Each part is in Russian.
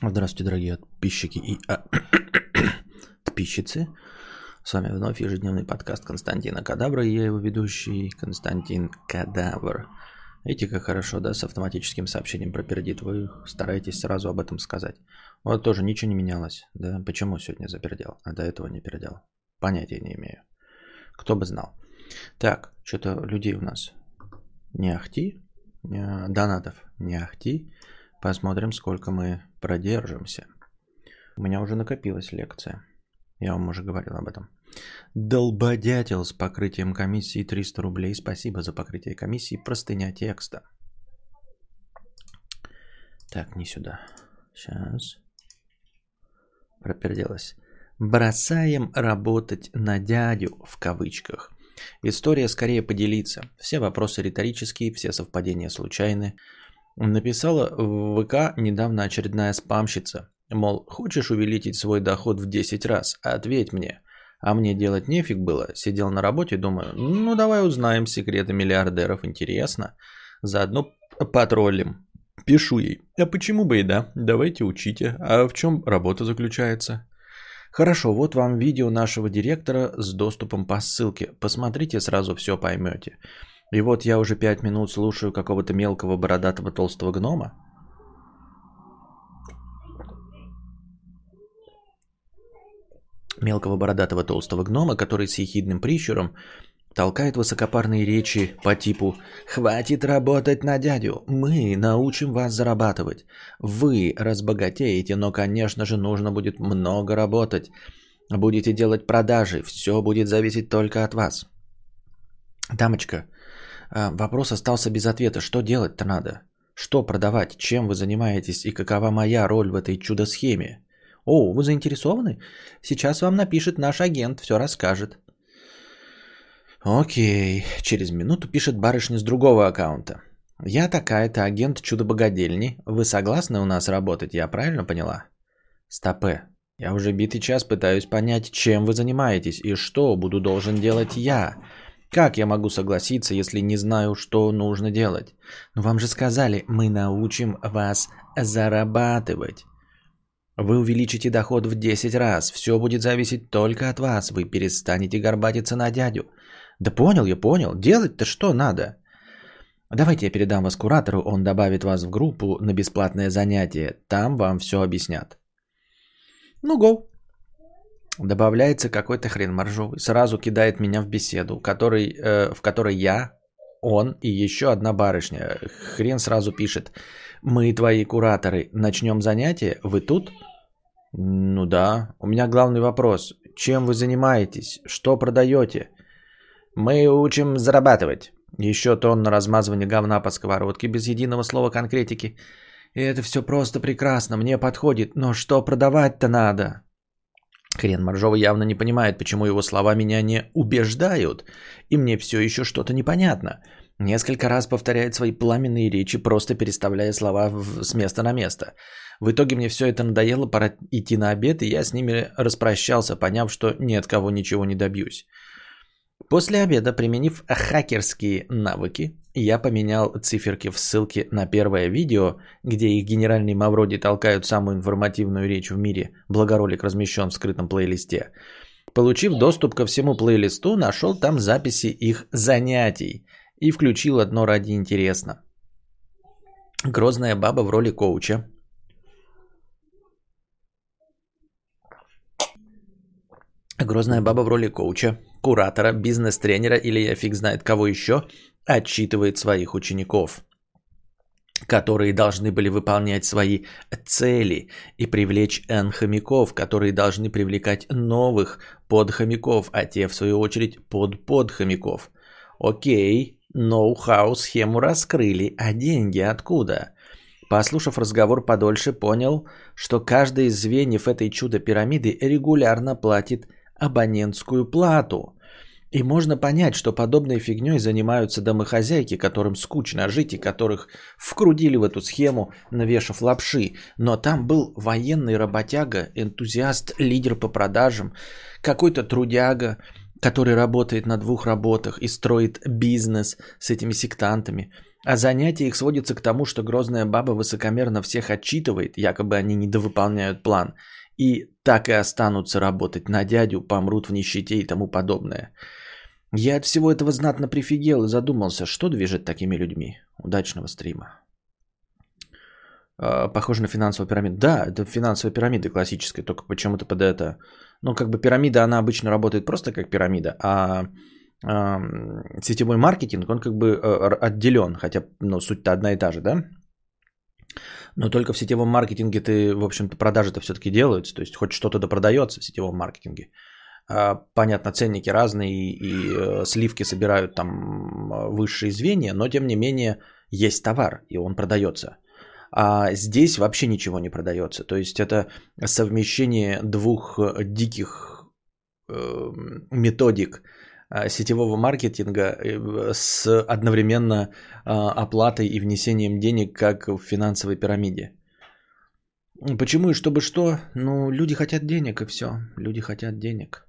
Здравствуйте, дорогие подписчики и а, подписчицы. С вами вновь ежедневный подкаст Константина Кадавра и я его ведущий Константин Кадавр. Видите, как хорошо, да, с автоматическим сообщением пропердит. Вы стараетесь сразу об этом сказать. Вот тоже ничего не менялось, да. Почему сегодня запердел, а до этого не передел? Понятия не имею. Кто бы знал. Так, что-то людей у нас не ахти, донатов не ахти. Посмотрим, сколько мы продержимся. У меня уже накопилась лекция. Я вам уже говорил об этом. Долбодятел с покрытием комиссии 300 рублей. Спасибо за покрытие комиссии. Простыня текста. Так, не сюда. Сейчас. Проперделась. Бросаем работать на дядю в кавычках. История скорее поделиться. Все вопросы риторические, все совпадения случайны. Написала в ВК недавно очередная спамщица. Мол, хочешь увеличить свой доход в 10 раз? Ответь мне. А мне делать нефиг было. Сидел на работе, думаю, ну давай узнаем секреты миллиардеров. Интересно. Заодно потроллим. Пишу ей. А почему бы и да? Давайте учите. А в чем работа заключается? Хорошо, вот вам видео нашего директора с доступом по ссылке. Посмотрите, сразу все поймете. И вот я уже пять минут слушаю какого-то мелкого бородатого толстого гнома. Мелкого бородатого толстого гнома, который с ехидным прищуром толкает высокопарные речи по типу «Хватит работать на дядю, мы научим вас зарабатывать. Вы разбогатеете, но, конечно же, нужно будет много работать. Будете делать продажи, все будет зависеть только от вас». Дамочка, вопрос остался без ответа. Что делать-то надо? Что продавать? Чем вы занимаетесь и какова моя роль в этой чудо-схеме? О, вы заинтересованы? Сейчас вам напишет наш агент, все расскажет. Окей, через минуту пишет барышня с другого аккаунта. Я такая-то агент чудо-богадельни. Вы согласны у нас работать, я правильно поняла? Стопе. Я уже битый час пытаюсь понять, чем вы занимаетесь и что буду должен делать я. Как я могу согласиться, если не знаю, что нужно делать? Но вам же сказали, мы научим вас зарабатывать. Вы увеличите доход в 10 раз. Все будет зависеть только от вас. Вы перестанете горбатиться на дядю. Да понял я, понял. Делать-то что надо? Давайте я передам вас куратору, он добавит вас в группу на бесплатное занятие. Там вам все объяснят. Ну, го. Добавляется какой-то хрен моржовый. Сразу кидает меня в беседу, который, э, в которой я, он и еще одна барышня. Хрен сразу пишет. Мы твои кураторы. Начнем занятие? Вы тут? Ну да. У меня главный вопрос. Чем вы занимаетесь? Что продаете? Мы учим зарабатывать. Еще тонна размазывания говна по сковородке без единого слова конкретики. И это все просто прекрасно, мне подходит. Но что продавать-то надо? Хрен Моржова явно не понимает, почему его слова меня не убеждают, и мне все еще что-то непонятно. Несколько раз повторяет свои пламенные речи, просто переставляя слова в... с места на место. В итоге мне все это надоело, пора идти на обед, и я с ними распрощался, поняв, что ни от кого ничего не добьюсь. После обеда, применив хакерские навыки, я поменял циферки в ссылке на первое видео, где их генеральные мавроди толкают самую информативную речь в мире. Благоролик размещен в скрытом плейлисте. Получив доступ ко всему плейлисту, нашел там записи их занятий и включил одно ради интересно. Грозная баба в роли коуча. Грозная баба в роли коуча куратора, бизнес-тренера или я фиг знает кого еще, отчитывает своих учеников, которые должны были выполнять свои цели и привлечь N-хомяков, которые должны привлекать новых подхомяков, а те в свою очередь под подхомяков. Окей, ноу-хау схему раскрыли, а деньги откуда? Послушав разговор подольше, понял, что каждый из звеньев этой чудо-пирамиды регулярно платит абонентскую плату. И можно понять, что подобной фигней занимаются домохозяйки, которым скучно жить и которых вкрудили в эту схему, навешав лапши. Но там был военный работяга, энтузиаст, лидер по продажам, какой-то трудяга, который работает на двух работах и строит бизнес с этими сектантами. а занятие их сводится к тому, что грозная баба высокомерно всех отчитывает, якобы они недовыполняют план, и так и останутся работать на дядю, помрут в нищете и тому подобное. Я от всего этого знатно прифигел и задумался, что движет такими людьми. Удачного стрима. А, похоже на финансовую пирамиду. Да, это финансовая пирамида классическая, только почему-то под это... Ну, как бы пирамида, она обычно работает просто как пирамида, а сетевой маркетинг, он как бы э, отделен, хотя ну, суть-то одна и та же, да? Но только в сетевом маркетинге ты, в общем-то, продажи-то все-таки делаются, то есть хоть что-то да продается в сетевом маркетинге. А, понятно, ценники разные и, э, сливки собирают там высшие звенья, но тем не менее есть товар, и он продается. А здесь вообще ничего не продается. То есть это совмещение двух диких э, методик э, сетевого маркетинга с одновременно оплатой и внесением денег, как в финансовой пирамиде. Почему и чтобы что? Ну, люди хотят денег и все. Люди хотят денег.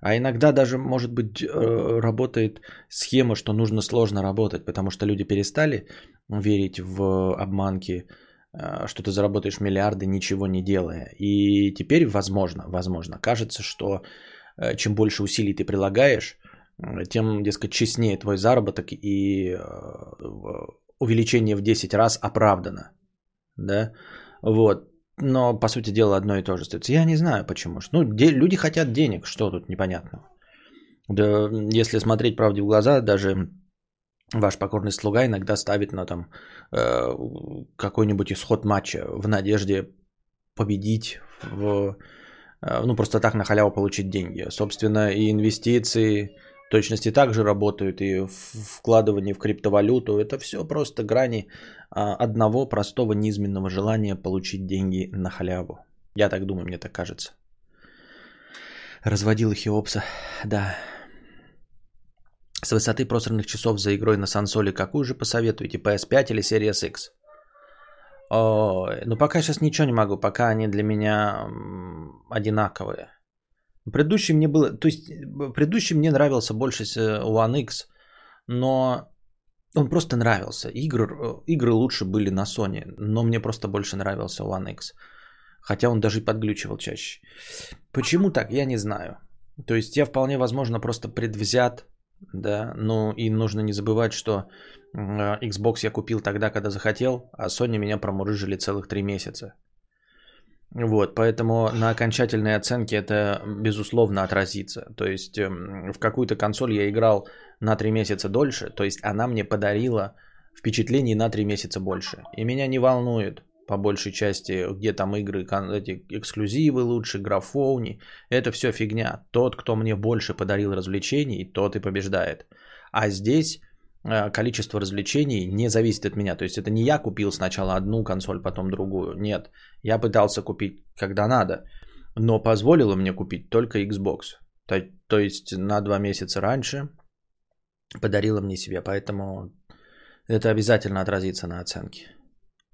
А иногда даже, может быть, э, работает схема, что нужно сложно работать, потому что люди перестали верить в обманки, э, что ты заработаешь миллиарды, ничего не делая. И теперь, возможно, возможно, кажется, что э, чем больше усилий ты прилагаешь, тем, дескать, честнее твой заработок и увеличение в 10 раз оправдано. Да? Вот. Но, по сути дела, одно и то же остается. Я не знаю, почему. Ну, люди хотят денег, что тут непонятного. Да, если смотреть правде в глаза, даже ваш покорный слуга иногда ставит на там э, какой-нибудь исход матча в надежде победить, в, э, ну просто так на халяву получить деньги. Собственно, и инвестиции, точности также работают и вкладывание в криптовалюту. Это все просто грани а, одного простого низменного желания получить деньги на халяву. Я так думаю, мне так кажется. Разводил Хеопса, да. С высоты просранных часов за игрой на сансоле какую же посоветуете? PS5 или Series X? О, ну пока сейчас ничего не могу, пока они для меня одинаковые. Предыдущий мне было, то есть предыдущий мне нравился больше One X, но он просто нравился. Игры, игры лучше были на Sony, но мне просто больше нравился One X. Хотя он даже и подглючивал чаще. Почему так, я не знаю. То есть я вполне возможно просто предвзят, да, но и нужно не забывать, что Xbox я купил тогда, когда захотел, а Sony меня промурыжили целых три месяца. Вот, поэтому на окончательной оценке это безусловно отразится. То есть эм, в какую-то консоль я играл на 3 месяца дольше, то есть она мне подарила впечатлений на 3 месяца больше. И меня не волнует по большей части, где там игры, эти эксклюзивы лучше, графоуни. Это все фигня. Тот, кто мне больше подарил развлечений, тот и побеждает. А здесь количество развлечений не зависит от меня. То есть это не я купил сначала одну консоль, потом другую. Нет, я пытался купить, когда надо, но позволило мне купить только Xbox. То, то есть на два месяца раньше подарила мне себе, поэтому это обязательно отразится на оценке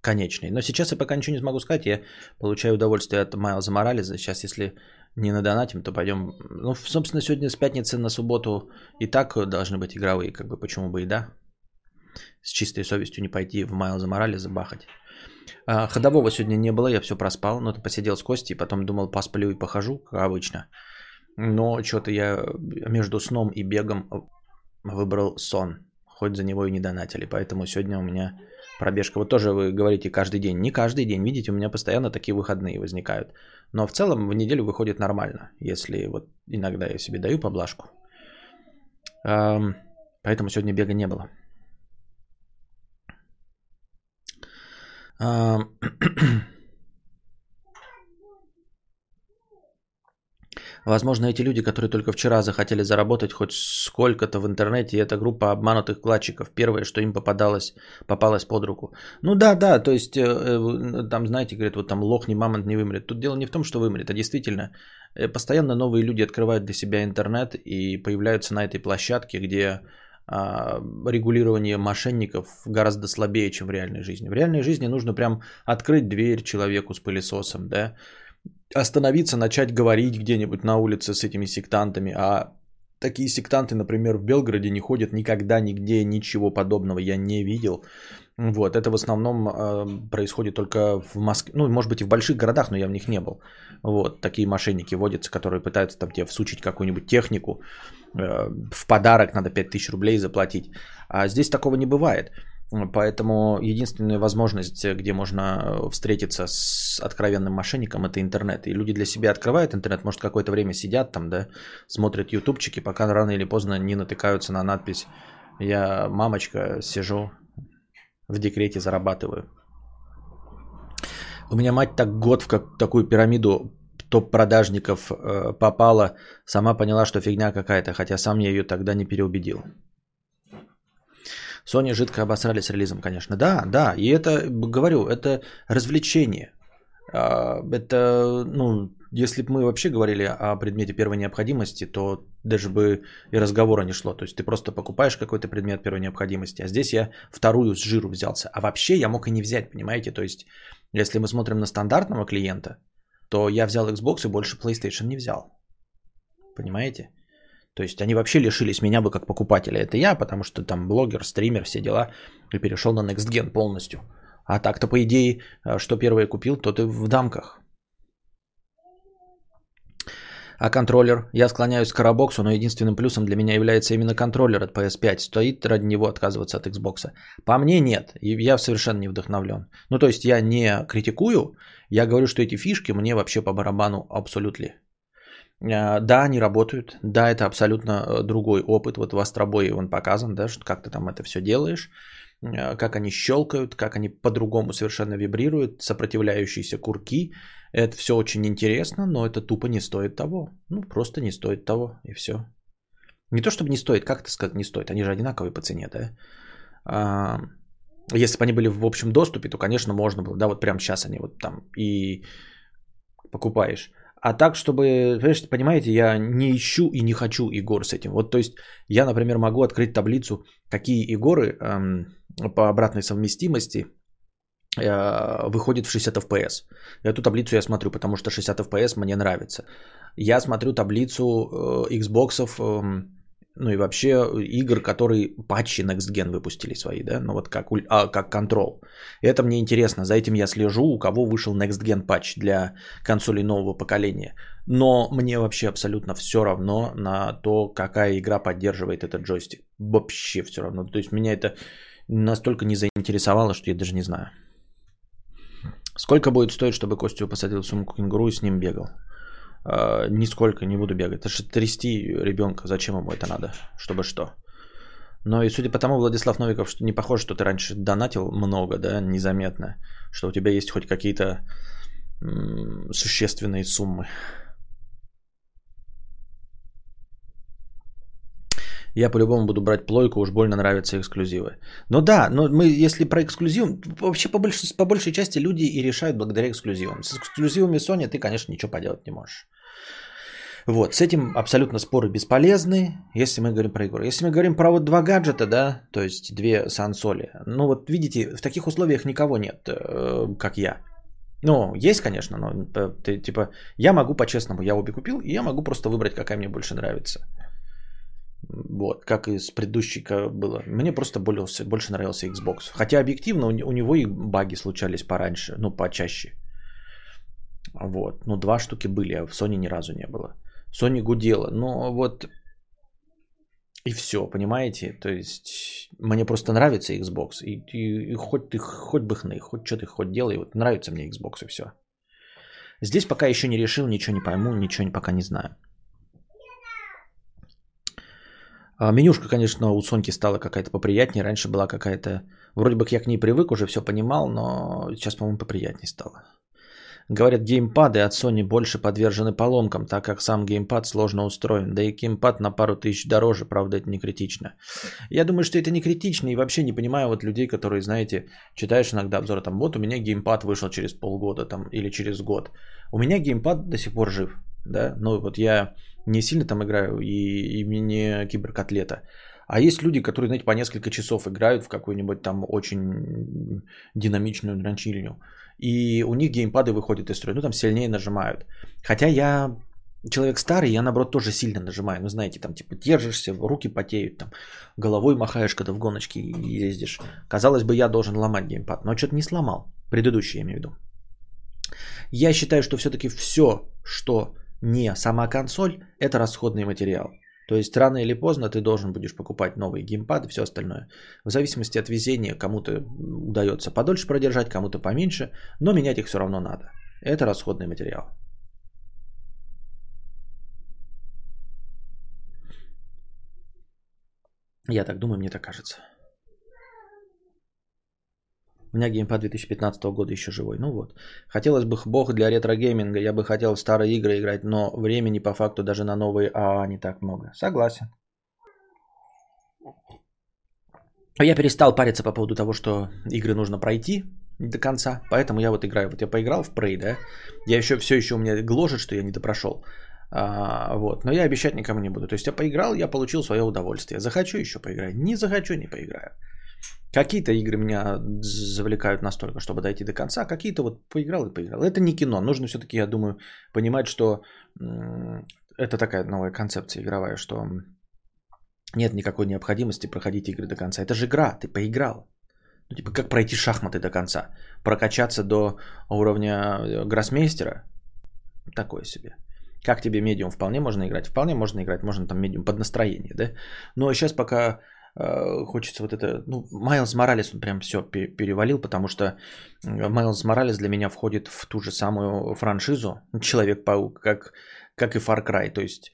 конечной. Но сейчас я пока ничего не смогу сказать. Я получаю удовольствие от Майлза Морализа. Сейчас, если не надонатим, то пойдем... Ну, собственно, сегодня с пятницы на субботу и так должны быть игровые, как бы почему бы и да. С чистой совестью не пойти в Майлза Морализа бахать. А, ходового сегодня не было, я все проспал, но то посидел с Костей, потом думал, посплю и похожу, как обычно. Но что-то я между сном и бегом выбрал сон, хоть за него и не донатили, поэтому сегодня у меня пробежка. Вот тоже вы говорите каждый день. Не каждый день, видите, у меня постоянно такие выходные возникают. Но в целом в неделю выходит нормально, если вот иногда я себе даю поблажку. Поэтому сегодня бега не было. Возможно, эти люди, которые только вчера захотели заработать хоть сколько-то в интернете, это группа обманутых вкладчиков. Первое, что им попадалось, попалось под руку. Ну да, да, то есть э, э, там, знаете, говорят, вот там лох не мамонт не вымрет. Тут дело не в том, что вымрет, а действительно э, постоянно новые люди открывают для себя интернет и появляются на этой площадке, где а, регулирование мошенников гораздо слабее, чем в реальной жизни. В реальной жизни нужно прям открыть дверь человеку с пылесосом, да, остановиться, начать говорить где-нибудь на улице с этими сектантами, а такие сектанты, например, в Белгороде не ходят никогда, нигде, ничего подобного я не видел. Вот, это в основном э, происходит только в Москве, ну, может быть, и в больших городах, но я в них не был. Вот, такие мошенники водятся, которые пытаются там тебе всучить какую-нибудь технику, э, в подарок надо 5000 рублей заплатить. А здесь такого не бывает. Поэтому единственная возможность, где можно э, встретиться с откровенным мошенником, это интернет. И люди для себя открывают интернет, может, какое-то время сидят там, да, смотрят ютубчики, пока рано или поздно не натыкаются на надпись «Я, мамочка, сижу в декрете, зарабатываю». У меня мать так год в как, такую пирамиду топ-продажников э, попала, сама поняла, что фигня какая-то, хотя сам я ее тогда не переубедил. Sony жидко обосрали с релизом, конечно. Да, да, и это, говорю, это развлечение. А, это, ну, если бы мы вообще говорили о предмете первой необходимости, то даже бы и разговора не шло. То есть ты просто покупаешь какой-то предмет первой необходимости, а здесь я вторую с жиру взялся. А вообще я мог и не взять, понимаете? То есть если мы смотрим на стандартного клиента, то я взял Xbox и больше PlayStation не взял. Понимаете? То есть они вообще лишились меня бы как покупателя. Это я, потому что там блогер, стример, все дела. И перешел на Next Gen полностью. А так-то, по идее, э, что первое купил, тот и в дамках. А контроллер? Я склоняюсь к Карабоксу, но единственным плюсом для меня является именно контроллер от PS5. Стоит ради него отказываться от Xbox. По мне нет. И я совершенно не вдохновлен. Ну, то есть я не критикую. Я говорю, что эти фишки мне вообще по барабану абсолютно. А, да, они работают. Да, это абсолютно э, другой опыт. Вот в Астробое он показан, да, что как ты там это все делаешь, а, как они щелкают, как они по-другому совершенно вибрируют, сопротивляющиеся курки. Это все очень интересно, но это тупо не стоит того. Ну, просто не стоит того, и все. Не то чтобы не стоит, как это сказать не стоит, они же одинаковые по цене, да. А, если бы они были в общем доступе, то, конечно, можно было, да, вот прямо сейчас они вот там и покупаешь. А так, чтобы, понимаете, я не ищу и не хочу игр с этим. Вот, то есть, я, например, могу открыть таблицу, какие игры эм, по обратной совместимости э, выходят в 60 FPS. Эту таблицу я смотрю, потому что 60 FPS мне нравится. Я смотрю таблицу э, Xbox, э, ну и вообще игр, которые патчи Next Gen выпустили свои, да, ну вот как, а, как Control. Это мне интересно, за этим я слежу, у кого вышел Next Gen патч для консолей нового поколения. Но мне вообще абсолютно все равно на то, какая игра поддерживает этот джойстик. Вообще все равно. То есть меня это настолько не заинтересовало, что я даже не знаю. Сколько будет стоить, чтобы Костю посадил в сумку кенгуру и с ним бегал? Э, нисколько не буду бегать. Это же трясти ребенка, зачем ему это надо, чтобы что. Но и судя по тому, Владислав Новиков, что не похоже, что ты раньше донатил много, да, незаметно, что у тебя есть хоть какие-то м- существенные суммы. Я по-любому буду брать плойку, уж больно нравятся эксклюзивы. Ну да, но мы, если про эксклюзив, вообще по большей, по большей части люди и решают благодаря эксклюзивам. С эксклюзивами Sony ты, конечно, ничего поделать не можешь. Вот, с этим абсолютно споры бесполезны, если мы говорим про игру. Если мы говорим про вот два гаджета, да, то есть две сансоли, ну вот видите, в таких условиях никого нет, э, как я. Ну, есть, конечно, но э, ты, типа, я могу по-честному, я обе купил, и я могу просто выбрать, какая мне больше нравится. Вот, как и с предыдущей было. Мне просто больше, больше нравился Xbox. Хотя объективно у него и баги случались пораньше, ну, почаще. Вот, ну, два штуки были, а в Sony ни разу не было. Sony гудела, но вот и все, понимаете? То есть мне просто нравится Xbox. И, и, и хоть ты хоть бы хны, хоть что ты хоть делай, вот нравится мне Xbox и все. Здесь пока еще не решил, ничего не пойму, ничего пока не знаю. А менюшка, конечно, у Соньки стала какая-то поприятнее. Раньше была какая-то... Вроде бы я к ней привык, уже все понимал, но сейчас, по-моему, поприятнее стало. Говорят, геймпады от Sony больше подвержены поломкам, так как сам геймпад сложно устроен. Да и геймпад на пару тысяч дороже, правда, это не критично. Я думаю, что это не критично и вообще не понимаю вот людей, которые, знаете, читаешь иногда обзоры, там, вот у меня геймпад вышел через полгода там или через год. У меня геймпад до сих пор жив, да, ну вот я не сильно там играю и, и мне не киберкотлета. А есть люди, которые, знаете, по несколько часов играют в какую-нибудь там очень динамичную дрочильню. И у них геймпады выходят из строя, ну там сильнее нажимают. Хотя я человек старый, я наоборот тоже сильно нажимаю. Ну, знаете, там типа держишься, руки потеют, там головой махаешь, когда в гоночке ездишь. Казалось бы, я должен ломать геймпад, но что-то не сломал. Предыдущий, я имею в виду. Я считаю, что все-таки все, что не сама консоль, это расходный материал. То есть рано или поздно ты должен будешь покупать новый геймпад и все остальное. В зависимости от везения кому-то удается подольше продержать, кому-то поменьше, но менять их все равно надо. Это расходный материал. Я так думаю, мне так кажется. У меня геймпад 2015 года еще живой. Ну вот. Хотелось бы бог для ретро-гейминга. Я бы хотел старые игры играть, но времени по факту даже на новые AA не так много. Согласен. Я перестал париться по поводу того, что игры нужно пройти до конца, поэтому я вот играю. Вот я поиграл в Prey, да, я еще все еще у меня гложет, что я не допрошел. А, вот, но я обещать никому не буду. То есть я поиграл, я получил свое удовольствие. Захочу еще поиграть, не захочу, не поиграю. Какие-то игры меня завлекают настолько, чтобы дойти до конца, какие-то вот поиграл и поиграл. Это не кино. Нужно все-таки, я думаю, понимать, что это такая новая концепция игровая, что нет никакой необходимости проходить игры до конца. Это же игра, ты поиграл. Ну, типа, как пройти шахматы до конца? Прокачаться до уровня э, гроссмейстера? Такое себе. Как тебе медиум вполне можно играть? Вполне можно играть, можно там медиум под настроение, да? Но сейчас пока хочется вот это... Ну, Майлз Моралес, он прям все перевалил, потому что Майлз Моралес для меня входит в ту же самую франшизу Человек-паук, как, как и Far Cry. То есть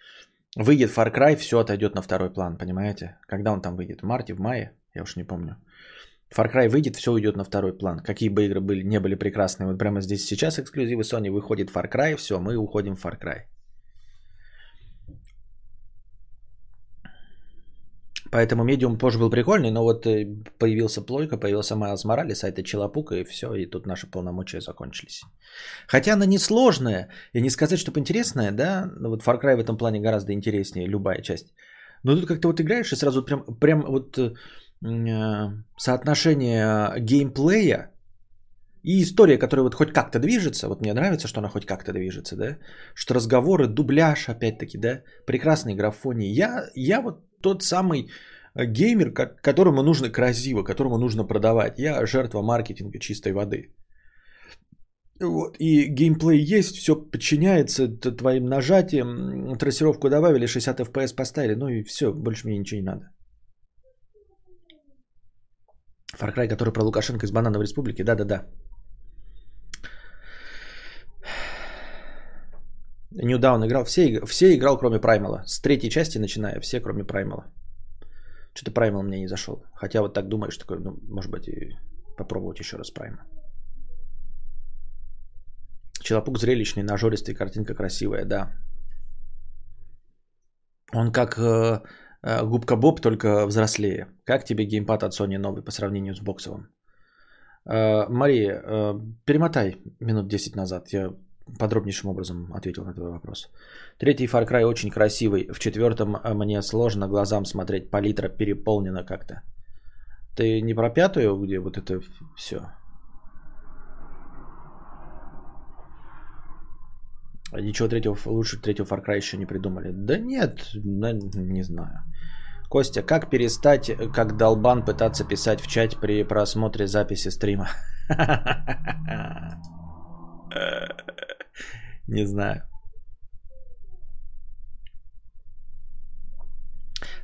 выйдет Far Cry, все отойдет на второй план, понимаете? Когда он там выйдет? В марте, в мае? Я уж не помню. Far Cry выйдет, все уйдет на второй план. Какие бы игры были, не были прекрасные. Вот прямо здесь сейчас эксклюзивы Sony выходит Far Cry, все, мы уходим в Far Cry. Поэтому медиум позже был прикольный, но вот э, появился Плойка, появился Майлз Моралес, а это Челопука, и все, и тут наши полномочия закончились. Хотя она несложная, и не сказать, чтобы интересная, да, но вот Far Cry в этом плане гораздо интереснее, любая часть. Но тут как-то вот играешь, и сразу прям, прям вот э, э соотношение геймплея и история, которая вот хоть как-то движется, вот мне нравится, что она хоть как-то движется, да, что разговоры, дубляж, опять-таки, да, прекрасный графоний. Я, я вот тот самый э, геймер, которому нужно красиво, которому нужно продавать. Я жертва маркетинга чистой воды. Вот. И геймплей есть, все подчиняется твоим нажатиям, трассировку добавили, 60 FPS поставили, ну и все, больше мне ничего не надо. Far Cry, который про Лукашенко из Банановой Республики, да-да-да. New Dawn играл, все, все играл, кроме Праймала. С третьей части начиная, все, кроме Праймала. Что-то Праймал мне не зашел. Хотя вот так думаешь, такой, ну, может быть, и попробовать еще раз Прайма. Челопук зрелищный, нажористый, картинка красивая, да. Он как э, э, губка Боб, только взрослее. Как тебе геймпад от Sony новый по сравнению с боксовым? Э, Мария, э, перемотай минут 10 назад. Я подробнейшим образом ответил на твой вопрос. Третий Far Cry очень красивый. В четвертом а, мне сложно глазам смотреть. Палитра переполнена как-то. Ты не про пятую, где вот это все? Ничего третьего, лучше третьего Far Cry еще не придумали. Да нет, не знаю. Костя, как перестать, как долбан, пытаться писать в чат при просмотре записи стрима? Не знаю.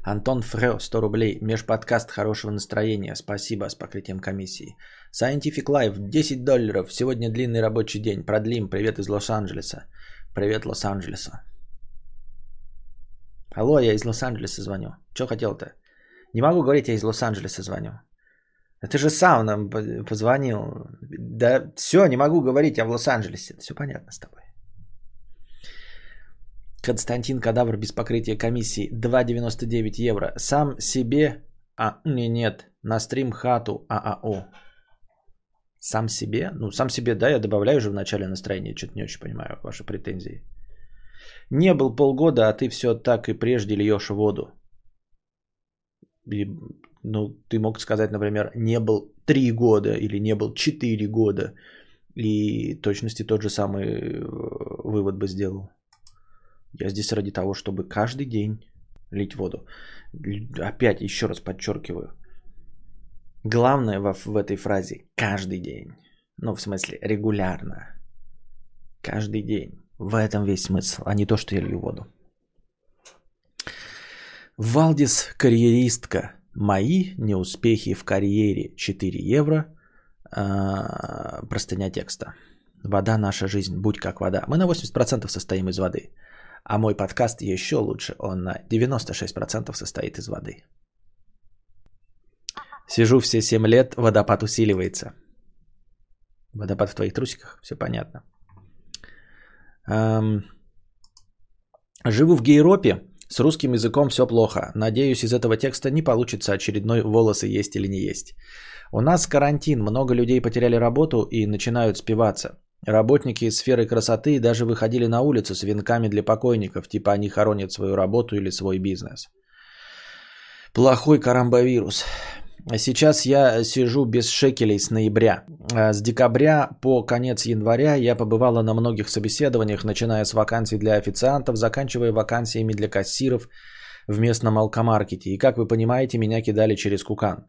Антон Фрео, 100 рублей. Межподкаст хорошего настроения. Спасибо с покрытием комиссии. Scientific Life, 10 долларов. Сегодня длинный рабочий день. Продлим. Привет из Лос-Анджелеса. Привет, Лос-Анджелеса. Алло, я из Лос-Анджелеса звоню. Что хотел-то? Не могу говорить, я из Лос-Анджелеса звоню. Ты же сам нам позвонил. Да все, не могу говорить, я в Лос-Анджелесе. Все понятно с тобой. Константин Кадавр без покрытия комиссии 2,99 евро. Сам себе... А, не, нет. На стрим хату ААО. Сам себе? Ну, сам себе, да, я добавляю же в начале настроения. Что-то не очень понимаю ваши претензии. Не был полгода, а ты все так и прежде льешь воду. И, ну, ты мог сказать, например, не был три года или не был четыре года. И точности тот же самый э, вывод бы сделал. Я здесь ради того, чтобы каждый день лить воду. Опять еще раз подчеркиваю. Главное в, в этой фразе каждый день. Ну, в смысле, регулярно. Каждый день. В этом весь смысл, а не то, что я лью воду. Валдис карьеристка. Мои неуспехи в карьере 4 евро. А, простыня текста. Вода наша жизнь, будь как вода. Мы на 80% состоим из воды. А мой подкаст еще лучше. Он на 96% состоит из воды. Сижу все 7 лет, водопад усиливается. Водопад в твоих трусиках, все понятно. Эм... Живу в Гейропе, с русским языком все плохо. Надеюсь, из этого текста не получится очередной волосы есть или не есть. У нас карантин, много людей потеряли работу и начинают спиваться. Работники из сферы красоты даже выходили на улицу с венками для покойников, типа они хоронят свою работу или свой бизнес. Плохой карамбовирус. Сейчас я сижу без шекелей с ноября. А с декабря по конец января я побывала на многих собеседованиях, начиная с вакансий для официантов, заканчивая вакансиями для кассиров в местном алкомаркете. И как вы понимаете, меня кидали через кукан.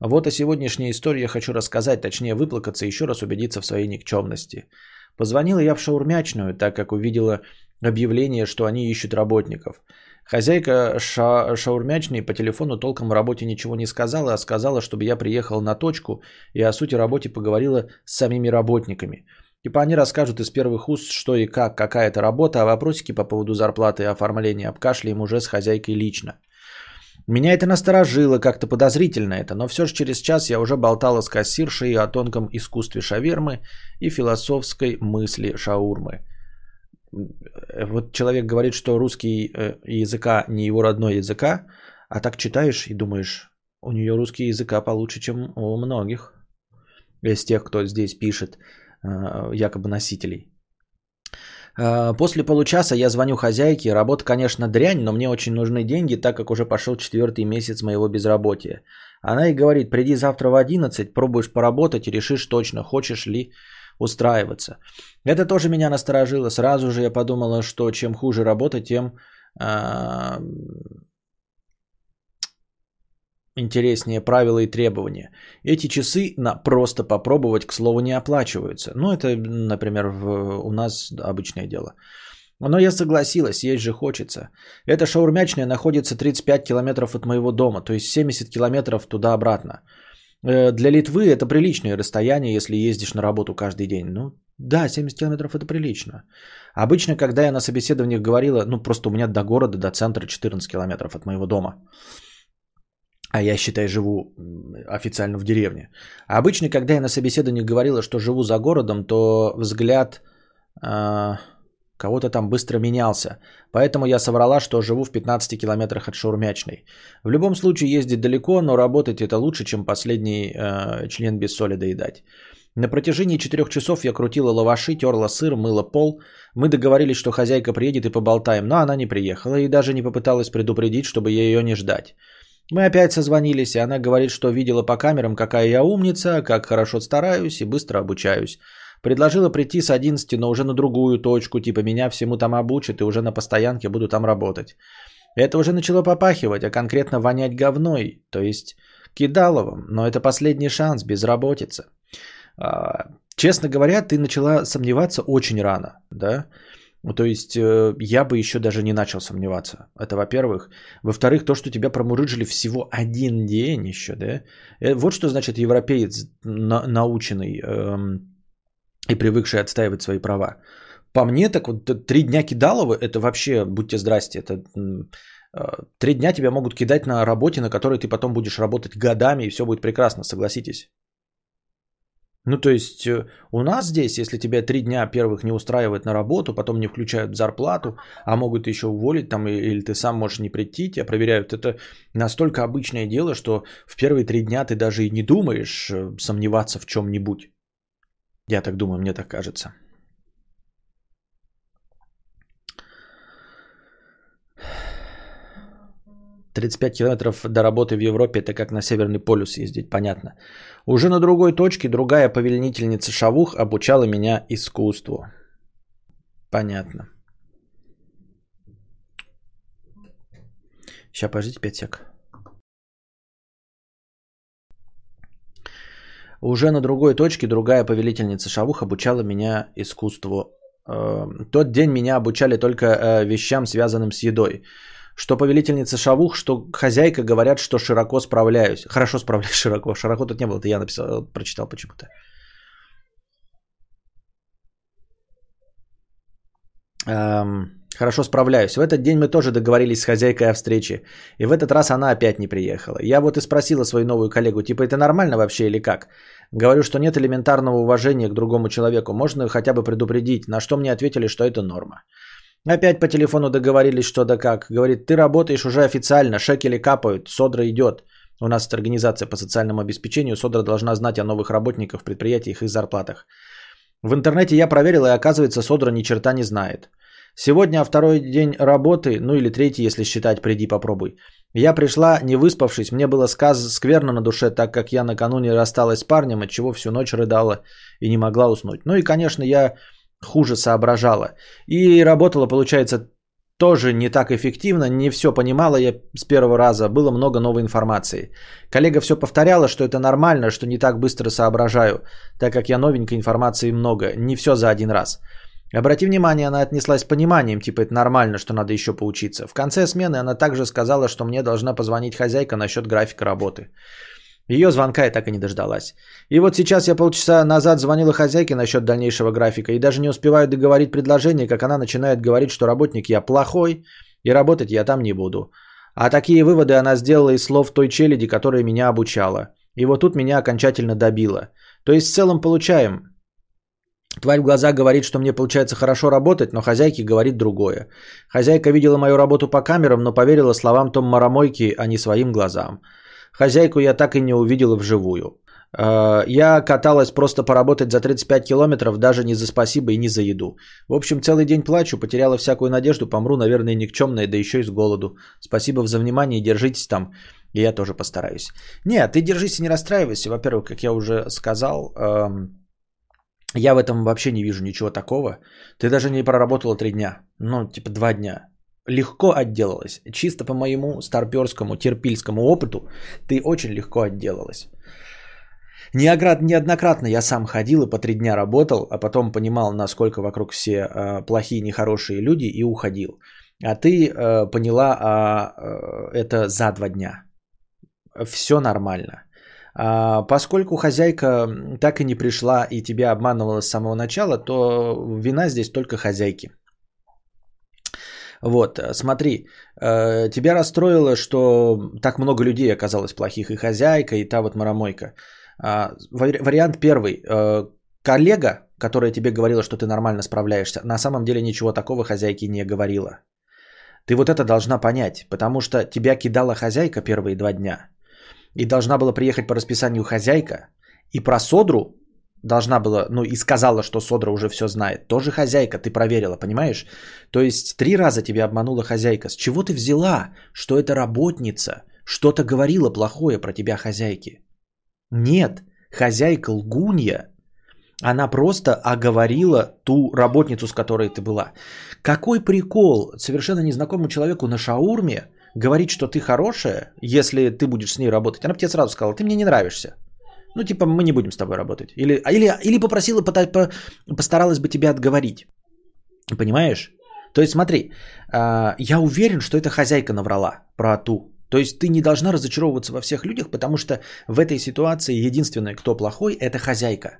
Вот о сегодняшней истории я хочу рассказать, точнее выплакаться и еще раз убедиться в своей никчемности. Позвонила я в шаурмячную, так как увидела объявление, что они ищут работников. Хозяйка ша- шаурмячной по телефону толком о работе ничего не сказала, а сказала, чтобы я приехал на точку и о сути работы поговорила с самими работниками. Типа они расскажут из первых уст, что и как, какая это работа, а вопросики по поводу зарплаты и оформления обкашляем уже с хозяйкой лично. Меня это насторожило, как-то подозрительно это, но все же через час я уже болтала с кассиршей о тонком искусстве шавермы и философской мысли шаурмы. Вот человек говорит, что русский э, языка не его родной языка, а так читаешь и думаешь, у нее русский языка получше, чем у многих из тех, кто здесь пишет, э, якобы носителей. Э, после получаса я звоню хозяйке. Работа, конечно, дрянь, но мне очень нужны деньги, так как уже пошел четвертый месяц моего безработия. Она и говорит, приди завтра в 11, пробуешь поработать и решишь точно, хочешь ли устраиваться. Это тоже меня насторожило. Сразу же я подумала, что чем хуже работа, тем э, интереснее правила и требования. Эти часы на просто попробовать, к слову, не оплачиваются. Ну, это, например, в, у нас обычное дело. Но я согласилась, есть же хочется. Эта шаурмячная находится 35 километров от моего дома, то есть 70 километров туда-обратно. Э, для Литвы это приличное расстояние, если ездишь на работу каждый день. Ну, да, 70 километров это прилично. Обычно, когда я на собеседованиях говорила, ну, просто у меня до города, до центра 14 километров от моего дома. А я, считай, живу официально в деревне. А обычно, когда я на собеседовании говорила, что живу за городом, то взгляд э, кого-то там быстро менялся. Поэтому я соврала, что живу в 15 километрах от Шаурмячной. В любом случае ездить далеко, но работать это лучше, чем последний э, член без соли доедать. На протяжении четырех часов я крутила лаваши, терла сыр, мыла пол. Мы договорились, что хозяйка приедет и поболтаем, но она не приехала и даже не попыталась предупредить, чтобы ее не ждать. Мы опять созвонились, и она говорит, что видела по камерам, какая я умница, как хорошо стараюсь и быстро обучаюсь. Предложила прийти с 11, но уже на другую точку, типа меня всему там обучат и уже на постоянке буду там работать. Это уже начало попахивать, а конкретно вонять говной, то есть кидаловым, но это последний шанс, безработица. Честно говоря, ты начала сомневаться очень рано, да? Ну, то есть э, я бы еще даже не начал сомневаться. Это во-первых. Во-вторых, то, что тебя промурыжили всего один день еще, да? Э, вот что значит европеец на- наученный эм, и привыкший отстаивать свои права. По мне, так вот три дня кидалова, это вообще, будьте здрасте, это э, три дня тебя могут кидать на работе, на которой ты потом будешь работать годами, и все будет прекрасно, согласитесь. Ну, то есть э, у нас здесь, если тебя три дня первых не устраивает на работу, потом не включают зарплату, а могут еще уволить там, или ты сам можешь не прийти, тебя проверяют. Это настолько обычное дело, что в первые три дня ты даже и не думаешь э, сомневаться в чем-нибудь. Я так думаю, мне так кажется. 35 километров до работы в Европе, это как на Северный полюс ездить, понятно. Уже на другой точке другая повелительница Шавух обучала меня искусству. Понятно. Сейчас, подождите 5 сек. Уже на другой точке другая повелительница Шавух обучала меня искусству. Э, тот день меня обучали только э, вещам, связанным с едой. Что повелительница Шавух, что хозяйка говорят, что широко справляюсь. Хорошо справляюсь широко. Широко тут не было, это я написал, прочитал почему-то. Эм, хорошо справляюсь. В этот день мы тоже договорились с хозяйкой о встрече. И в этот раз она опять не приехала. Я вот и спросила свою новую коллегу, типа, это нормально вообще или как? Говорю, что нет элементарного уважения к другому человеку. Можно хотя бы предупредить. На что мне ответили, что это норма. Опять по телефону договорились, что да как. Говорит, ты работаешь уже официально, шекели капают, Содра идет. У нас это организация по социальному обеспечению. Содра должна знать о новых работниках предприятиях и зарплатах. В интернете я проверил, и оказывается, Содра ни черта не знает. Сегодня второй день работы, ну или третий, если считать, приди попробуй. Я пришла, не выспавшись, мне было сказ скверно на душе, так как я накануне рассталась с парнем, от чего всю ночь рыдала и не могла уснуть. Ну и, конечно, я хуже соображала. И работала, получается, тоже не так эффективно, не все понимала я с первого раза, было много новой информации. Коллега все повторяла, что это нормально, что не так быстро соображаю, так как я новенькой информации много, не все за один раз. Обрати внимание, она отнеслась с пониманием, типа это нормально, что надо еще поучиться. В конце смены она также сказала, что мне должна позвонить хозяйка насчет графика работы. Ее звонка я так и не дождалась. И вот сейчас я полчаса назад звонила хозяйке насчет дальнейшего графика и даже не успеваю договорить предложение, как она начинает говорить, что работник я плохой и работать я там не буду. А такие выводы она сделала из слов той челяди, которая меня обучала. И вот тут меня окончательно добило. То есть в целом получаем. Тварь в глаза говорит, что мне получается хорошо работать, но хозяйке говорит другое. Хозяйка видела мою работу по камерам, но поверила словам Том Марамойки, а не своим глазам. Хозяйку я так и не увидела вживую. Э, я каталась просто поработать за 35 километров, даже не за спасибо и не за еду. В общем, целый день плачу, потеряла всякую надежду, помру, наверное, никчемная, да еще и с голоду. Спасибо за внимание, держитесь там, и я тоже постараюсь. Нет, ты держись и не расстраивайся. Во-первых, как я уже сказал, эм, я в этом вообще не вижу ничего такого. Ты даже не проработала три дня, ну, типа два дня легко отделалась. Чисто по моему старперскому, терпильскому опыту, ты очень легко отделалась. Неоднократно я сам ходил и по три дня работал, а потом понимал, насколько вокруг все э, плохие, нехорошие люди и уходил. А ты э, поняла а, э, это за два дня. Все нормально. А, поскольку хозяйка так и не пришла и тебя обманывала с самого начала, то вина здесь только хозяйки. Вот, э, смотри, э, тебя расстроило, что так много людей оказалось плохих, и хозяйка, и та вот маромойка. А, вариант первый. Э, коллега, которая тебе говорила, что ты нормально справляешься, на самом деле ничего такого хозяйке не говорила. Ты вот это должна понять, потому что тебя кидала хозяйка первые два дня, и должна была приехать по расписанию хозяйка, и про Содру должна была, ну и сказала, что Содра уже все знает. Тоже хозяйка, ты проверила, понимаешь? То есть три раза тебя обманула хозяйка. С чего ты взяла, что эта работница что-то говорила плохое про тебя хозяйке? Нет, хозяйка лгунья. Она просто оговорила ту работницу, с которой ты была. Какой прикол совершенно незнакомому человеку на шаурме говорить, что ты хорошая, если ты будешь с ней работать. Она бы тебе сразу сказала, ты мне не нравишься. Ну, типа, мы не будем с тобой работать. Или, а, или, или попросила, постаралась бы тебя отговорить. Понимаешь? То есть смотри, а, я уверен, что это хозяйка наврала про ту. То есть ты не должна разочаровываться во всех людях, потому что в этой ситуации единственный, кто плохой, это хозяйка.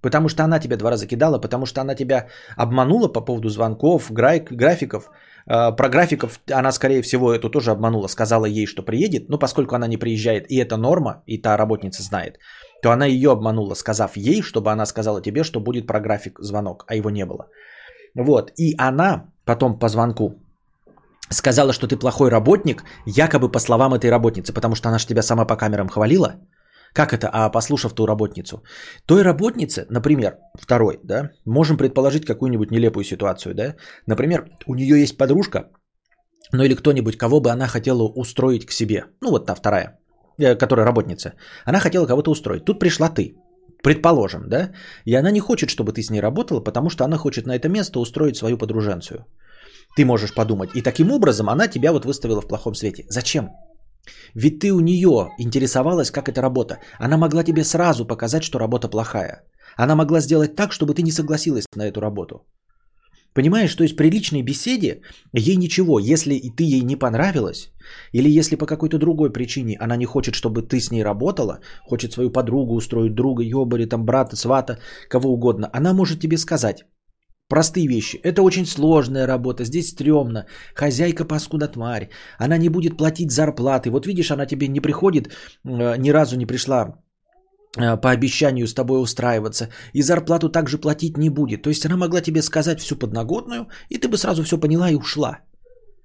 Потому что она тебя два раза кидала, потому что она тебя обманула по поводу звонков, графиков, про графиков она, скорее всего, эту тоже обманула. Сказала ей, что приедет. Но поскольку она не приезжает, и это норма, и та работница знает, то она ее обманула, сказав ей, чтобы она сказала тебе, что будет про график звонок, а его не было. Вот. И она потом по звонку сказала, что ты плохой работник, якобы по словам этой работницы, потому что она же тебя сама по камерам хвалила. Как это, а послушав ту работницу? Той работнице, например, второй, да, можем предположить какую-нибудь нелепую ситуацию, да. Например, у нее есть подружка, ну или кто-нибудь, кого бы она хотела устроить к себе. Ну вот та вторая, э, которая работница. Она хотела кого-то устроить. Тут пришла ты, предположим, да. И она не хочет, чтобы ты с ней работала, потому что она хочет на это место устроить свою подруженцию. Ты можешь подумать. И таким образом она тебя вот выставила в плохом свете. Зачем? Ведь ты у нее интересовалась, как эта работа. Она могла тебе сразу показать, что работа плохая. Она могла сделать так, чтобы ты не согласилась на эту работу. Понимаешь, то есть при личной беседе ей ничего, если ты ей не понравилась, или если по какой-то другой причине она не хочет, чтобы ты с ней работала, хочет свою подругу устроить, друга, ёбари, там, брата, свата, кого угодно, она может тебе сказать простые вещи. Это очень сложная работа, здесь стрёмно, хозяйка паскуда тварь, она не будет платить зарплаты. Вот видишь, она тебе не приходит, э, ни разу не пришла Э, по обещанию с тобой устраиваться, и зарплату также платить не будет. То есть она могла тебе сказать всю подноготную, и ты бы сразу все поняла и ушла.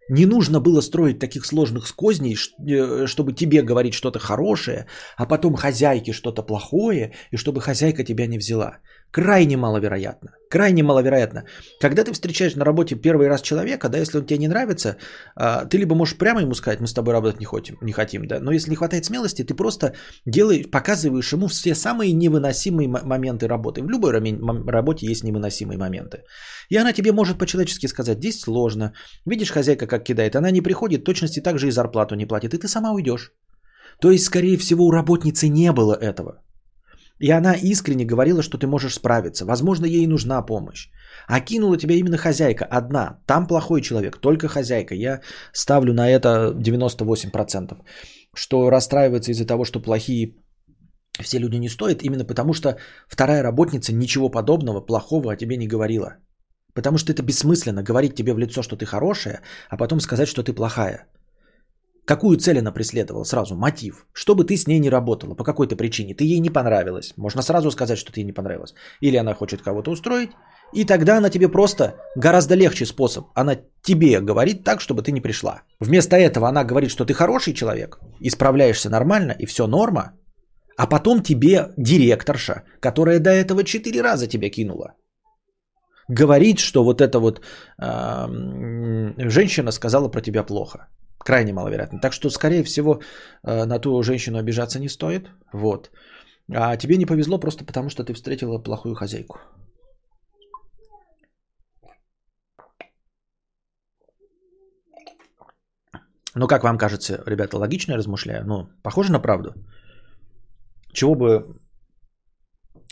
Не нужно было строить таких сложных скозней, э, чтобы тебе говорить что-то хорошее, а потом хозяйке что-то плохое, и чтобы хозяйка тебя не взяла. Крайне маловероятно. Крайне маловероятно. Когда ты встречаешь на работе первый раз человека, да, если он тебе не нравится, а, ты либо можешь прямо ему сказать, мы с тобой работать не хотим, не хотим, да, но если не хватает смелости, ты просто делаешь, показываешь ему все самые невыносимые моменты работы. В любой работе есть невыносимые моменты. И она тебе может по-человечески сказать, здесь сложно. Видишь, хозяйка как кидает, она не приходит, точности так же и зарплату не платит, и ты сама уйдешь. То есть, скорее всего, у работницы не было этого. И она искренне говорила, что ты можешь справиться. Возможно, ей нужна помощь. А кинула тебя именно хозяйка одна. Там плохой человек, только хозяйка. Я ставлю на это 98%. Что расстраивается из-за того, что плохие все люди не стоят, именно потому что вторая работница ничего подобного, плохого о тебе не говорила. Потому что это бессмысленно говорить тебе в лицо, что ты хорошая, а потом сказать, что ты плохая. Какую цель она преследовала сразу? Мотив. Чтобы ты с ней не работала по какой-то причине. Ты ей не понравилась. Можно сразу сказать, что ты ей не понравилась. Или она хочет кого-то устроить. И тогда она тебе просто гораздо легче способ. Она тебе говорит так, чтобы ты не пришла. Вместо этого она говорит, что ты хороший человек, исправляешься нормально и все норма. А потом тебе директорша, которая до этого четыре раза тебя кинула, говорит, что вот эта вот э, женщина сказала про тебя плохо. Крайне маловероятно. Так что, скорее всего, э, на ту женщину обижаться не стоит. Вот. А тебе не повезло просто потому, что ты встретила плохую хозяйку. Ну, как вам кажется, ребята, логично я размышляю? Ну, похоже на правду? Чего бы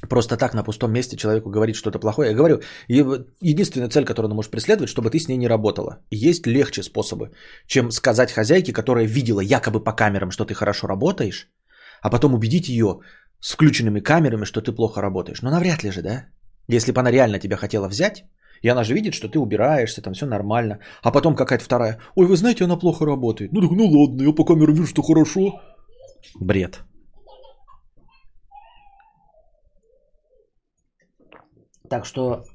просто так на пустом месте человеку говорить что-то плохое. Я говорю, единственная цель, которую она может преследовать, чтобы ты с ней не работала. есть легче способы, чем сказать хозяйке, которая видела якобы по камерам, что ты хорошо работаешь, а потом убедить ее с включенными камерами, что ты плохо работаешь. Но навряд ли же, да? Если бы она реально тебя хотела взять, и она же видит, что ты убираешься, там все нормально. А потом какая-то вторая, ой, вы знаете, она плохо работает. Ну так, ну ладно, я по камерам вижу, что хорошо. Бред. Так что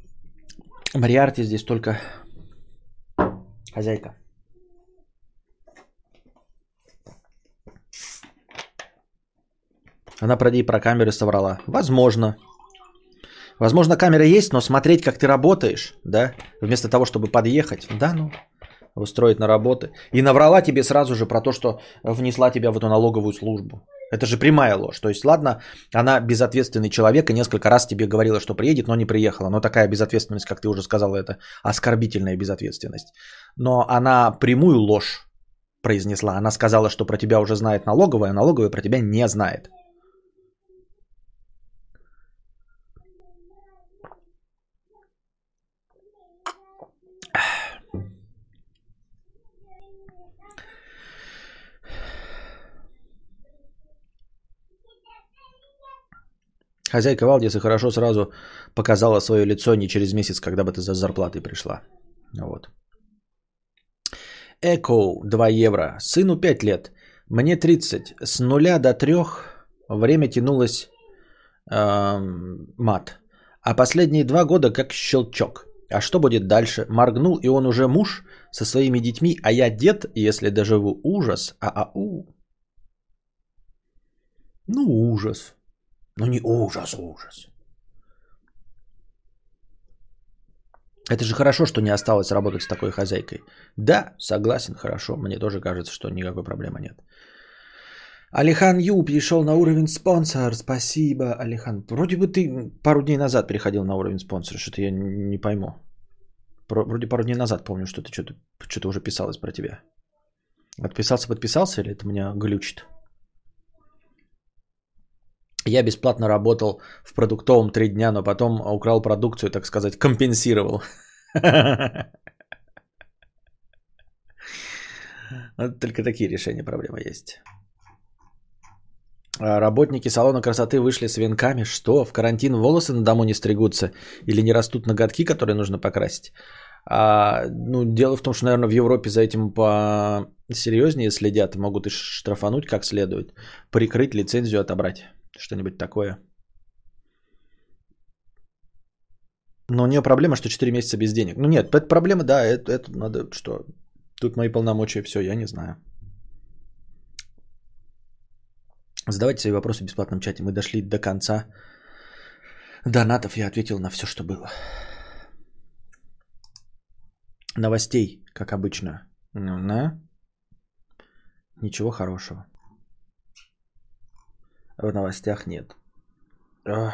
Мариарти здесь только хозяйка. Она про про камеры соврала. Возможно. Возможно, камера есть, но смотреть, как ты работаешь, да, вместо того, чтобы подъехать, да, ну, устроить на работы. И наврала тебе сразу же про то, что внесла тебя в эту налоговую службу. Это же прямая ложь. То есть, ладно, она безответственный человек и несколько раз тебе говорила, что приедет, но не приехала. Но такая безответственность, как ты уже сказала, это оскорбительная безответственность. Но она прямую ложь произнесла. Она сказала, что про тебя уже знает налоговая, а налоговая про тебя не знает. Хозяйка Валдиса хорошо сразу показала свое лицо не через месяц, когда бы ты за зарплатой пришла. Вот. Эко 2 евро. Сыну 5 лет. Мне 30. С нуля до 3 время тянулось э, мат. А последние два года как щелчок. А что будет дальше? Моргнул, и он уже муж со своими детьми, а я дед, если доживу. Ужас. А-а-у. Ну, ужас. Ну не ужас, ужас. Это же хорошо, что не осталось работать с такой хозяйкой. Да, согласен, хорошо. Мне тоже кажется, что никакой проблемы нет. Алихан Ю перешел на уровень спонсор. Спасибо, Алихан. Вроде бы ты пару дней назад переходил на уровень спонсора. Что-то я не пойму. Вроде пару дней назад помню, что ты что-то, что-то уже писалось про тебя. Отписался, подписался или это меня глючит? Я бесплатно работал в продуктовом три дня, но потом украл продукцию, так сказать, компенсировал. Только такие решения проблемы есть. А, работники салона красоты вышли с венками. Что? В карантин волосы на дому не стригутся? Или не растут ноготки, которые нужно покрасить? А, ну, дело в том, что, наверное, в Европе за этим по серьезнее следят. Могут и штрафануть как следует. Прикрыть, лицензию отобрать. Что-нибудь такое. Но у нее проблема, что 4 месяца без денег. Ну нет, это проблема, да, это, это надо что? Тут мои полномочия, все, я не знаю. Задавайте свои вопросы в бесплатном чате. Мы дошли до конца донатов. Я ответил на все, что было. Новостей, как обычно. Ну, на. Ничего хорошего. В новостях нет. Ох.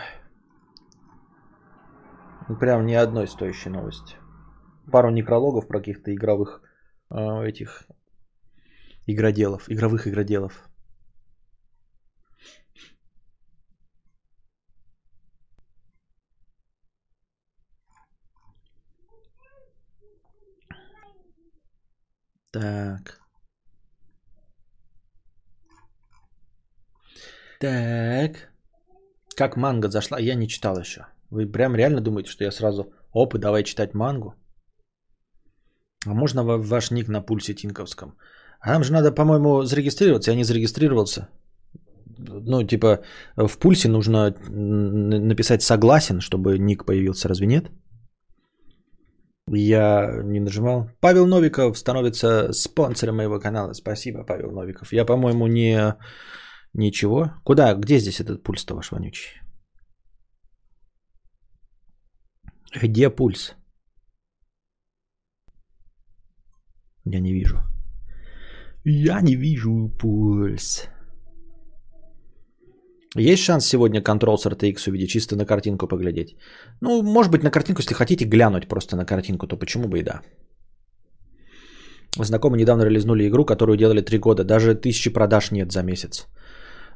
Прям ни одной стоящей новости. Пару некрологов про каких-то игровых э, этих игроделов, игровых игроделов. Так. Так. Как манга зашла? Я не читал еще. Вы прям реально думаете, что я сразу оп, и давай читать мангу? А можно ваш ник на пульсе Тинковском? А нам же надо, по-моему, зарегистрироваться. Я не зарегистрировался. Ну, типа, в пульсе нужно написать согласен, чтобы ник появился. Разве нет? Я не нажимал. Павел Новиков становится спонсором моего канала. Спасибо, Павел Новиков. Я, по-моему, не... Ничего. Куда? Где здесь этот пульс-то ваш вонючий? Где пульс? Я не вижу. Я не вижу пульс. Есть шанс сегодня Control с RTX увидеть, чисто на картинку поглядеть? Ну, может быть, на картинку, если хотите глянуть просто на картинку, то почему бы и да. Знакомые недавно релизнули игру, которую делали три года. Даже тысячи продаж нет за месяц.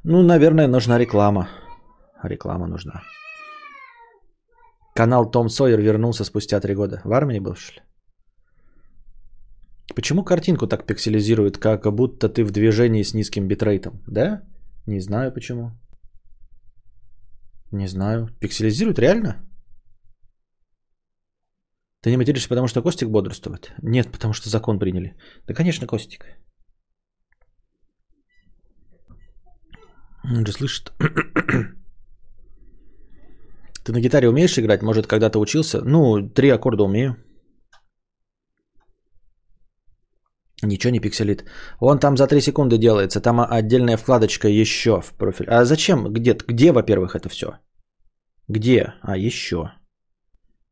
Ну, наверное, нужна реклама. Реклама нужна. Канал Том Сойер вернулся спустя три года. В армии был, что ли? Почему картинку так пикселизирует, как будто ты в движении с низким битрейтом? Да? Не знаю почему. Не знаю. Пикселизирует реально? Ты не материшься, потому что Костик бодрствует? Нет, потому что закон приняли. Да, конечно, Костик. Он же слышит. Ты на гитаре умеешь играть? Может, когда-то учился? Ну, три аккорда умею. Ничего не пикселит. Он там за 3 секунды делается. Там отдельная вкладочка еще в профиль. А зачем? Где, где во-первых, это все? Где? А, еще.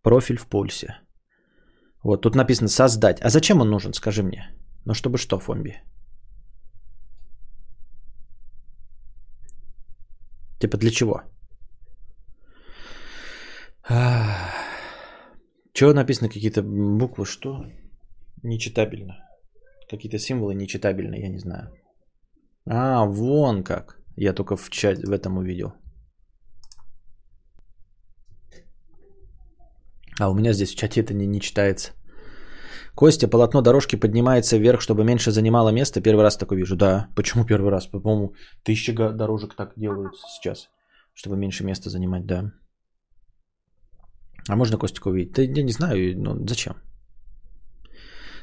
Профиль в пульсе. Вот, тут написано создать. А зачем он нужен, скажи мне? Ну, чтобы что, Фомби? Типа для чего? Чего написано какие-то буквы? Что? Нечитабельно. Какие-то символы нечитабельные, я не знаю. А, вон как. Я только в чате в этом увидел. А у меня здесь в чате это не, не читается. Костя, полотно дорожки поднимается вверх, чтобы меньше занимало место. Первый раз такое вижу. Да, почему первый раз? По-моему, тысячи дорожек так делают сейчас, чтобы меньше места занимать, да. А можно Костика увидеть? Да я не знаю, но зачем?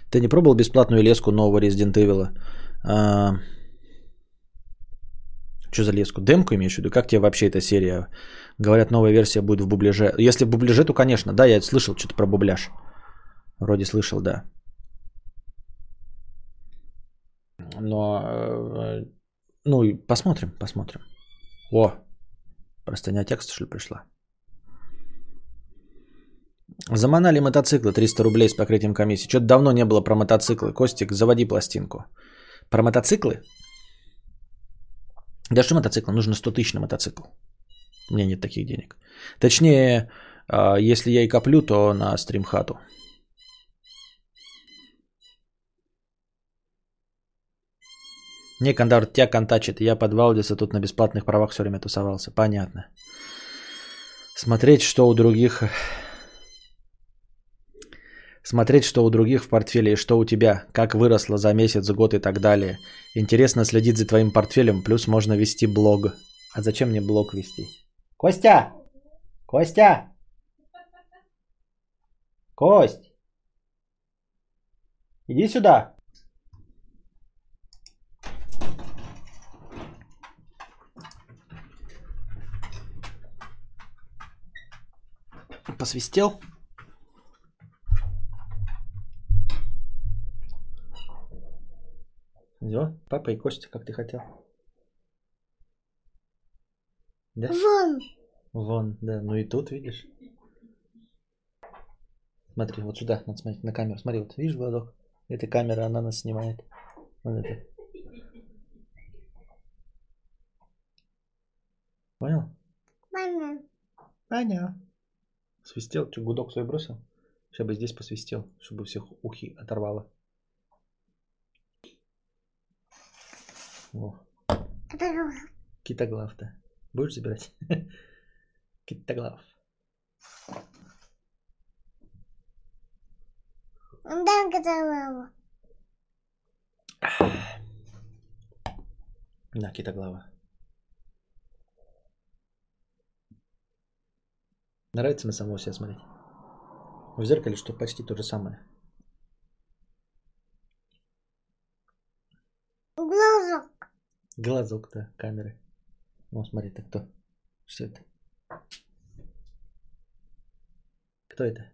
Ты не пробовал бесплатную леску нового Resident Evil? А... Что за леску? Демку имеешь в виду? Как тебе вообще эта серия? Говорят, новая версия будет в бубляже. Если в бубляже, то, конечно, да, я слышал что-то про бубляж. Вроде слышал, да. Но, э, ну, посмотрим, посмотрим. О, простыня текста, что ли, пришла? Заманали мотоциклы 300 рублей с покрытием комиссии. Что-то давно не было про мотоциклы. Костик, заводи пластинку. Про мотоциклы? Да что мотоцикл? Нужно 100 тысяч на мотоцикл. У меня нет таких денег. Точнее, а, если я и коплю, то на стримхату. Не, Кандар, тебя контачит. Я под Валдиса тут на бесплатных правах все время тусовался. Понятно. Смотреть, что у других... Смотреть, что у других в портфеле и что у тебя, как выросло за месяц, год и так далее. Интересно следить за твоим портфелем, плюс можно вести блог. А зачем мне блог вести? Костя! Костя! Кость! Иди сюда. Посвистел? Все, папа и Костя, как ты хотел. Да? Вон. Вон, да. Ну и тут, видишь. Смотри, вот сюда, надо смотреть на камеру. Смотри, вот видишь, Владок? Эта камера, она нас снимает. Вот это. Понял? Мама. Понял. Свистел, что, гудок свой бросил? Сейчас бы здесь посвистел, чтобы всех ухи оторвало. О, рука. китоглав-то. Будешь забирать? Китоглав. Да, мама. Да, китоглава. Нравится на самого себя смотреть? В зеркале что почти то же самое. Глазок. Глазок, да, камеры. Ну, смотри, это кто? Что это? Кто это?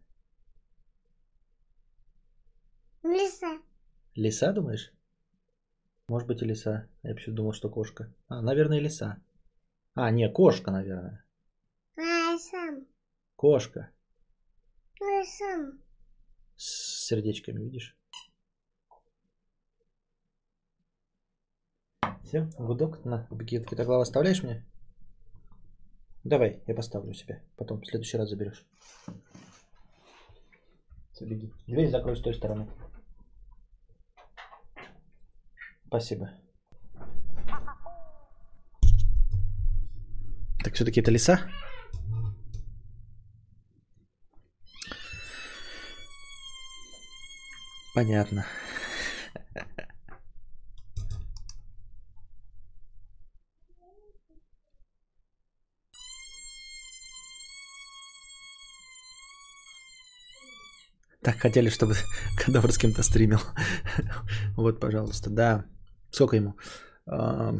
Лиса. Лиса, думаешь? Может быть и лиса. Я вообще думал, что кошка. А, наверное, лиса. А, не, кошка, наверное. А сам. Кошка. Ну я сам. С сердечками, видишь? Все, гудок. На, беги, китоглава оставляешь мне? Давай, я поставлю себе. Потом в следующий раз заберешь. Все, беги. Дверь закрой с той стороны. Спасибо. Так все-таки это лиса? Понятно. Так хотели, чтобы Кадавр с кем-то стримил. Вот, пожалуйста, да. Сколько ему? А,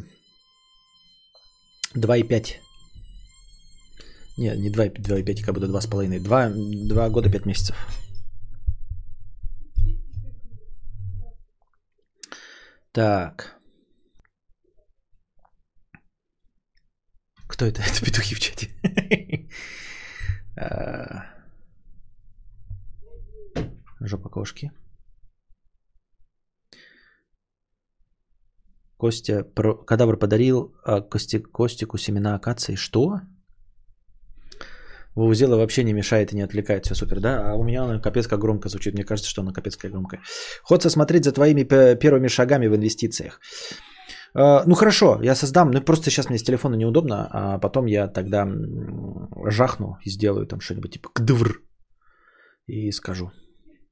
2,5. Не, не 2,5, 2,5, как будто 2,5. 2, 2 года 5 месяцев. Так. Кто это? Это петухи в чате. А, Жопа кошки. Костя, про... кадавр подарил а, Кости... Костику семена акации. Что? Вузела вообще не мешает и не отвлекает, все супер, да? А у меня она капец как громко звучит. Мне кажется, что она капец как громкая. Хочется смотреть за твоими первыми шагами в инвестициях. А, ну хорошо, я создам, ну просто сейчас мне с телефона неудобно, а потом я тогда жахну и сделаю там что-нибудь типа кдвр и скажу.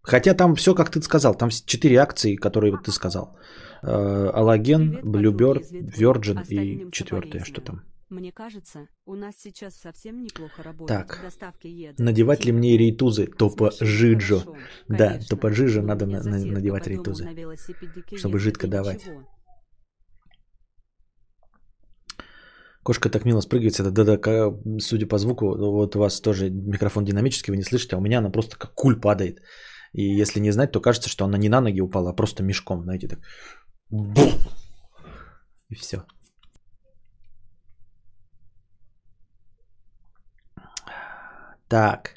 Хотя там все, как ты сказал, там четыре акции, которые вот ты сказал. Блюберт, подруги из Virgin и четвертое, что там. Мне кажется, у нас сейчас совсем неплохо работает Так. доставки еды. Надевать ли Типа мне рейтузы? Смешно, жиджо. хорошо, Да, топо жижа надо на- на- надевать рейтузы, на чтобы жидко давать. ничего. Кошка так мило спрыгивает. Это, да-да, судя по звуку, вот у вас тоже микрофон динамический, вы не слышите, а у меня она просто как куль падает. И если не знать, то кажется, что она не на ноги упала, а просто мешком, знаете, так. Бух! И все. Так.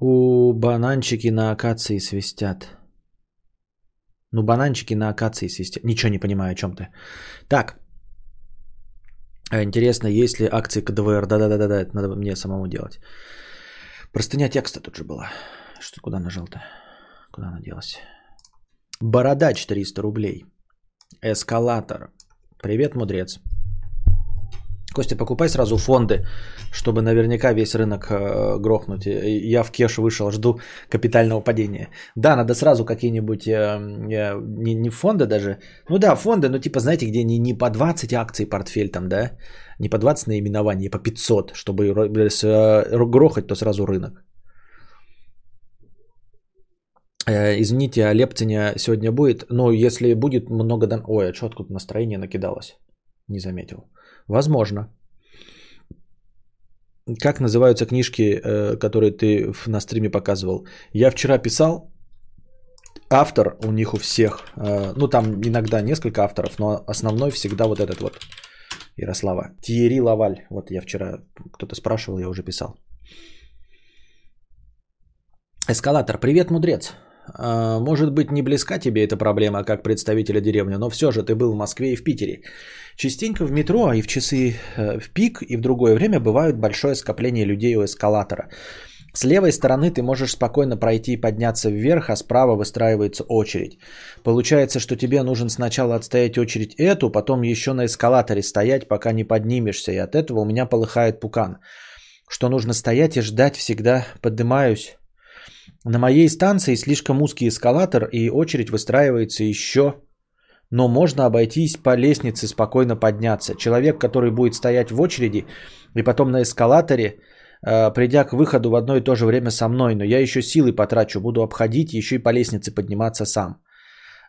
У бананчики на акации свистят. Ну, бананчики на акации свистят. Ничего не понимаю, о чем ты. Так. А, Интересно, есть ли акции КДВР? Да-да-да-да, это надо мне самому делать. Простыня текста тут же была. Что куда нажал-то? Куда она делась? Бородач 300 рублей. Эскалатор. Привет, мудрец. Костя, покупай сразу фонды, чтобы наверняка весь рынок э, грохнуть. Я в кеш вышел, жду капитального падения. Да, надо сразу какие-нибудь, э, не, не фонды даже, ну да, фонды, но типа, знаете, где не, не по 20 акций портфель там, да, не по 20 наименований, а по 500, чтобы э, грохать, то сразу рынок. Извините, а Лептиня сегодня будет? Ну, если будет много... Ой, а что откуда настроение накидалось? Не заметил. Возможно. Как называются книжки, э, которые ты на стриме показывал? Я вчера писал. Автор у них у всех. э, Ну, там иногда несколько авторов, но основной всегда вот этот вот. Ярослава. Тиери Лаваль. Вот я вчера кто-то спрашивал, я уже писал. Эскалатор. Привет, мудрец. А, Может быть, не близка тебе эта проблема, как представителя деревни, но все же ты был в Москве и в Питере. Частенько в метро и в часы э, в пик и в другое время бывают большое скопление людей у эскалатора. С левой стороны ты можешь спокойно пройти и подняться вверх, а справа выстраивается очередь. Получается, что тебе нужен сначала отстоять очередь эту, потом еще на эскалаторе стоять, пока не поднимешься, и от этого у меня полыхает пукан. Что нужно стоять и ждать всегда, поднимаюсь. На моей станции слишком узкий эскалатор и очередь выстраивается еще, но можно обойтись по лестнице спокойно подняться. Человек, который будет стоять в очереди и потом на эскалаторе, э, придя к выходу в одно и то же время со мной, но я еще силы потрачу, буду обходить еще и по лестнице подниматься сам.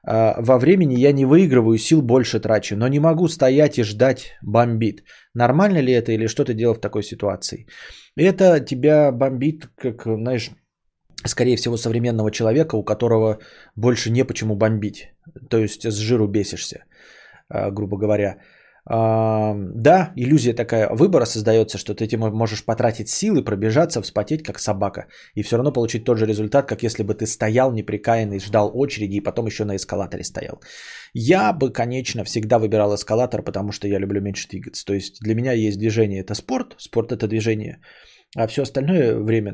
Э, Во времени я не выигрываю, сил больше трачу, но не могу стоять и ждать бомбит. Нормально ли это или что ты делал в такой ситуации? Это тебя бомбит, как, знаешь, скорее всего, современного человека, у которого больше не почему бомбить. То есть с жиру бесишься, а, грубо говоря. А, Да, иллюзия такая выбора создается, что ты этим можешь потратить силы, пробежаться, вспотеть, как собака, и все равно получить тот же результат, как если бы ты стоял неприкаянный, ждал очереди и потом еще на эскалаторе стоял. Я бы, конечно, всегда выбирал эскалатор, потому что я люблю меньше двигаться. То есть для меня есть движение – это спорт, спорт – это движение – а все остальное время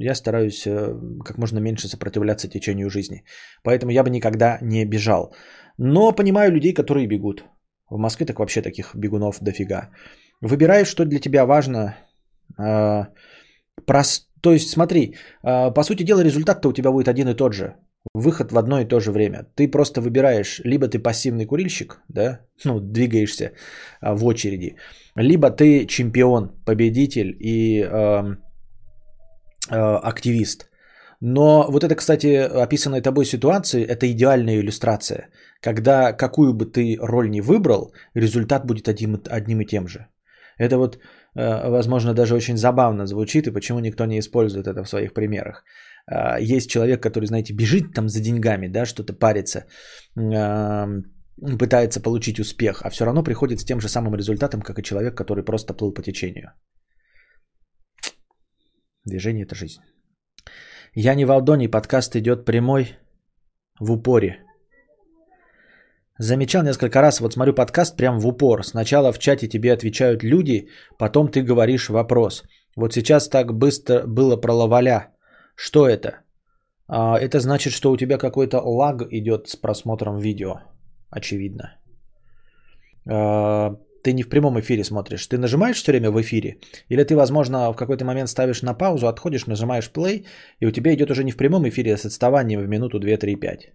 я стараюсь э, как можно меньше сопротивляться течению жизни. Поэтому я бы никогда не бежал. Но понимаю людей, которые бегут. В Москве так вообще таких бегунов дофига. Выбираешь, что для тебя важно. А, прос- То есть смотри, а, по сути дела результат-то у тебя будет один и тот же. Выход в одно и то же время. Ты просто выбираешь, либо ты пассивный курильщик, да, ну, двигаешься а, в очереди, либо ты чемпион, победитель и эм, э, активист. Но вот это, кстати, описанная тобой ситуация, это идеальная иллюстрация. Когда какую бы ты роль ни выбрал, результат будет одним, одним и тем же. Это вот, э, возможно, даже очень забавно звучит, и почему никто не использует это в своих примерах. Э, Есть человек, который, знаете, бежит там за деньгами, да, что-то парится, пытается получить успех, а все равно приходит с тем же самым результатом, как и человек, который просто плыл по течению. Движение – это жизнь. Я не в Алдоне, подкаст идет прямой в упоре. Замечал несколько раз, вот смотрю подкаст прям в упор. Сначала в чате тебе отвечают люди, потом ты говоришь вопрос. Вот сейчас так быстро было про лаваля. Что это? А, это значит, что у тебя какой-то лаг идет с просмотром видео. Очевидно. А, Ты не в прямом эфире смотришь. Ты нажимаешь все время в эфире? Или ты, возможно, в какой-то момент ставишь на паузу, отходишь, нажимаешь play, и у тебя идет уже не в прямом эфире, а с отставанием в минуту 2, 3, 5.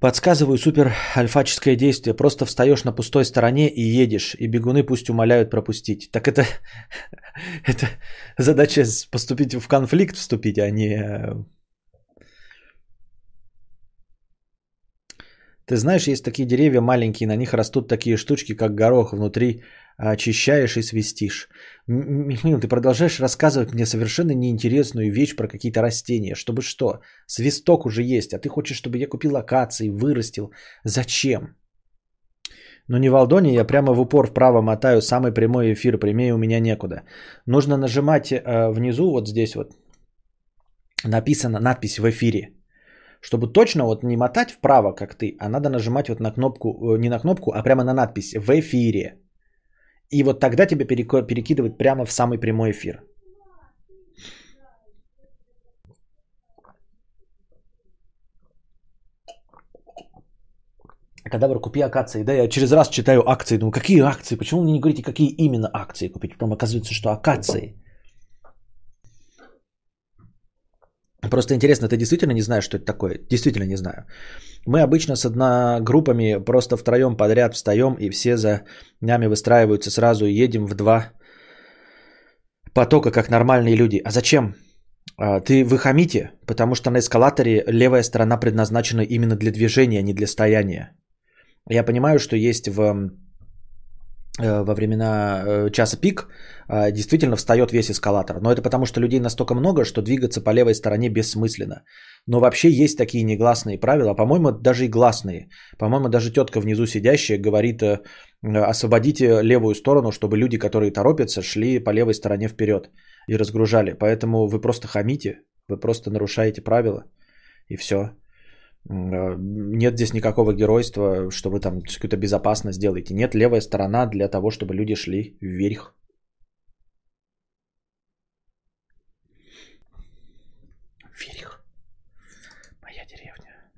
Подсказываю супер альфаческое действие. Просто встаешь на пустой стороне и едешь, и бегуны пусть умоляют пропустить. Так это, это задача поступить в конфликт, вступить, а не... э, Ты знаешь, есть такие деревья маленькие, на них растут такие штучки, как горох, внутри очищаешь и свистишь. Михаил, ты продолжаешь рассказывать мне совершенно неинтересную вещь про какие-то растения. Чтобы что? Свисток уже есть, а ты хочешь, чтобы я купил акации, вырастил. Зачем? Но не в Алдоне, я прямо в упор вправо мотаю, самый прямой эфир, прямее у меня некуда. Нужно нажимать э, внизу, вот здесь вот, написано надпись в эфире. Чтобы точно вот не мотать вправо, как ты, а надо нажимать вот на кнопку, э, не на кнопку, а прямо на надпись в эфире. И вот тогда тебя перекидывают прямо в самый прямой эфир. Кадавр, купи акации. Да, я через раз читаю акции, думаю, какие акции? Почему мне не говорите, какие именно акции купить? Потом оказывается, что акации. Просто интересно, ты действительно не знаешь, что это такое? Действительно не знаю. Мы обычно с одногруппами просто втроем подряд встаем, и все за нами выстраиваются сразу и едем в два потока, как нормальные люди. А зачем? А, Ты вы хамите, потому что на эскалаторе левая сторона предназначена именно для движения, а не для стояния. Я понимаю, что есть в, во времена э, часа пик э, действительно встает весь эскалатор. Но это потому, что людей настолько много, что двигаться по левой стороне бессмысленно. Но вообще есть такие негласные правила, по-моему, даже и гласные. По-моему, даже тетка внизу сидящая говорит, э, освободите левую сторону, чтобы люди, которые торопятся, шли по левой стороне вперед и разгружали. Поэтому вы просто хамите, вы просто нарушаете правила и все. Нет здесь никакого геройства, что вы там какую-то безопасность делаете. Нет, левая сторона для того, чтобы люди шли вверх. Вверх. Моя деревня.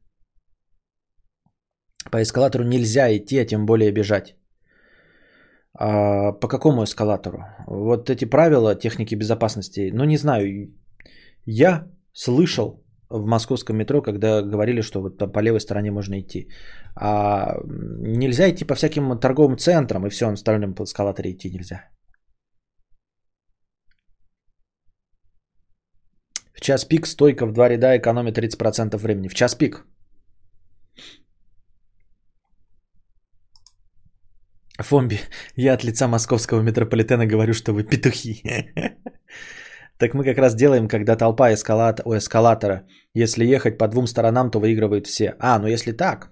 По эскалатору нельзя идти, а тем более бежать. А по какому эскалатору? Вот эти правила техники безопасности, ну не знаю. Я слышал в московском метро, когда говорили, что вот там по левой стороне можно идти. А нельзя идти по всяким торговым центрам, и все, на остальном по эскалаторе идти нельзя. В час пик стойка в два ряда экономит 30% времени. В час пик. Фомби, я от лица московского метрополитена говорю, что вы петухи. Так мы как раз делаем, когда толпа эскалат... у эскалатора. Если ехать по двум сторонам, то выигрывают все. А, ну если так.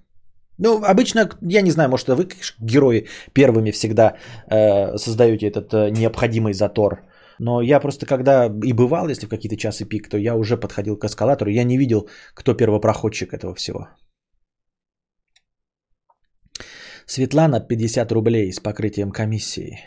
Ну, обычно, я не знаю, может, вы, герои, первыми всегда э, создаете этот э, необходимый затор. Но я просто когда и бывал, если в какие-то часы пик, то я уже подходил к эскалатору. Я не видел, кто первопроходчик этого всего. Светлана 50 рублей с покрытием комиссии.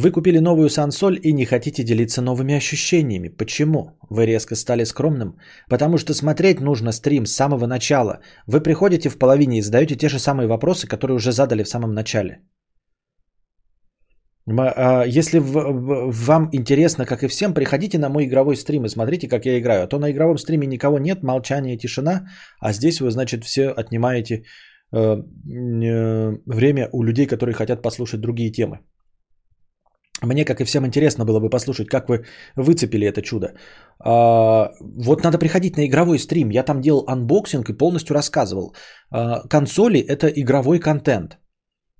Вы купили новую сансоль и не хотите делиться новыми ощущениями. Почему? Вы резко стали скромным? Потому что смотреть нужно стрим с самого начала. Вы приходите в половине и задаете те же самые вопросы, которые уже задали в самом начале. А, если вам интересно, как и всем, приходите на мой игровой стрим и смотрите, как я играю. А то на игровом стриме никого нет, молчание, тишина, а здесь вы, значит, все отнимаете э, э, время у людей, которые хотят послушать другие темы. Мне, как и всем, интересно было бы послушать, как вы выцепили это чудо. А, вот надо приходить на игровой стрим. Я там делал анбоксинг и полностью рассказывал. А, консоли – это игровой контент.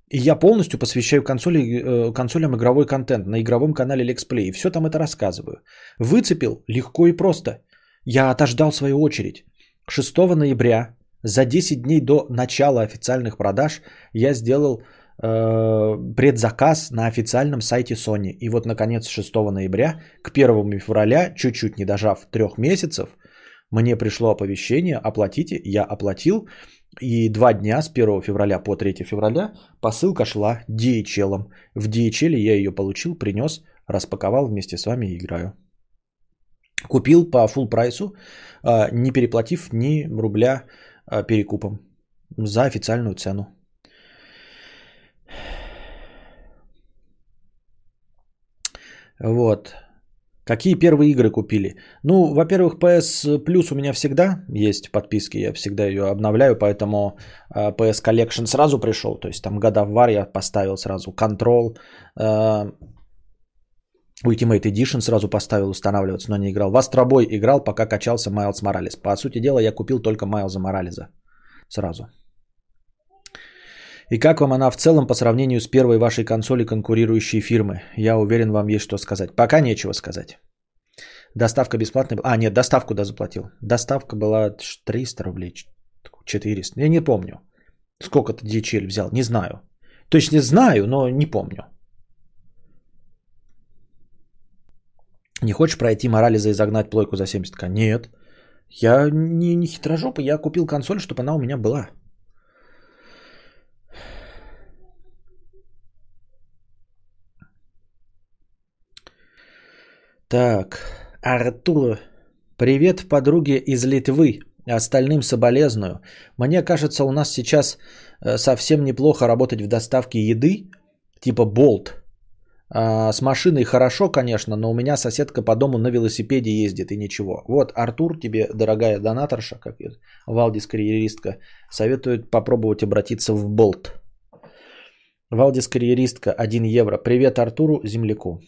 И я полностью посвящаю консоли, э, консолям игровой контент на игровом канале. И все там это рассказываю. Выцепил легко и просто. Я отождал свою очередь. 6 ноября, за 10 дней до начала официальных продаж, я сделал предзаказ на официальном сайте Sony. И вот, наконец, 6 ноября к 1 февраля, чуть-чуть не дожав трех месяцев, мне пришло оповещение, оплатите, я оплатил. И два дня с 1 февраля по 3 февраля посылка шла DHL. В DHL я ее получил, принес, распаковал вместе с вами и играю. Купил по full прайсу, а, не переплатив ни рубля а, перекупом за официальную цену. Вот. Какие первые игры купили? Ну, во-первых, PS Plus у меня всегда есть подписки, я всегда ее обновляю, поэтому PS Collection сразу пришел, то есть там God of War я поставил сразу, Control, э, Ultimate Edition сразу поставил устанавливаться, но не играл. В Boy играл, пока качался Miles Morales. По сути дела, я купил только Майлза Морализа сразу. И как вам она в целом по сравнению с первой вашей консоли конкурирующей фирмы? Я уверен, вам есть что сказать. Пока нечего сказать. Доставка бесплатная. А, нет, доставку да заплатил. Доставка была 300 рублей, 400. Я не помню. Сколько ты DHL взял, не знаю. То есть не знаю, но не помню. Не хочешь пройти Морализа и загнать плойку за 70к? Нет. Я не, не хитрожопый, я купил консоль, чтобы она у меня была. Так, Артур, привет подруге из Литвы. Остальным соболезную. Мне кажется, у нас сейчас э, совсем неплохо работать в доставке еды, типа Болт. А, с машиной хорошо, конечно, но у меня соседка по дому на велосипеде ездит и ничего. Вот, Артур, тебе, дорогая донаторша, как Валдис карьеристка, советует попробовать обратиться в Болт. Валдис карьеристка, 1 евро. Привет Артуру, земляку.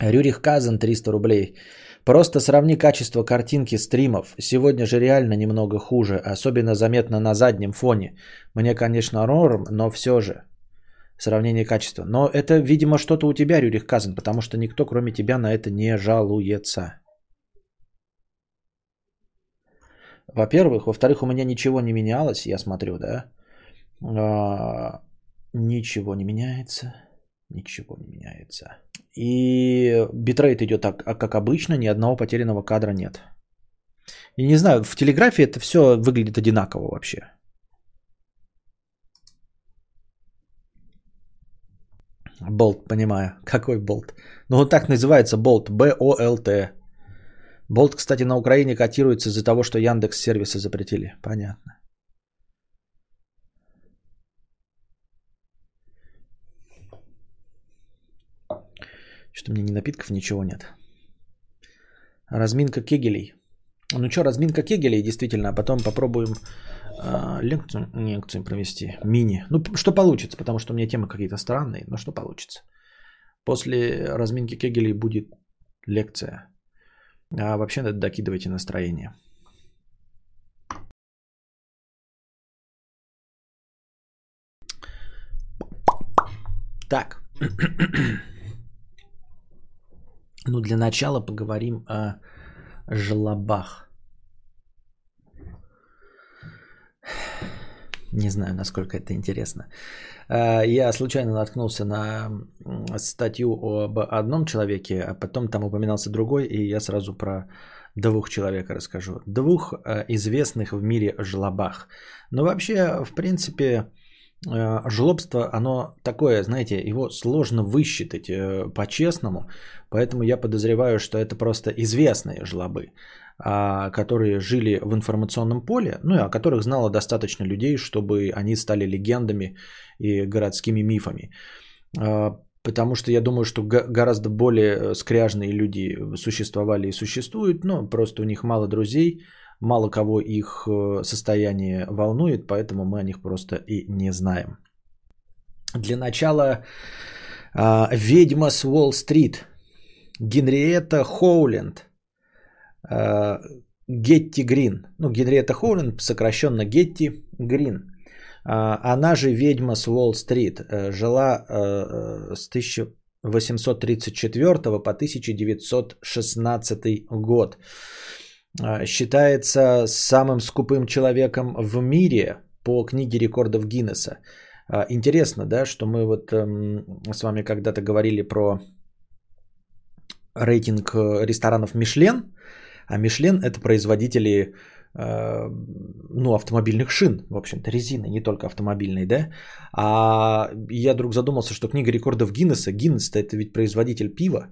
Рюрих Казан, 300 рублей. Просто сравни качество картинки стримов. Сегодня же реально немного хуже, особенно заметно на заднем фоне. Мне, конечно, норм, но все же. Сравнение качества. Но это, видимо, что-то у тебя, Рюрих Казан, потому что никто, кроме тебя, на это не жалуется. Во-первых. Во-вторых, у меня ничего не менялось, я смотрю, да? А, ничего не меняется. Ничего не меняется. И битрейт идет так, а как обычно, ни одного потерянного кадра нет. И не знаю, в телеграфии это все выглядит одинаково вообще. Болт, понимаю. Какой болт? Ну, вот так называется болт. Б-О-Л-Т. Болт, кстати, на Украине котируется из-за того, что Яндекс сервисы запретили. Понятно. Что-то мне ни напитков, ничего нет. Разминка кегелей. Ну что, разминка кегелей, действительно, а потом попробуем э, лекцию, лекцию провести. Мини. Ну, что получится, потому что у меня темы какие-то странные, но что получится. После разминки кегелей будет лекция. А вообще надо докидывайте настроение. Так. Ну, для начала поговорим о жлобах. Не знаю, насколько это интересно. А, я случайно наткнулся на статью об одном человеке, а потом там упоминался другой, и я сразу про двух человека расскажу. Двух а, известных в мире жлобах. Но вообще, в принципе, жлобство, оно такое, знаете, его сложно высчитать э, по-честному, поэтому я подозреваю, что это просто известные жлобы, которые жили в информационном поле, ну и о которых знало достаточно людей, чтобы они стали легендами и городскими мифами. Потому что я думаю, что гораздо более скряжные люди существовали и существуют, но просто у них мало друзей, мало кого их э, состояние волнует, поэтому мы о них просто и не знаем. Для начала ведьма с Уолл-стрит, Генриетта Хоуленд, Гетти Грин. Ну, Генриетта Хоуленд, сокращенно Гетти Грин. Она же ведьма с Уолл-стрит. Э, жила э, с 1834 по 1916 год. А, считается самым скупым человеком в мире по книге рекордов Гиннесса. А, интересно, да, что мы вот эм, с вами когда-то говорили про рейтинг э, ресторанов Мишлен, а Мишлен это производители э, ну, автомобильных шин, в общем-то, резины, не только автомобильной, да. А я вдруг задумался, что книга рекордов Гиннесса, Гиннесс это ведь производитель пива,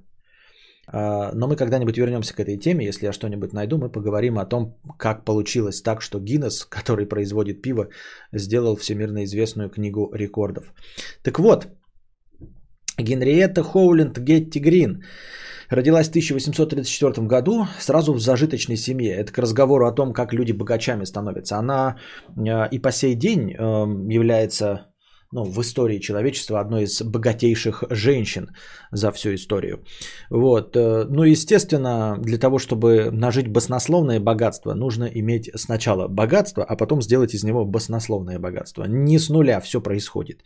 но мы когда-нибудь вернемся к этой теме. Если я что-нибудь найду, мы поговорим о том, как получилось так, что Гиннес, который производит пиво, сделал всемирно известную книгу рекордов. Так вот, Генриетта Хоуленд Гетти Грин родилась в 1834 году сразу в зажиточной семье. Это к разговору о том, как люди богачами становятся. Она а, и по сей день эм, является ну, в истории человечества одной из богатейших женщин за всю историю. Вот. Э, ну, естественно, для того, чтобы нажить баснословное богатство, нужно иметь сначала богатство, а потом сделать из него баснословное богатство. Не с нуля все происходит.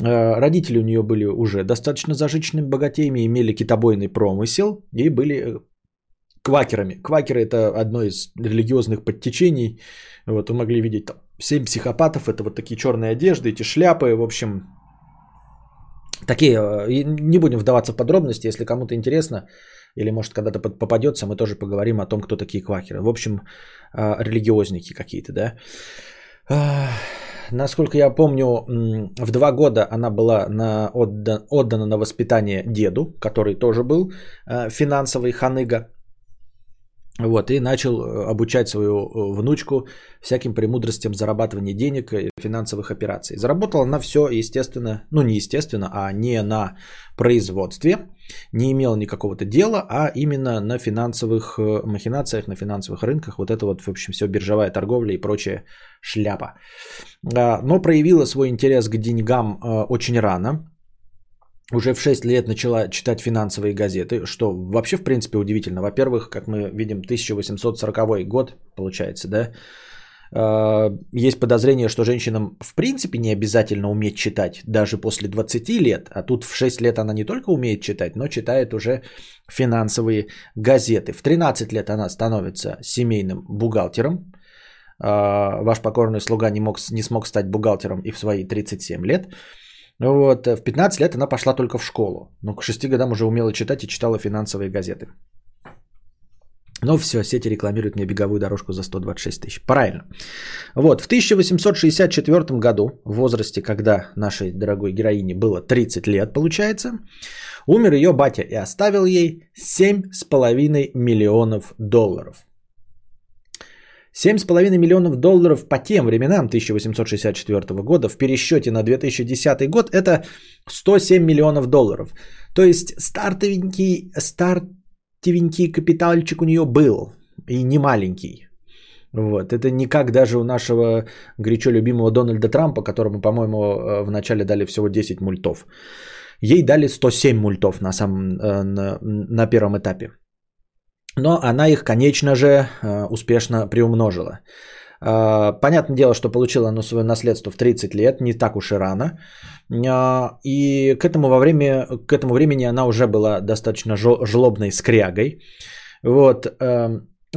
Э, родители у нее были уже достаточно зажиточными богатеями, имели китобойный промысел и были э, квакерами. Квакеры это одно из религиозных подтечений. Вот вы могли видеть там Семь психопатов, это вот такие черные одежды, эти шляпы, в общем, такие, э, не будем вдаваться в подробности, если кому-то интересно, или может когда-то попадется, мы тоже поговорим о том, кто такие квакеры. В общем, э, религиозники какие-то, да. Насколько я помню, в два года она была на, отдан, отдана на воспитание деду, который тоже был э, финансовый ханыга. Вот, и начал э, обучать свою э, внучку всяким премудростям зарабатывания денег и финансовых операций. Заработала она все, естественно, ну не естественно, а не на производстве, не имела никакого-то дела, а именно на финансовых э, махинациях, на финансовых рынках. Вот это вот, в общем, все биржевая торговля и прочая шляпа. А, но проявила свой интерес к деньгам очень рано уже в 6 лет начала читать финансовые газеты, что вообще в принципе удивительно. Во-первых, как мы видим, 1840 год получается, да, а, есть подозрение, что женщинам в принципе не обязательно уметь читать даже после 20 лет, а тут в 6 лет она не только умеет читать, но читает уже финансовые газеты. В 13 лет она становится семейным бухгалтером. А, ваш покорный слуга не, мог, не смог стать бухгалтером и в свои 37 лет. Вот, э, в 15 лет она пошла только в школу. Но к 6 годам уже умела читать и читала финансовые газеты. Но все, сети рекламируют мне беговую дорожку за 126 тысяч. Правильно. Вот, в 1864 году, в возрасте, когда нашей дорогой героине было 30 лет, получается, умер ее батя и оставил ей 7,5 миллионов долларов. 7,5 миллионов долларов по тем временам 1864 года в пересчете на 2010 год это 107 миллионов долларов. То есть стартовенький, стартовенький капитальчик у нее был и не маленький. Вот. Это не как даже у нашего горячо любимого Дональда Трампа, которому, по-моему, э, вначале дали всего 10 мультов. Ей дали 107 мультов на, самом, э, на, на первом этапе. Но она их, конечно же, э, успешно приумножила. Э, понятное дело, что получила она свое наследство в 30 лет, не так уж и рано. Э, и к этому, во время, к этому времени она уже была достаточно жлобной скрягой. Вот.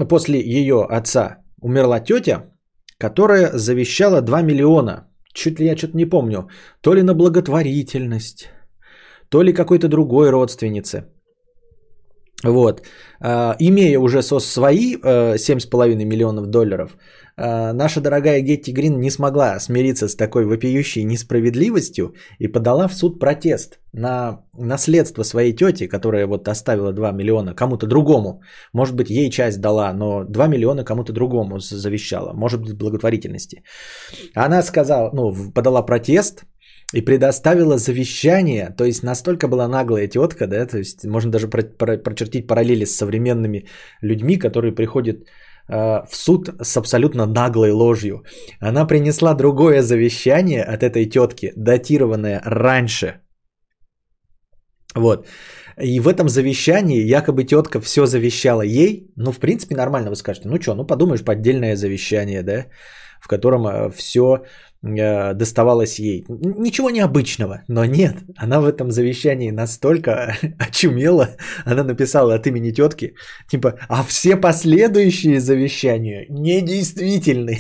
После ее отца умерла тетя, которая завещала 2 миллиона. Чуть ли я что-то не помню. То ли на благотворительность, то ли какой-то другой родственнице – вот. А, имея уже со свои 7,5 э, миллионов долларов, а, наша дорогая Гетти Грин не смогла смириться с такой вопиющей несправедливостью и подала в суд протест на наследство своей тети, которая вот оставила 2 миллиона кому-то другому. Может быть, ей часть дала, но 2 миллиона кому-то другому завещала. Может быть, благотворительности. Она сказала, ну, подала протест, и предоставила завещание, то есть настолько была наглая тетка, да, то есть можно даже про- про- прочертить параллели с современными людьми, которые приходят э, в суд с абсолютно наглой ложью. Она принесла другое завещание от этой тетки, датированное раньше. Вот. И в этом завещании якобы тетка все завещала ей. Ну, в принципе, нормально вы скажете. Ну что, ну подумаешь, поддельное завещание, да, в котором э, все Э, доставалось ей. Ничего необычного, но нет, она в этом завещании настолько очумела, она написала от имени тетки, типа, а все последующие завещания недействительны.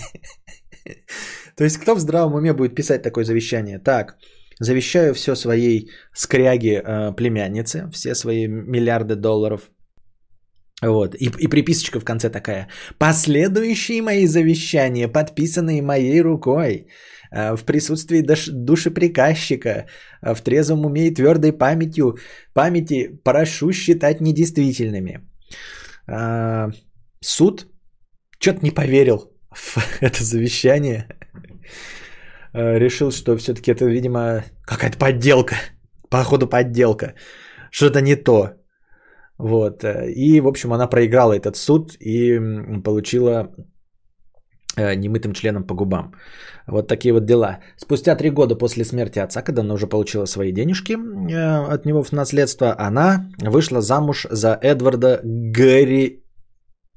То есть кто в здравом уме будет писать такое завещание? Так, завещаю все своей скряге э, племяннице, все свои миллиарды долларов. Вот. И, и приписочка в конце такая. Последующие мои завещания, подписанные моей рукой. Э, в присутствии душеприказчика, э, в трезвом уме и твердой памятью, памяти прошу считать недействительными. Э, суд что-то не поверил в это завещание. Решил, что все-таки это, видимо, какая-то подделка. Походу подделка. Что-то не то. Вот. И, в общем, она проиграла этот суд и получила немытым членом по губам. Вот такие вот дела. Спустя три года после смерти отца, когда она уже получила свои денежки э, от него в наследство, она вышла замуж за Эдварда Гэри...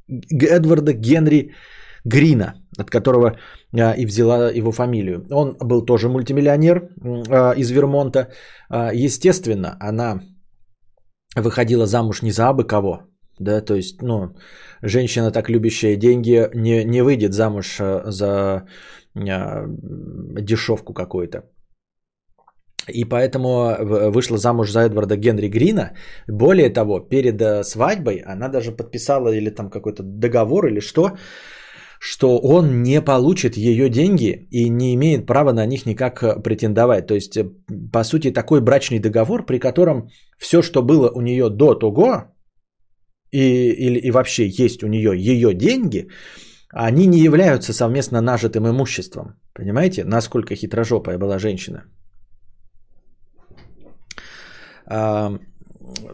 Эдварда Генри Грина, от которого э, и взяла его фамилию. Он был тоже мультимиллионер э, из Вермонта. Естественно, она выходила замуж не за абы кого, да, то есть, ну, женщина, так любящая деньги, не, не выйдет замуж за а, дешевку какую-то. И поэтому вышла замуж за Эдварда Генри Грина. Более того, перед э, свадьбой она даже подписала или там какой-то договор или что, что он не получит ее деньги и не имеет права на них никак э, претендовать. То есть, э, по сути, такой брачный договор, при котором все, что было у нее до того, и, или, и вообще есть у нее ее деньги, они не являются совместно нажитым имуществом. Понимаете, насколько хитрожопая была женщина?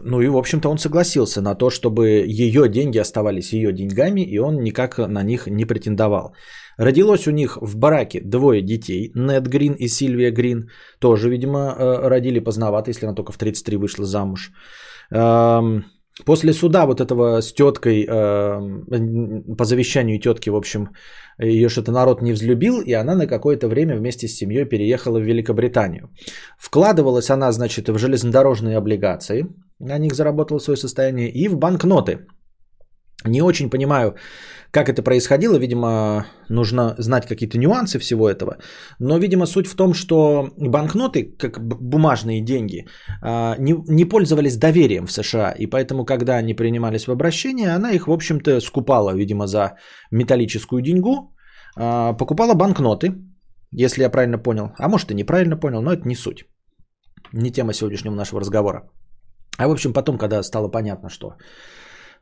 Ну и, в общем-то, он согласился на то, чтобы ее деньги оставались ее деньгами, и он никак на них не претендовал. Родилось у них в браке двое детей, Нед Грин и Сильвия Грин. Тоже, видимо, э, родили поздновато, если она только в 33 вышла замуж. После суда вот этого с теткой, по завещанию тетки, в общем, ее что-то народ не взлюбил, и она на какое-то время вместе с семьей переехала в Великобританию. Вкладывалась она, значит, в железнодорожные облигации, на них заработала свое состояние, и в банкноты. Не очень понимаю, как это происходило, видимо, нужно знать какие-то нюансы всего этого. Но, видимо, суть в том, что банкноты, как бумажные деньги, а, не, не пользовались доверием в США. И поэтому, когда они принимались в обращение, она их, в общем-то, скупала, видимо, за металлическую деньгу, а, покупала банкноты, если я правильно понял. А может, и неправильно понял, но это не суть. Не тема сегодняшнего нашего разговора. А в общем, потом, когда стало понятно, что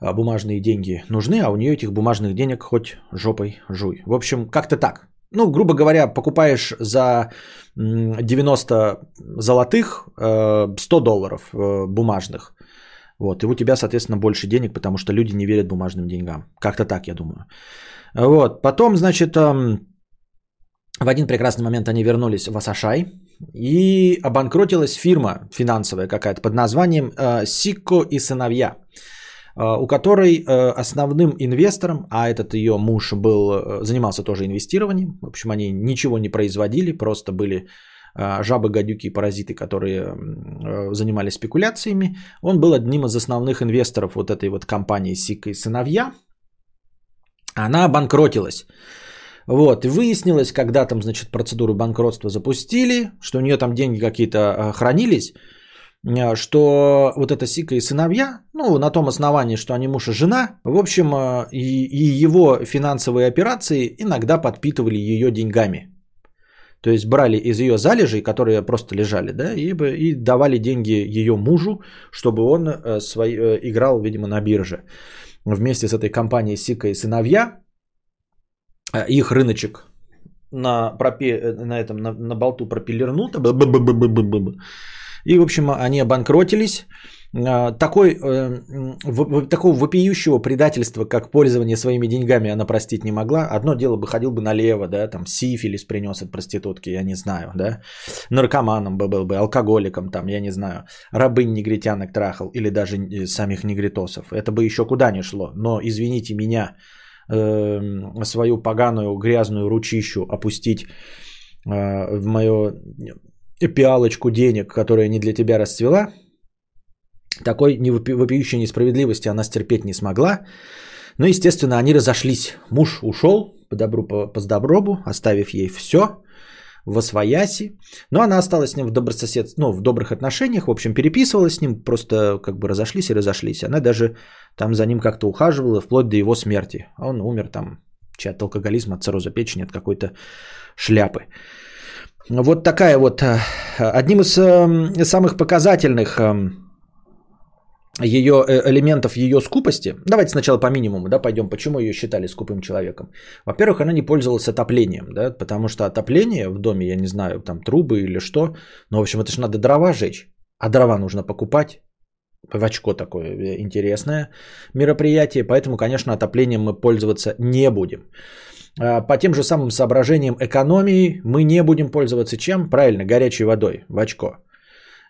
бумажные деньги нужны, а у нее этих бумажных денег хоть жопой жуй. В общем, как-то так. Ну, грубо говоря, покупаешь за 90 золотых 100 э, долларов э, бумажных. Вот, и у тебя, соответственно, больше денег, потому что люди не верят бумажным деньгам. Как-то так, я думаю. Вот, потом, значит, эм, в один прекрасный момент они вернулись в Асашай, и обанкротилась фирма финансовая какая-то под названием э, Сикко и сыновья. Э, у которой э, основным инвестором, а этот ее муж был, э, занимался тоже инвестированием, в общем, они ничего не производили, просто были жабы, гадюки и паразиты, которые занимались спекуляциями. Он был одним из основных инвесторов вот этой вот компании Сика и сыновья. Она обанкротилась. Вот, и выяснилось, когда там, значит, процедуру банкротства запустили, что у нее там деньги какие-то хранились, что вот эта Сика и сыновья, ну, на том основании, что они муж и жена, в общем, э, и, и его финансовые операции иногда подпитывали ее деньгами. То есть брали из ее залежей, которые просто лежали, да, и, и давали деньги ее мужу, чтобы он э, свой, играл, видимо, на бирже. Вместе с этой компанией Сика и сыновья, их рыночек на, пропе, на этом на, на болту пропелернуто. И, в общем, они обанкротились. А, такой, э, такого вопиющего предательства, как пользование своими деньгами, она простить не могла. Одно дело бы ходил бы налево, да, там сифилис принес от проститутки, я не знаю, да. Наркоманом бы был бы, алкоголиком, там, я не знаю. Рабынь негритянок трахал или даже э, самих негритосов. Это бы еще куда ни шло. Но, извините меня, эм, свою поганую грязную ручищу опустить э, в мое пиалочку денег, которая не для тебя расцвела, такой вопиющей несправедливости она стерпеть не смогла. Но, естественно, они разошлись. Муж ушел по добру, по, по здорову, оставив ей все в освояси. Но она осталась с ним в, добрососед... ну, в добрых отношениях. В общем, переписывалась с ним, просто как бы разошлись и разошлись. Она даже там за ним как-то ухаживала, вплоть до его смерти. А он умер там от алкоголизма, от цирроза печени, от какой-то шляпы. Вот такая вот, э, одним из эм, самых показательных эм, ее э, элементов ее скупости. Давайте сначала по минимуму, да, пойдем. Почему ее считали скупым человеком? Во-первых, она не пользовалась отоплением, да, потому что отопление в доме, я не знаю, там трубы или что, но, в общем, это же надо дрова жечь, а дрова нужно покупать. В очко такое э, интересное мероприятие, поэтому, конечно, отоплением мы пользоваться не будем. А, по тем же самым соображениям экономии мы не будем пользоваться чем? Правильно, горячей водой в очко.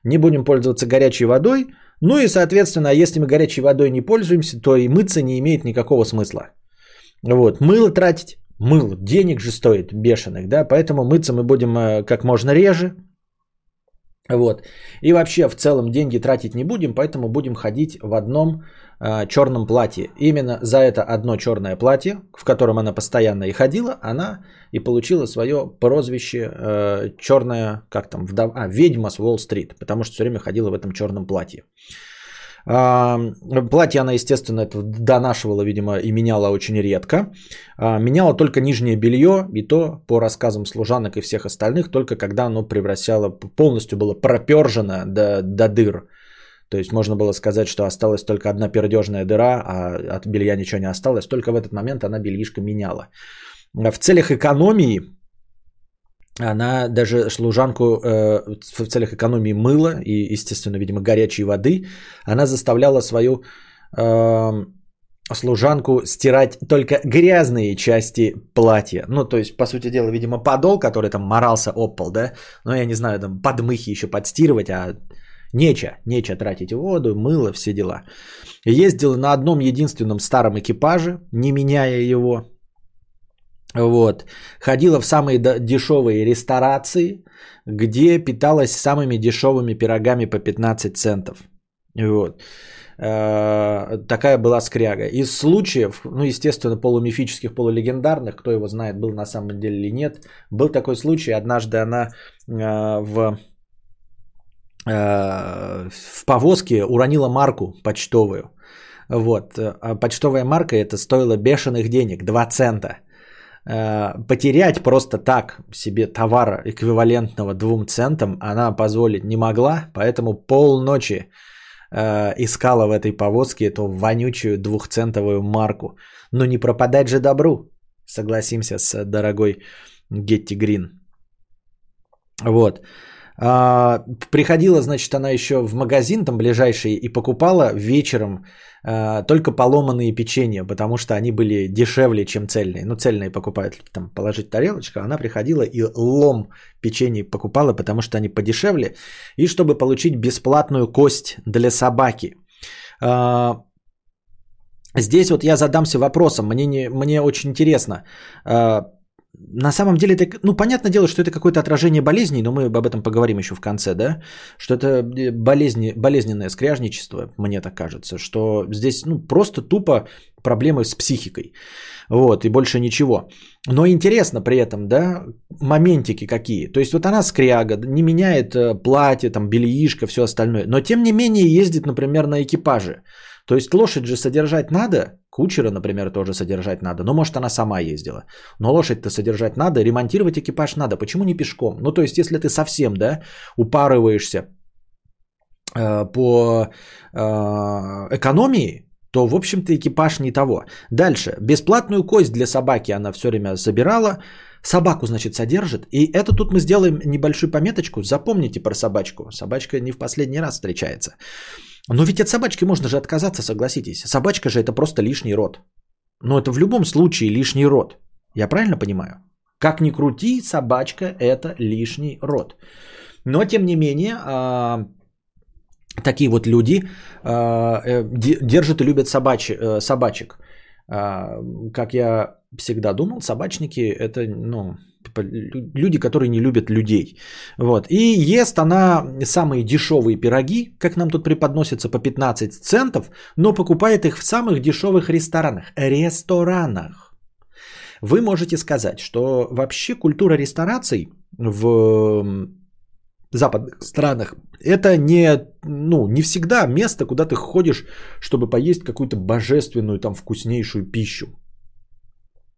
Не будем пользоваться горячей водой. Ну и, соответственно, если мы горячей водой не пользуемся, то и мыться не имеет никакого смысла. Вот, мыло тратить, мыло, денег же стоит бешеных, да, поэтому мыться мы будем э, как можно реже, вот. И вообще в целом деньги тратить не будем, поэтому будем ходить в одном э, черном платье. Именно за это одно черное платье, в котором она постоянно и ходила, она и получила свое прозвище э, черная, как там, вдов... а, ведьма с Уолл-стрит, потому что все время ходила в этом черном платье. А, платье она, естественно, это донашивала, видимо, и меняла очень редко. А, меняла только нижнее белье, и то, по рассказам служанок и всех остальных, только когда оно превращало, полностью было пропержено до, до дыр. То есть можно было сказать, что осталась только одна пердежная дыра, а от белья ничего не осталось. Только в этот момент она бельишко меняла. В целях экономии она даже служанку э, в целях экономии мыла и, естественно, видимо, горячей воды, она заставляла свою э, служанку стирать только грязные части платья. Ну, то есть, по сути дела, видимо, подол, который там морался об да, ну, я не знаю, там подмыхи еще подстирывать, а нече, нече тратить воду, мыло, все дела. Ездила на одном единственном старом экипаже, не меняя его, вот. Ходила в самые дешевые ресторации, где питалась самыми дешевыми пирогами по 15 центов. Вот. Э, такая была скряга. Из случаев, ну, естественно, полумифических, полулегендарных, кто его знает, был на самом деле или нет, был такой случай, однажды она э, в, в повозке уронила марку почтовую. Вот. А почтовая марка это стоила бешеных денег, 2 цента. Потерять просто так себе товара эквивалентного двум центам она позволить не могла, поэтому полночи э, искала в этой повозке эту вонючую двухцентовую марку. Но не пропадать же добру, согласимся с дорогой Гетти Грин. Вот. А, приходила, значит, она еще в магазин там ближайший и покупала вечером а, только поломанные печенья, потому что они были дешевле, чем цельные. Ну, цельные покупают, там положить тарелочку, она приходила и лом печенье покупала, потому что они подешевле, и чтобы получить бесплатную кость для собаки. А, здесь вот я задамся вопросом, мне, не, мне очень интересно, на самом деле, это, ну, понятное дело, что это какое-то отражение болезней, но мы об этом поговорим еще в конце, да, что это э, болезни, болезненное скряжничество, мне так кажется, что здесь, ну, просто тупо проблемы с психикой, вот, и больше ничего. Но интересно при этом, да, моментики какие, то есть вот она скряга, не меняет э, платье, там, бельишко, все остальное, но тем не менее ездит, например, на экипаже, то есть лошадь же содержать надо, кучера, например, тоже содержать надо. Но может она сама ездила. Но лошадь-то содержать надо, ремонтировать экипаж надо. Почему не пешком? Ну то есть если ты совсем, да, упарываешься э, по э, экономии, то, в общем-то, экипаж не того. Дальше. Бесплатную кость для собаки она все время забирала. Собаку, значит, содержит. И это тут мы сделаем небольшую пометочку. Запомните про собачку. Собачка не в последний раз встречается. Но ведь от собачки можно же отказаться, согласитесь. Собачка же это просто лишний род. Но это в любом случае лишний род. Я правильно понимаю? Как ни крути, собачка это лишний род. Но тем не менее, а, такие вот люди а, э, держат и любят собач, э, собачек. А, как я всегда думал, собачники это, ну, люди, которые не любят людей. Вот. И ест она самые дешевые пироги, как нам тут преподносятся, по 15 центов, но покупает их в самых дешевых ресторанах. Ресторанах. Вы можете сказать, что вообще культура рестораций в западных странах это не, ну, не всегда место, куда ты ходишь, чтобы поесть какую-то божественную, там, вкуснейшую пищу.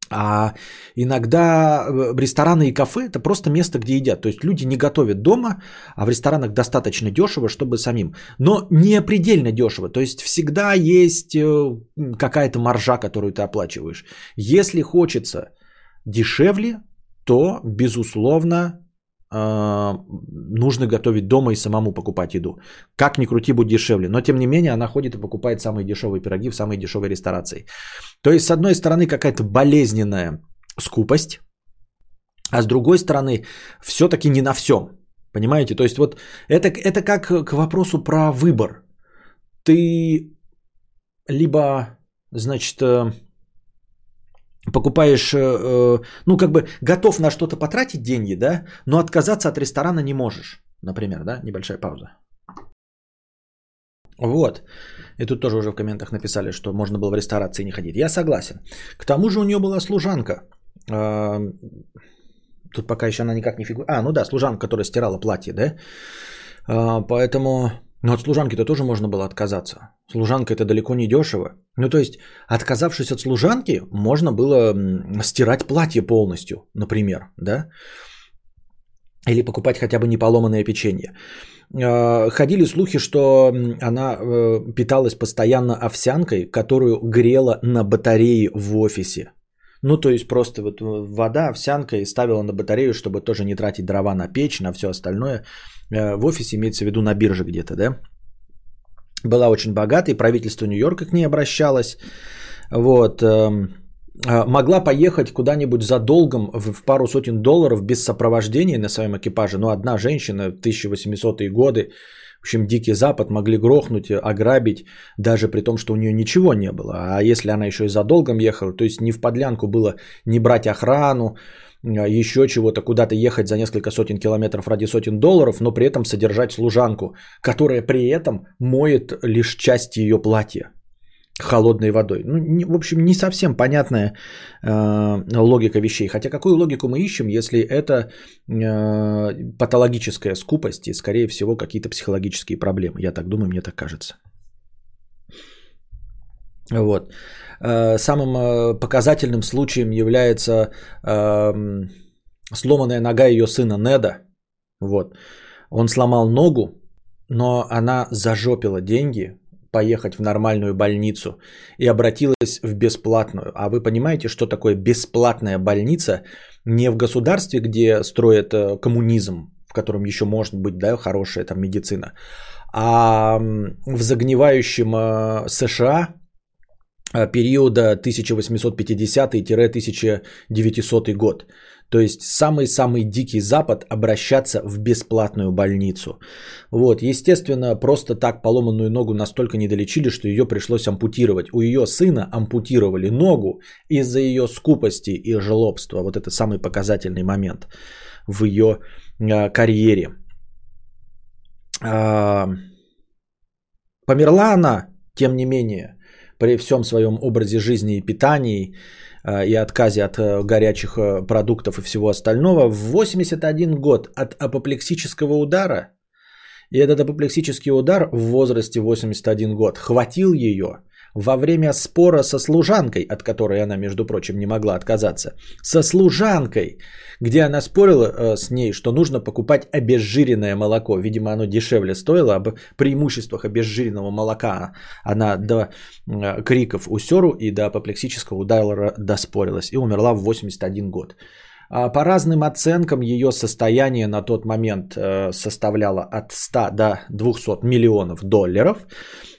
А иногда э, рестораны и кафе это просто место, где едят. То есть люди не готовят дома, а в ресторанах достаточно дешево, чтобы самим. Но не предельно дешево. То есть всегда есть э, какая-то маржа, которую ты оплачиваешь. Если хочется дешевле, то, безусловно, нужно готовить дома и самому покупать еду. Как ни крути, будет дешевле. Но тем не менее, она ходит и покупает самые дешевые пироги в самой дешевой ресторации. То есть, с одной стороны, какая-то болезненная скупость, а с другой стороны, все-таки не на всем. Понимаете? То есть, вот это, это как к вопросу про выбор. Ты либо, значит, э, покупаешь, э, э, ну, как бы готов на что-то потратить деньги, да, но отказаться от ресторана не можешь, например, да, небольшая пауза. Вот. И тут тоже уже в комментах написали, что можно было в ресторации не ходить. Я согласен. К тому же у нее была служанка. А, тут пока еще она никак не фигурирует. А, ну да, служанка, которая стирала платье, да. А, поэтому но от служанки-то тоже можно было отказаться. Служанка это далеко не дешево. Ну то есть, отказавшись от служанки, можно было стирать платье полностью, например, да? Или покупать хотя бы неполоманное печенье. Э, Ходили слухи, что она э, питалась постоянно овсянкой, которую грела на батарее в офисе. Ну, то есть просто вот э, вода, овсянка и ставила на батарею, чтобы тоже не тратить дрова на печь, на все остальное. Э, В офисе имеется в виду на бирже где-то, да? Была очень богатой, правительство Нью-Йорка к ней обращалось. Вот. эм, а, Могла поехать куда-нибудь за долгом в пару сотен долларов без сопровождения на своем экипаже. Но одна женщина в 1800-е годы, в общем, Дикий Запад могли грохнуть, ограбить, даже при том, что у нее ничего не было. А если она еще и за долгом ехала, то есть не в подлянку было не брать охрану, еще чего-то, куда-то ехать за несколько сотен километров ради сотен долларов, но при этом содержать служанку, которая при этом моет лишь часть ее платья холодной водой. Ну, в общем, не совсем понятная э, логика вещей. Хотя какую логику мы ищем, если это э, патологическая скупость и, скорее всего, какие-то психологические проблемы. Я так думаю, мне так кажется. Вот. Э, Самым э, показательным случаем является эм, сломанная нога ее сына Неда. Вот. Он сломал ногу, но она зажопила деньги поехать в нормальную больницу и обратилась в бесплатную. А вы понимаете, что такое бесплатная больница не в государстве, где строят э, коммунизм, в котором еще может быть да, хорошая там медицина, а в загнивающем США периода 1850-1900 год. То есть самый-самый дикий Запад обращаться в бесплатную больницу. Вот, естественно, просто так поломанную ногу настолько не долечили, что ее пришлось ампутировать. У ее сына ампутировали ногу из-за ее скупости и жлобства. Вот это самый показательный момент в ее э, карьере. А, померла она, тем не менее, при всем своем образе жизни и питании э, и отказе от э, горячих э, продуктов и всего остального в 81 год от апоплексического удара. И этот апоплексический удар в возрасте 81 год хватил ее во время спора со служанкой, от которой она, между прочим, не могла отказаться. Со служанкой, где она спорила э, с ней, что нужно покупать обезжиренное молоко. Видимо, оно дешевле стоило. Об преимуществах обезжиренного молока она до э, криков усеру и до апоплексического удара доспорилась. И умерла в 81 год. А По разным оценкам ее состояние на тот момент э, составляло от 100 до 200 миллионов долларов.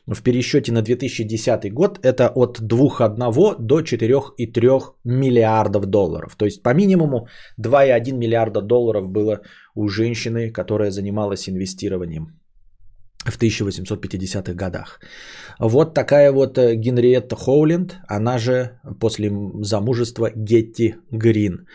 В пересчете на 2010 год это от 2,1 до 4,3 миллиардов долларов. То есть по минимуму 2,1 миллиарда долларов было у женщины, которая занималась инвестированием в 1850-х годах. Вот такая вот э, Генриетта Хоуленд, она же после замужества Гетти Грин.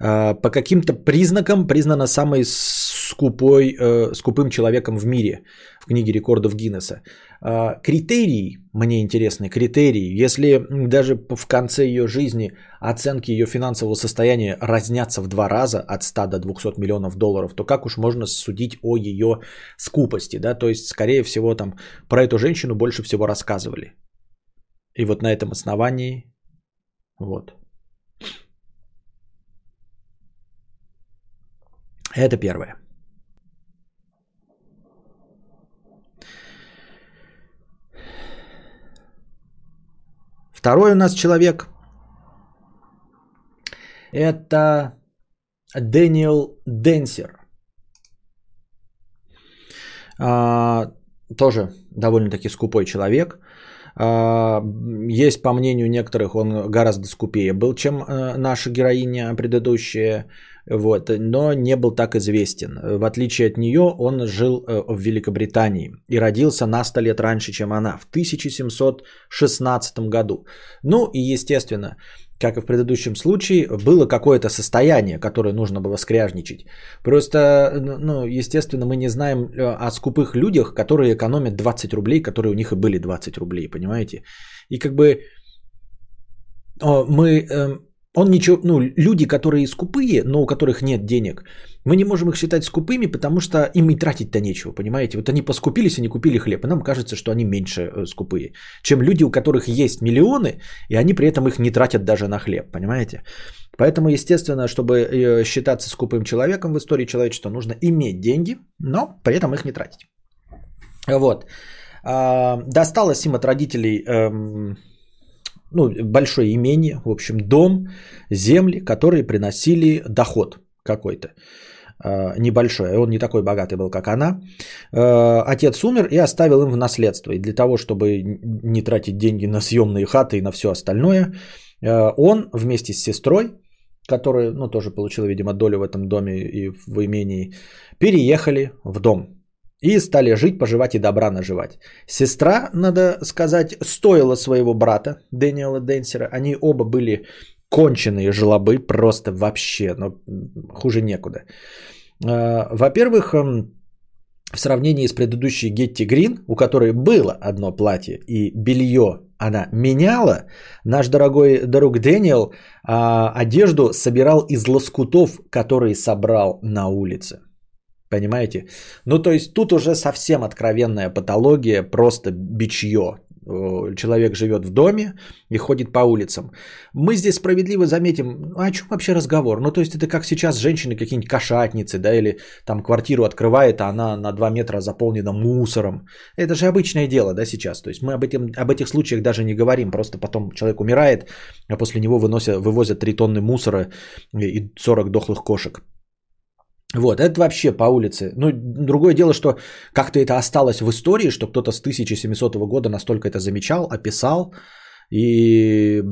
А, По каким-то признакам признана самой скупой, э, скупым человеком в мире в книге рекордов Гиннесса. А, Критерии, мне интересны критерии, если даже в конце ее жизни оценки ее финансового состояния разнятся в два раза от 100 до 200 миллионов долларов, то как уж можно судить о ее скупости, да, то есть, скорее всего, там про эту женщину больше всего рассказывали. И вот на этом основании, вот. Это первое. Второй у нас человек. Это Дэниел Денсер. А, тоже довольно-таки скупой человек. А, есть, по мнению некоторых, он гораздо скупее был, чем э, наша героиня предыдущая. Вот, но не был так известен. В отличие от нее, он жил э, в Великобритании и родился на 100 лет раньше, чем она, в 1716 году. Ну и, естественно, как и в предыдущем случае, было какое-то состояние, которое нужно было скряжничать. Просто, ну, естественно, мы не знаем э, о скупых людях, которые экономят 20 рублей, которые у них и были 20 рублей, понимаете? И как бы мы э, Он ничего, ну, люди, которые скупые, но у которых нет денег, мы не можем их считать скупыми, потому что им и тратить-то нечего, понимаете? Вот они поскупились и не купили хлеб, и нам кажется, что они меньше э, скупые, чем люди, у которых есть миллионы, и они при этом их не тратят даже на хлеб, понимаете? Поэтому, естественно, чтобы э, считаться скупым человеком в истории человечества, нужно иметь деньги, но при этом их не тратить. Вот. А, Досталось им от родителей эм, ну, большое имение, в общем, дом, земли, которые приносили доход какой-то э, небольшой. Он не такой богатый был, как она. Э, отец умер и оставил им в наследство. И для того, чтобы не тратить деньги на съемные хаты и на все остальное, э, он вместе с сестрой, которая, ну, тоже получила, видимо, долю в этом доме и в имении, переехали в дом. И стали жить, поживать и добра наживать. Сестра, надо сказать, стоила своего брата, Дэниела Денсера. Они оба были конченые жлобы, просто вообще, но хуже некуда. А, Во-первых, эм, в сравнении с предыдущей Гетти Грин, у которой было одно платье и белье она меняла, наш дорогой друг Дэниел а, одежду собирал из лоскутов, которые собрал на улице. Понимаете? Ну, то есть тут уже совсем откровенная патология, просто бичье. Э, Человек живет в доме и ходит по улицам. Мы здесь справедливо заметим, ну, о чем вообще разговор? Ну, то есть это как сейчас женщины какие-нибудь кошатницы, да, или там квартиру открывает, а она на 2 метра заполнена мусором. Это же обычное дело, да, сейчас. То есть мы об, этом, об этих случаях даже не говорим, просто потом человек умирает, а после него выносят, вывозят 3 тонны мусора и 40 дохлых кошек. Вот, это вообще по улице. Ну, другое дело, что как-то это осталось в истории, что кто-то с 1700 года настолько это замечал, описал, и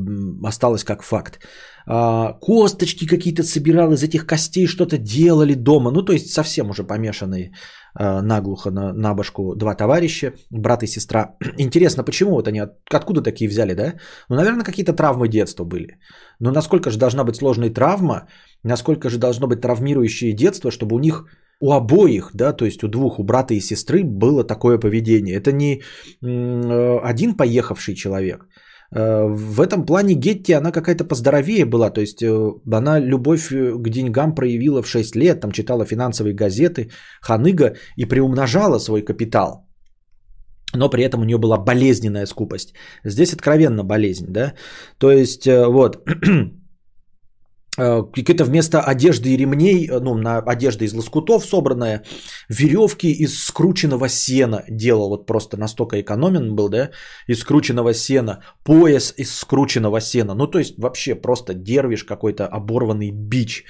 осталось как факт. А, косточки какие-то собирал из этих костей, что-то делали дома. Ну, то есть совсем уже помешанные а, наглухо на, на башку два товарища, брат и сестра. Интересно, почему вот они, от- откуда такие взяли, да? Ну, наверное, какие-то травмы детства были. Но насколько же должна быть сложная травма, насколько же должно быть травмирующее детство, чтобы у них, у обоих, да, то есть у двух, у брата и сестры было такое поведение. Это не э, один поехавший человек. Э, В этом плане Гетти, она какая-то поздоровее была, то есть э, она любовь э, к деньгам проявила в 6 лет, там читала финансовые газеты, ханыга и приумножала свой капитал. Но при этом у нее была болезненная скупость. Здесь откровенно болезнь, да. То есть вот какие-то вместо одежды и ремней, э, ну, на одежда из лоскутов собранная, веревки из скрученного сена делал, вот просто настолько экономен был, да, из скрученного сена, пояс из скрученного сена, ну, то есть вообще просто дервиш какой-то оборванный бич.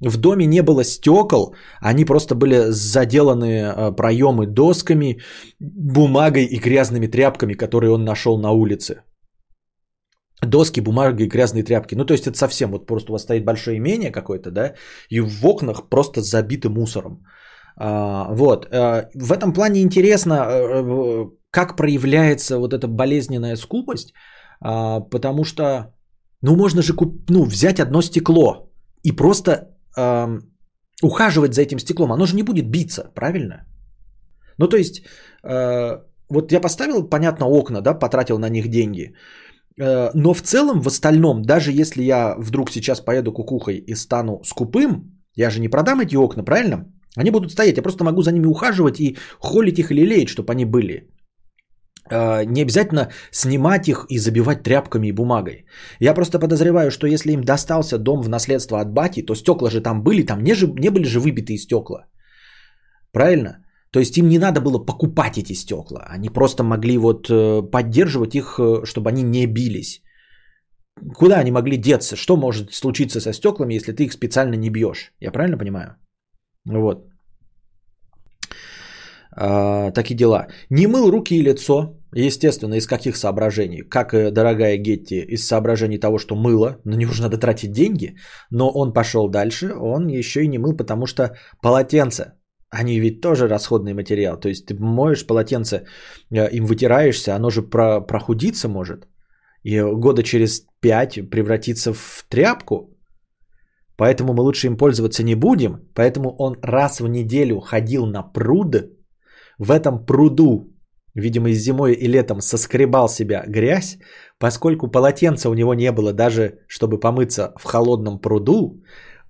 В доме не было стекол, они просто были заделаны э, проемы досками, бумагой и грязными тряпками, которые он нашел на улице доски, бумага и грязные тряпки. Ну, то есть это совсем вот просто у вас стоит большое имение какое-то, да, и в окнах просто забиты мусором. А, вот. А, в этом плане интересно, э, как проявляется вот эта болезненная скупость, а, потому что, ну, можно же куп- ну, взять одно стекло и просто ухаживать за этим стеклом. Оно же не будет биться, правильно? Ну, то есть, э, вот я поставил, понятно, окна, да, потратил на них деньги. Э, Но в целом, в остальном, даже если я вдруг сейчас поеду кукухой и стану скупым, я же не продам эти окна, правильно? Они будут стоять, я просто могу за ними ухаживать и холить их или леять, чтобы они были. Э, Не обязательно снимать их и забивать тряпками и бумагой. Я просто подозреваю, что если им достался дом в наследство от бати, то стекла же там были, там не, же, не были же выбитые стекла. Правильно? То есть им не надо было покупать эти стекла. Они просто могли вот э, поддерживать их, э, чтобы они не бились. Куда они могли деться? Что может случиться со стеклами, если ты их специально не бьешь? Я правильно понимаю? Вот. А, такие дела. Не мыл руки и лицо. Естественно, из каких соображений? Как и дорогая Гетти, из соображений того, что мыло, на него же надо тратить деньги. Но он пошел дальше, он еще и не мыл, потому что полотенце они ведь тоже расходный материал. То есть ты моешь полотенце, э, им вытираешься, оно же про, прохудиться может. И года через пять превратиться в тряпку. Поэтому мы лучше им пользоваться не будем. Поэтому он раз в неделю ходил на пруд. В этом пруду видимо, и зимой, и летом соскребал себя грязь, поскольку полотенца у него не было даже, чтобы помыться в холодном пруду,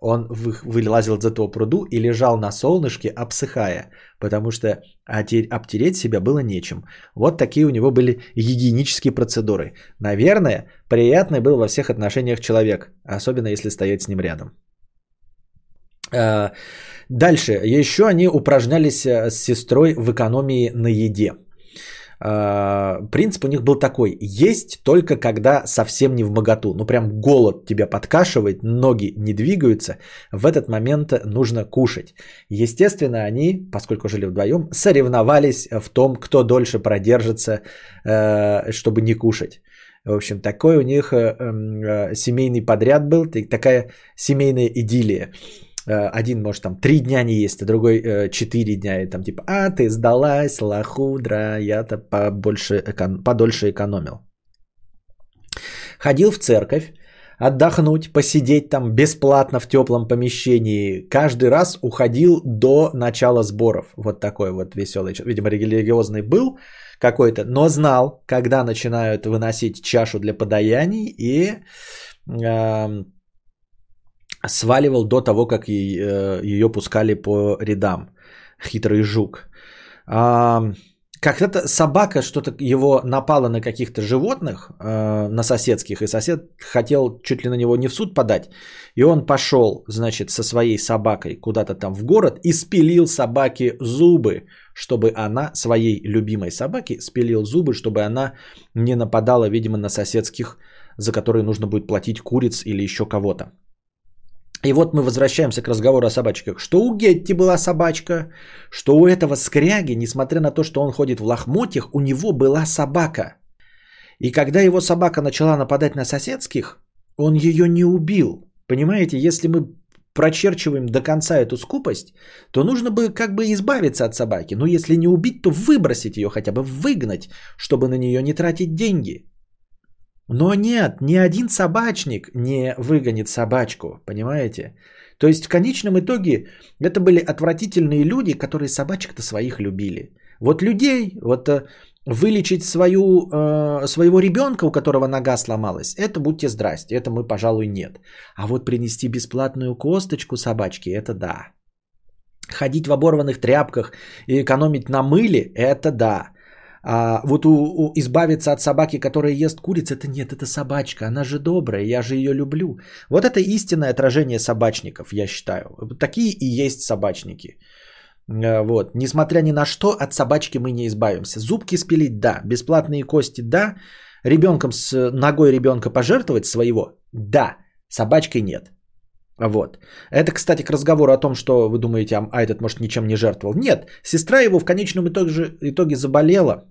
он вы- вылазил из этого пруду и лежал на солнышке, обсыхая, потому что обтереть себя было нечем. Вот такие у него были гигиенические процедуры. Наверное, приятный был во всех отношениях человек, особенно если стоять с ним рядом. А, Дальше. Еще они упражнялись э, с сестрой в экономии на еде. А, Принцип у них был такой. Есть только когда совсем не в моготу. Ну прям голод тебя подкашивает, ноги не двигаются. В этот момент нужно кушать. Естественно, они, поскольку жили вдвоем, соревновались в том, кто дольше продержится, э, чтобы не кушать. В общем, такой у них э, э, семейный подряд был, такая семейная идиллия. Э, Один, может, там три дня не есть, а другой э, четыре дня. И там типа, а ты сдалась, лохудра, я-то побольше, подольше экономил. Ходил в церковь, отдохнуть, посидеть там бесплатно в теплом помещении. Каждый раз уходил до начала сборов. Вот такой вот веселый. Видимо, религиозный был какой-то, но знал, когда начинают выносить чашу для подаяний и эм, сваливал до того, как ей, э, ее пускали по рядам. Хитрый жук. А, Как-то собака что-то его напала на каких-то животных, э, на соседских, и сосед хотел чуть ли на него не в суд подать. И он пошел, значит, со своей собакой куда-то там в город и спилил собаке зубы, чтобы она, своей любимой собаке, спилил зубы, чтобы она не нападала, видимо, на соседских, за которые нужно будет платить куриц или еще кого-то. И вот мы возвращаемся к разговору о собачках. Что у Гетти была собачка, что у этого скряги, несмотря на то, что он ходит в лохмотьях, у него была собака. И когда его собака начала нападать на соседских, он ее не убил. Понимаете, если мы прочерчиваем до конца эту скупость, то нужно бы как бы избавиться от собаки. Но если не убить, то выбросить ее, хотя бы выгнать, чтобы на нее не тратить деньги. Но нет, ни один собачник не выгонит собачку, понимаете? То есть в конечном итоге это были отвратительные люди, которые собачек-то своих любили. Вот людей, вот э, вылечить свою, э, своего ребенка, у которого нога сломалась, это будьте здрасте, это мы, пожалуй, нет. А вот принести бесплатную косточку собачке, это да. Ходить в оборванных тряпках и экономить на мыле, это да. А вот у, у- избавиться от собаки, которая ест куриц, это нет, это собачка, она же добрая, я же ее люблю. Вот это истинное отражение собачников, я считаю. Такие и есть собачники. Э, Вот. Несмотря ни на что, от собачки мы не избавимся. Зубки спилить, да. Бесплатные кости, да. Ребенком с ногой ребенка пожертвовать своего, да. Собачкой нет. Вот. Это, кстати, к разговору о том, что вы думаете, а этот, может, ничем не жертвовал. Нет, сестра его в конечном итоге, итоге заболела.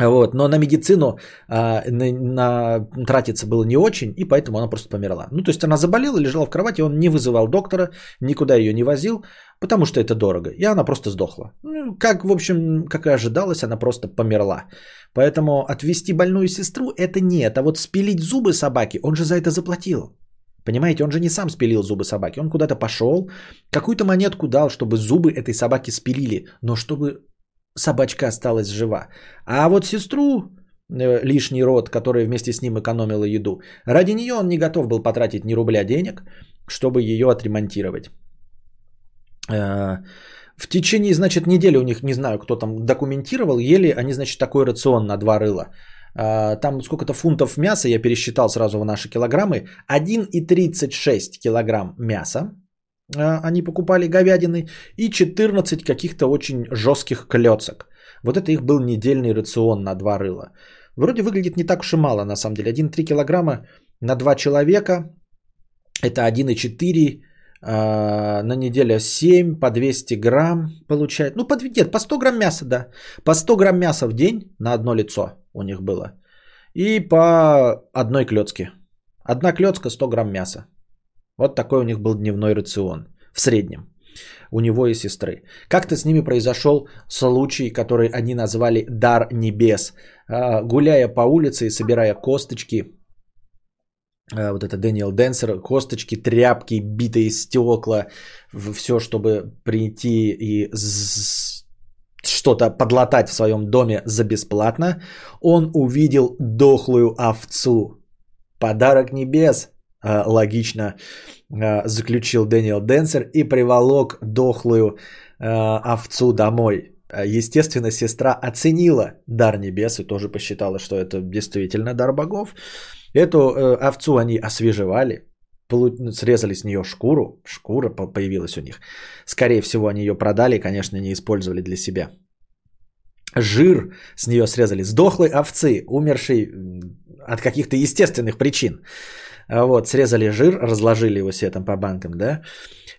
Вот, но на медицину а, на, на- тратиться было не очень, и поэтому она просто померла. Ну, то есть она заболела, лежала в кровати, он не вызывал доктора, никуда ее не возил, потому что это дорого. И она просто сдохла. Ну, как, в общем, как и ожидалось, она просто померла. Поэтому отвести больную сестру это нет. А вот спилить зубы собаки, он же за это заплатил. Понимаете, он же не сам спилил зубы собаки. Он куда-то пошел, какую-то монетку дал, чтобы зубы этой собаки спилили. Но чтобы собачка осталась жива. А вот сестру, э, лишний род, которая вместе с ним экономила еду, ради нее он не готов был потратить ни рубля денег, чтобы ее отремонтировать. Э, В течение, значит, недели у них, не знаю, кто там документировал, ели они, значит, такой рацион на два рыла. А, Там сколько-то фунтов мяса, я пересчитал сразу в наши килограммы. 1,36 килограмм мяса а, они покупали говядины и 14 каких-то очень жестких клецок. Вот это их был недельный рацион на два рыла. Вроде выглядит не так уж и мало, на самом деле. 1,3 килограмма на два человека. Это 1,4 а, на неделю 7 по 200 грамм получает. Ну, по, нет, по 100 грамм мяса, да. По 100 грамм мяса в день на одно лицо у них было. И по одной клетке. Одна клетка 100 грамм мяса. Вот такой у них был дневной рацион в среднем. У него и сестры. Как-то с ними произошел случай, который они назвали «дар небес». А, Гуляя по улице и собирая косточки, а, вот это Дэниел Денсер, косточки, тряпки, битые стекла, все, чтобы прийти и что-то подлатать в своем доме за бесплатно, он увидел дохлую овцу. Подарок небес, э, логично э, заключил Дэниел Денсер и приволок дохлую э, овцу домой. Естественно, сестра оценила дар небес и тоже посчитала, что это действительно дар богов. Эту овцу они освежевали, срезали с нее шкуру, шкура появилась у них. Скорее всего, они ее продали, конечно, не использовали для себя. Жир с нее срезали. С дохлой овцы, умершей от каких-то естественных причин. Вот, срезали жир, разложили его себе там по банкам, да,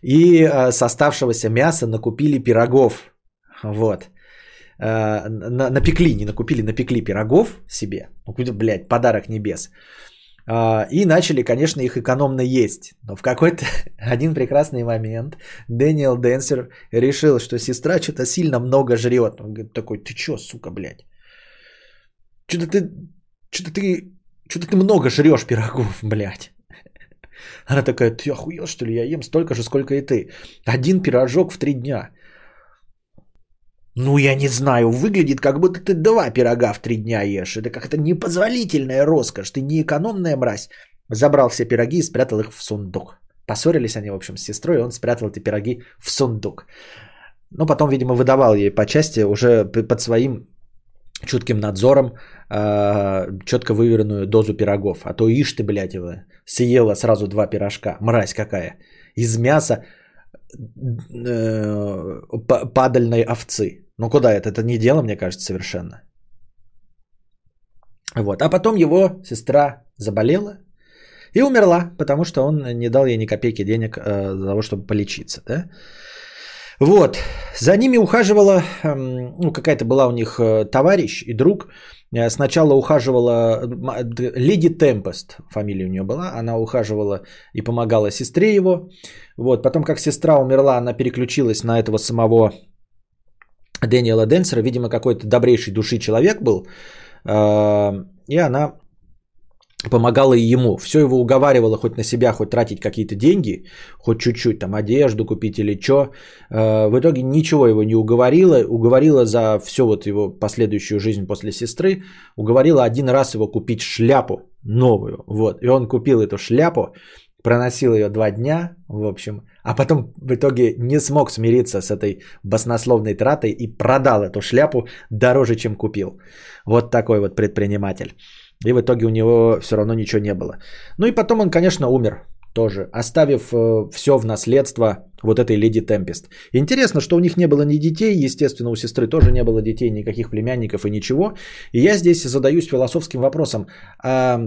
и э, с оставшегося мяса накупили пирогов, вот, э, на, напекли, не накупили, напекли пирогов себе, ну, блядь, подарок небес, а, и начали, конечно, их экономно есть. Но в какой-то один прекрасный момент Дэниел Денсер решил, что сестра что-то сильно много жрет. Он говорит такой, ты чё, сука, блядь? Что-то ты, что-то ты, что-то ты много жрешь пирогов, блядь. Она такая, ты охуел, что ли? Я ем столько же, сколько и ты. Один пирожок в три дня. Ну, я не знаю, выглядит, как будто ты два пирога в три дня ешь. Это как-то непозволительная роскошь. Ты не экономная мразь. Забрал все пироги и спрятал их в сундук. Поссорились они, в общем, с сестрой, и он спрятал эти пироги в сундук. Ну, потом, видимо, выдавал ей по части уже под своим чутким надзором э, четко выверенную дозу пирогов. А то ишь ты, блядь, его, съела сразу два пирожка. Мразь какая. Из мяса э, падальной овцы. Ну куда это? Это не дело, мне кажется, совершенно. Вот. А потом его сестра заболела и умерла, потому что он не дал ей ни копейки денег э, за того, чтобы полечиться. Да? Вот. За ними ухаживала, э, ну, какая-то была у них э, товарищ и друг. Э, сначала ухаживала Леди Темпест, фамилия у нее была. Она ухаживала и помогала сестре его. Вот. Потом, как сестра умерла, она переключилась на этого самого Дэниела Денсера, видимо, какой-то добрейший души человек был, а, и она помогала ему. Все его уговаривало хоть на себя, хоть тратить какие-то деньги, хоть чуть-чуть там одежду купить или что. А, в итоге ничего его не уговорила. Уговорила за всю вот его последующую жизнь после сестры. Уговорила один раз его купить шляпу новую. Вот. И он купил эту шляпу, проносил ее два дня, в общем, а потом в итоге не смог смириться с этой баснословной тратой и продал эту шляпу дороже, чем купил. Вот такой вот предприниматель. И в итоге у него все равно ничего не было. Ну и потом он, конечно, умер тоже, оставив э, все в наследство вот этой леди Темпест. Интересно, что у них не было ни детей, естественно, у сестры тоже не было детей, никаких племянников и ничего. И я здесь задаюсь философским вопросом. А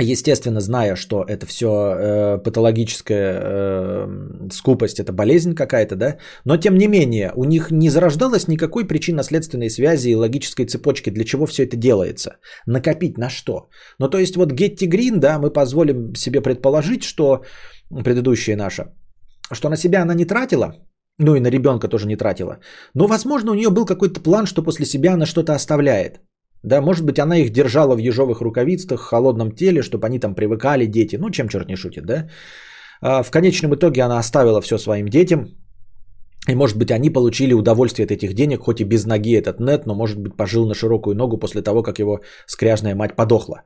Естественно, зная, что это все э, патологическая э, скупость, это болезнь какая-то, да, но тем не менее у них не зарождалось никакой причинно-следственной связи и логической цепочки, для чего все это делается. Накопить на что? Ну, то есть вот Гетти Грин, да, мы позволим себе предположить, что предыдущая наша, что на себя она не тратила, ну и на ребенка тоже не тратила, но, возможно, у нее был какой-то план, что после себя она что-то оставляет. Да, может быть, она их держала в ежовых рукавицах, в холодном теле, чтобы они там привыкали, дети. Ну, чем черт не шутит, да? А в конечном итоге она оставила все своим детям. И, может быть, они получили удовольствие от этих денег, хоть и без ноги этот нет, но, может быть, пожил на широкую ногу после того, как его скряжная мать подохла.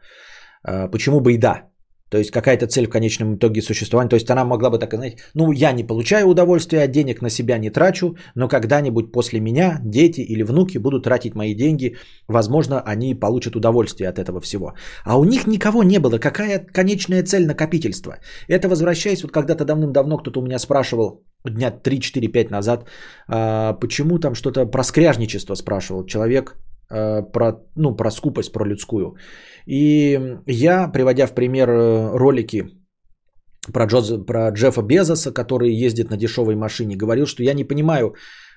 А, почему бы и да? То есть какая-то цель в конечном итоге существования. То есть она могла бы так знаете, ну я не получаю удовольствия от денег, на себя не трачу, но когда-нибудь после меня дети или внуки будут тратить мои деньги, возможно, они получат удовольствие от этого всего. А у них никого не было. Какая конечная цель накопительства? Это возвращаясь, вот когда-то давным-давно кто-то у меня спрашивал, дня 3-4-5 назад, а, почему там что-то про скряжничество спрашивал человек, а, про, ну, про скупость, про людскую. И я, приводя в пример э, ролики про, Джоз, про Джеффа Безоса, который ездит на дешевой машине, говорил, что я не понимаю,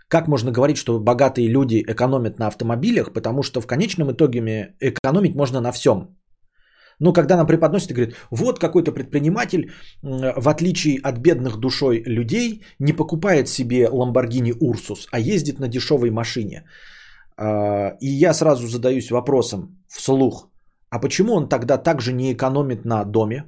как можно говорить, что богатые люди экономят на автомобилях, потому что в конечном итоге экономить можно на всем. Но когда нам преподносят и говорят, вот какой-то предприниматель, в отличие от бедных душой людей, не покупает себе Lamborghini Ursus, а ездит на дешевой машине. А, и я сразу задаюсь вопросом вслух, а почему он тогда также не экономит на доме,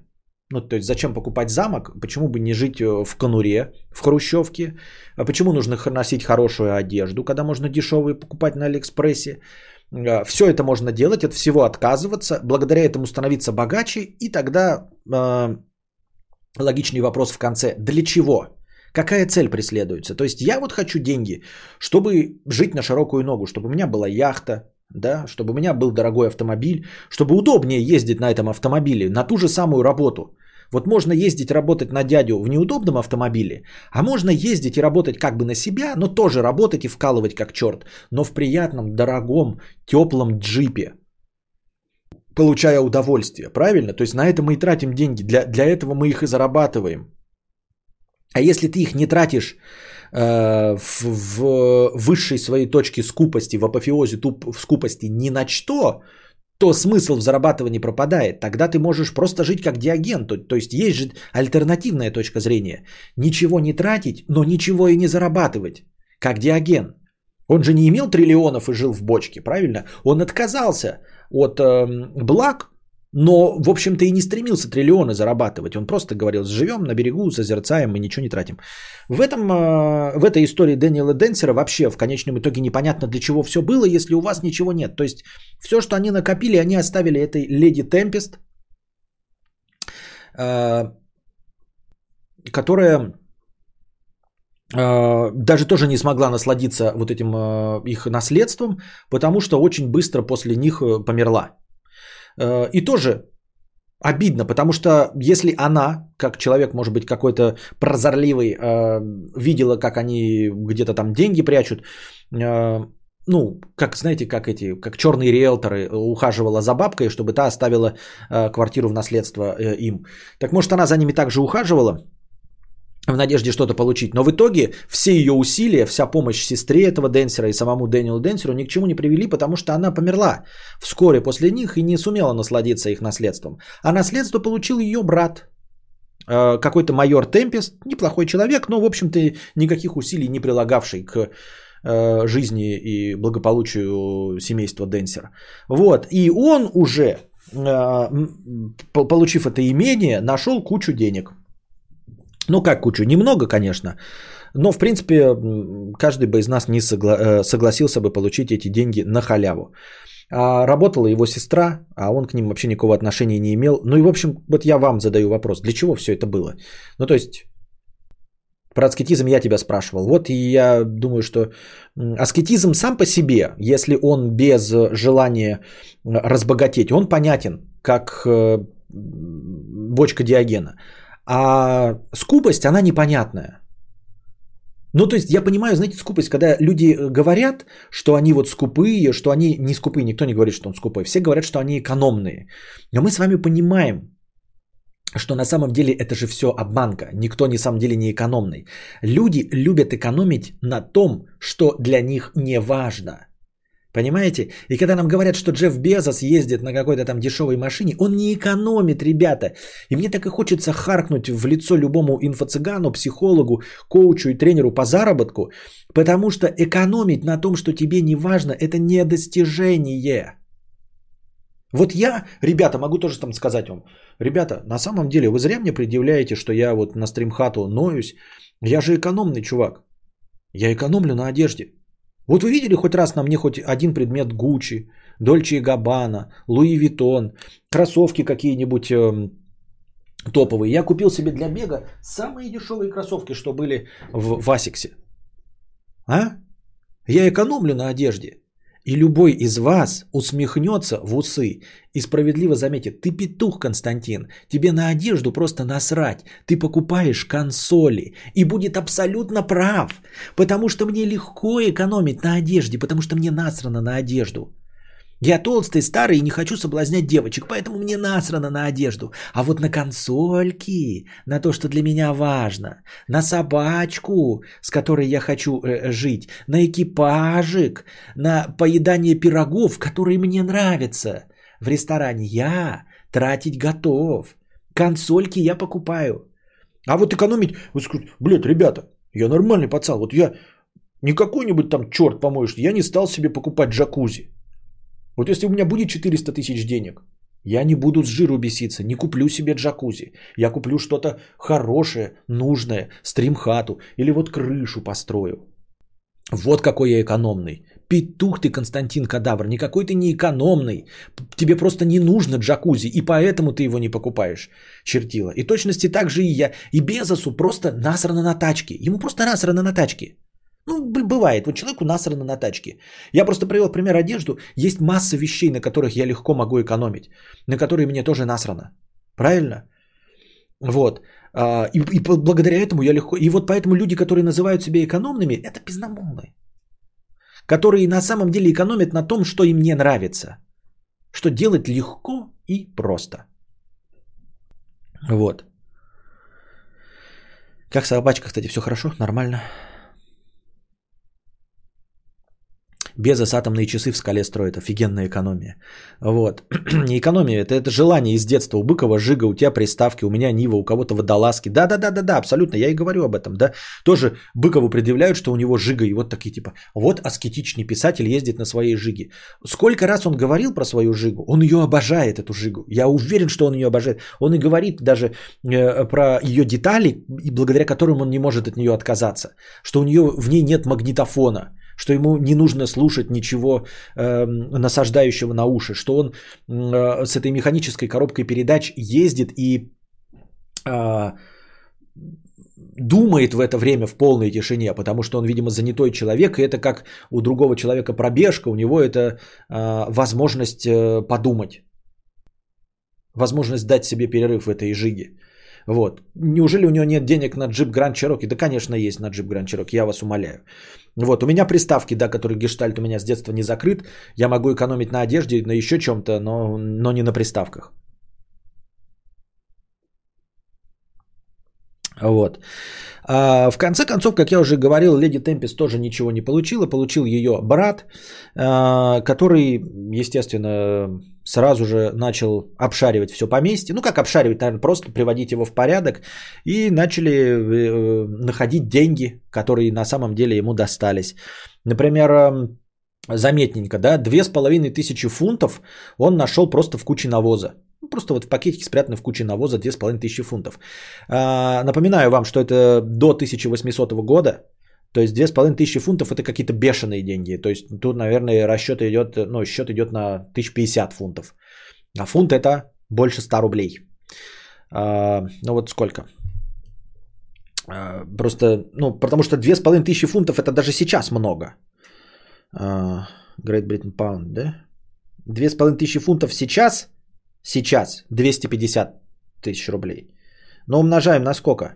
Ну, то есть зачем покупать замок? Почему бы не жить э, в конуре, в хрущевке? А почему нужно носить хорошую одежду, когда можно дешевые покупать на Алиэкспрессе? Все это можно делать, от всего отказываться, благодаря этому становиться богаче, и тогда э, логичный вопрос в конце. Для чего? Какая цель преследуется? То есть я вот хочу деньги, чтобы жить на широкую ногу, чтобы у меня была яхта, да, чтобы у меня был дорогой автомобиль, чтобы удобнее ездить на этом автомобиле, на ту же самую работу. Вот можно ездить работать на дядю в неудобном автомобиле, а можно ездить и работать как бы на себя, но тоже работать и вкалывать как черт, но в приятном, дорогом, теплом джипе, получая удовольствие, правильно? То есть на это мы и тратим деньги, для, для этого мы их и зарабатываем. А если ты их не тратишь э, в, в высшей своей точке скупости, в апофеозе туп, в скупости ни на что, то смысл в зарабатывании пропадает. Тогда ты можешь просто жить как диаген. То, то есть есть же альтернативная точка зрения. Ничего не тратить, но ничего и не зарабатывать. Как диаген. Он же не имел триллионов и жил в бочке, правильно? Он отказался от э, благ, но, в общем-то, и не стремился триллионы зарабатывать. Он просто говорил, живем на берегу, созерцаем, мы ничего не тратим. В, этом, э, в этой истории Дэниела Денсера вообще в конечном итоге непонятно, для чего все было, если у вас ничего нет. То есть все, что они накопили, они оставили этой леди Темпест, э, которая э, даже тоже не смогла насладиться вот этим их наследством, потому что очень быстро после них померла. Э, И тоже обидно, потому что если она, как человек, может быть, какой-то прозорливый, э, видела, как они где-то там деньги прячут, э, ну, как, знаете, как эти, как черные риэлторы ухаживала за бабкой, чтобы та оставила квартиру в наследство им. Так может, она за ними также ухаживала, в надежде что-то получить. Но в итоге все ее усилия, вся помощь сестре этого Денсера и самому Дэниелу Денсеру ни к чему не привели, потому что она померла вскоре после них и не сумела насладиться их наследством. А наследство получил ее брат, э, какой-то майор Темпест, неплохой человек, но, в общем-то, никаких усилий не прилагавший к э, жизни и благополучию семейства Денсера. Вот, и он уже, э, получив это имение, нашел кучу денег – ну, как кучу? Немного, конечно. Но, в принципе, каждый бы из нас не согла- э, согласился бы получить эти деньги на халяву. А работала его сестра, а он к ним вообще никакого отношения не имел. Ну и, в общем, вот я вам задаю вопрос. Для чего все это было? Ну, то есть, про аскетизм я тебя спрашивал. Вот и я думаю, что аскетизм сам по себе, если он без желания э, разбогатеть, он понятен, как э, бочка Диогена. А скупость, она непонятная. Ну, то есть я понимаю, знаете, скупость, когда люди говорят, что они вот скупые, что они не скупые, никто не говорит, что он скупой. Все говорят, что они экономные. Но мы с вами понимаем, что на самом деле это же все обманка. Никто на самом деле не экономный. Люди любят экономить на том, что для них не важно. Понимаете? И когда нам говорят, что Джефф Безос ездит на какой-то там дешевой машине, он не экономит, ребята. И мне так и хочется харкнуть в лицо любому инфо-цыгану, психологу, коучу и тренеру по заработку, потому что экономить на том, что тебе не важно, это не достижение. Вот я, ребята, могу тоже там сказать вам, ребята, на самом деле вы зря мне предъявляете, что я вот на стримхату ноюсь. Я же экономный чувак. Я экономлю на одежде. Вот вы видели хоть раз на мне хоть один предмет Gucci, Dolce и Gabbana, Louis Vuitton, кроссовки какие-нибудь эм, топовые. Я купил себе для бега самые дешевые кроссовки, что были в, в. А? Я экономлю на одежде. И любой из вас усмехнется в усы и справедливо заметит, ты петух, Константин, тебе на одежду просто насрать, ты покупаешь консоли и будет абсолютно прав, потому что мне легко экономить на одежде, потому что мне насрано на одежду. Я толстый, старый и не хочу соблазнять девочек, поэтому мне насрано на одежду. А вот на консольки, на то, что для меня важно, на собачку, с которой я хочу э, жить, на экипажик, на поедание пирогов, которые мне нравятся в ресторане, я тратить готов. Консольки я покупаю. А вот экономить, блядь, ребята, я нормальный пацан, вот я не какой-нибудь там черт помоешь, я не стал себе покупать джакузи. Вот если у меня будет 400 тысяч денег, Я не буду с жиру беситься, не куплю себе джакузи. Я куплю что-то хорошее, нужное, стримхату или вот крышу построю. Вот какой я экономный. Петух ты, Константин Кадавр, никакой ты не экономный. Тебе просто не нужно джакузи, и поэтому ты его не покупаешь, чертила. И точности так же и я. И Безосу просто насрано на тачке. Ему просто насрано на тачке. Ну, бывает, вот человеку насрано на тачке. Я просто привел пример одежду. Есть масса вещей, на которых я легко могу экономить, на которые мне тоже насрано. Правильно? Вот. А, И, и благодаря этому я легко... И вот поэтому люди, которые называют себя экономными, это пиздомолы. Которые на самом деле экономят на том, что им не нравится. Что делать легко и просто. Вот. Как собачка, кстати, все хорошо, нормально. Безос атомные часы в скале строит. Офигенная экономия. Вот. Не экономия, это, это желание из детства. У Быкова Жига, у тебя приставки, у меня Нива, у кого-то водолазки. Да-да-да-да-да, абсолютно, я и говорю об этом. Да? Тоже Быкову предъявляют, что у него Жига. И вот такие типа, вот аскетичный писатель ездит на своей Жиге. Сколько раз он говорил про свою Жигу? Он ее обожает, эту Жигу. Я уверен, что он ее обожает. Он и говорит даже э, про ее детали, благодаря которым он не может от нее отказаться. Что у нее в ней нет магнитофона что ему не нужно слушать ничего э, насаждающего на уши, что он э, с этой механической коробкой передач ездит и э, думает в это время в полной тишине, потому что он, видимо, занятой человек, и это как у другого человека пробежка, у него это э, возможность э, подумать, возможность дать себе перерыв в этой жиге. Вот. Неужели у него нет денег на джип Grand Cherokee? Да, конечно, есть на джип Grand Cherokee, я вас умоляю. Вот, у меня приставки, да, которые гештальт у меня с детства не закрыт. Я могу экономить на одежде, на еще чем-то, но, но не на приставках. Вот. А, в конце концов, как я уже говорил, Леди Темпес тоже ничего не получила. Получил ее брат, а, который, естественно, сразу же начал обшаривать все поместье. Ну, как обшаривать, наверное, просто приводить его в порядок. И начали э, находить деньги, которые на самом деле ему достались. Например, э, заметненько, да, две с половиной тысячи фунтов он нашел просто в куче навоза. Ну, Просто вот в пакетике спрятано в куче навоза 2500 фунтов. А, напоминаю вам, что это до 1800 года. То есть 2500 фунтов это какие-то бешеные деньги. То есть тут, наверное, расчет идет, ну, счет идет на 1050 фунтов. А фунт это больше 100 рублей. А, ну вот сколько? А, просто, ну, потому что 2500 фунтов это даже сейчас много. Great Britain Pound, да? 2500 фунтов сейчас – Сейчас 250 тысяч рублей. Но умножаем на сколько?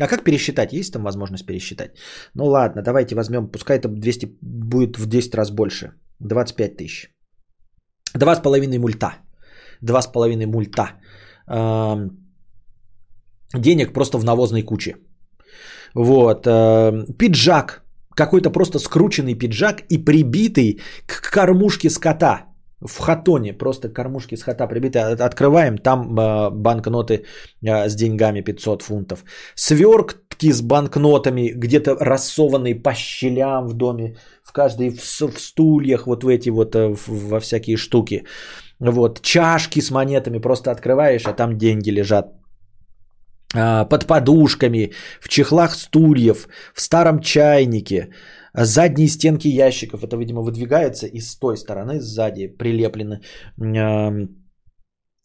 А как пересчитать? Есть там возможность пересчитать? Ну ладно, давайте возьмем, пускай это 200, будет в 10 раз больше. 25 тысяч. 2,5 мульта. 2,5 мульта. Эм, денег просто в навозной куче. Вот. Эм, пиджак. Какой-то просто скрученный пиджак и прибитый к кормушке скота в хатоне, просто кормушки с хата прибиты, открываем, там э, банкноты э, с деньгами 500 фунтов. Свертки с банкнотами, где-то рассованные по щелям в доме, в каждой, в, в стульях, вот в эти вот, э, в, во всякие штуки. Вот, чашки с монетами, просто открываешь, а там деньги лежат под подушками, в чехлах стульев, в старом чайнике, задние стенки ящиков. Это, видимо, выдвигается и с той стороны сзади прилеплены э,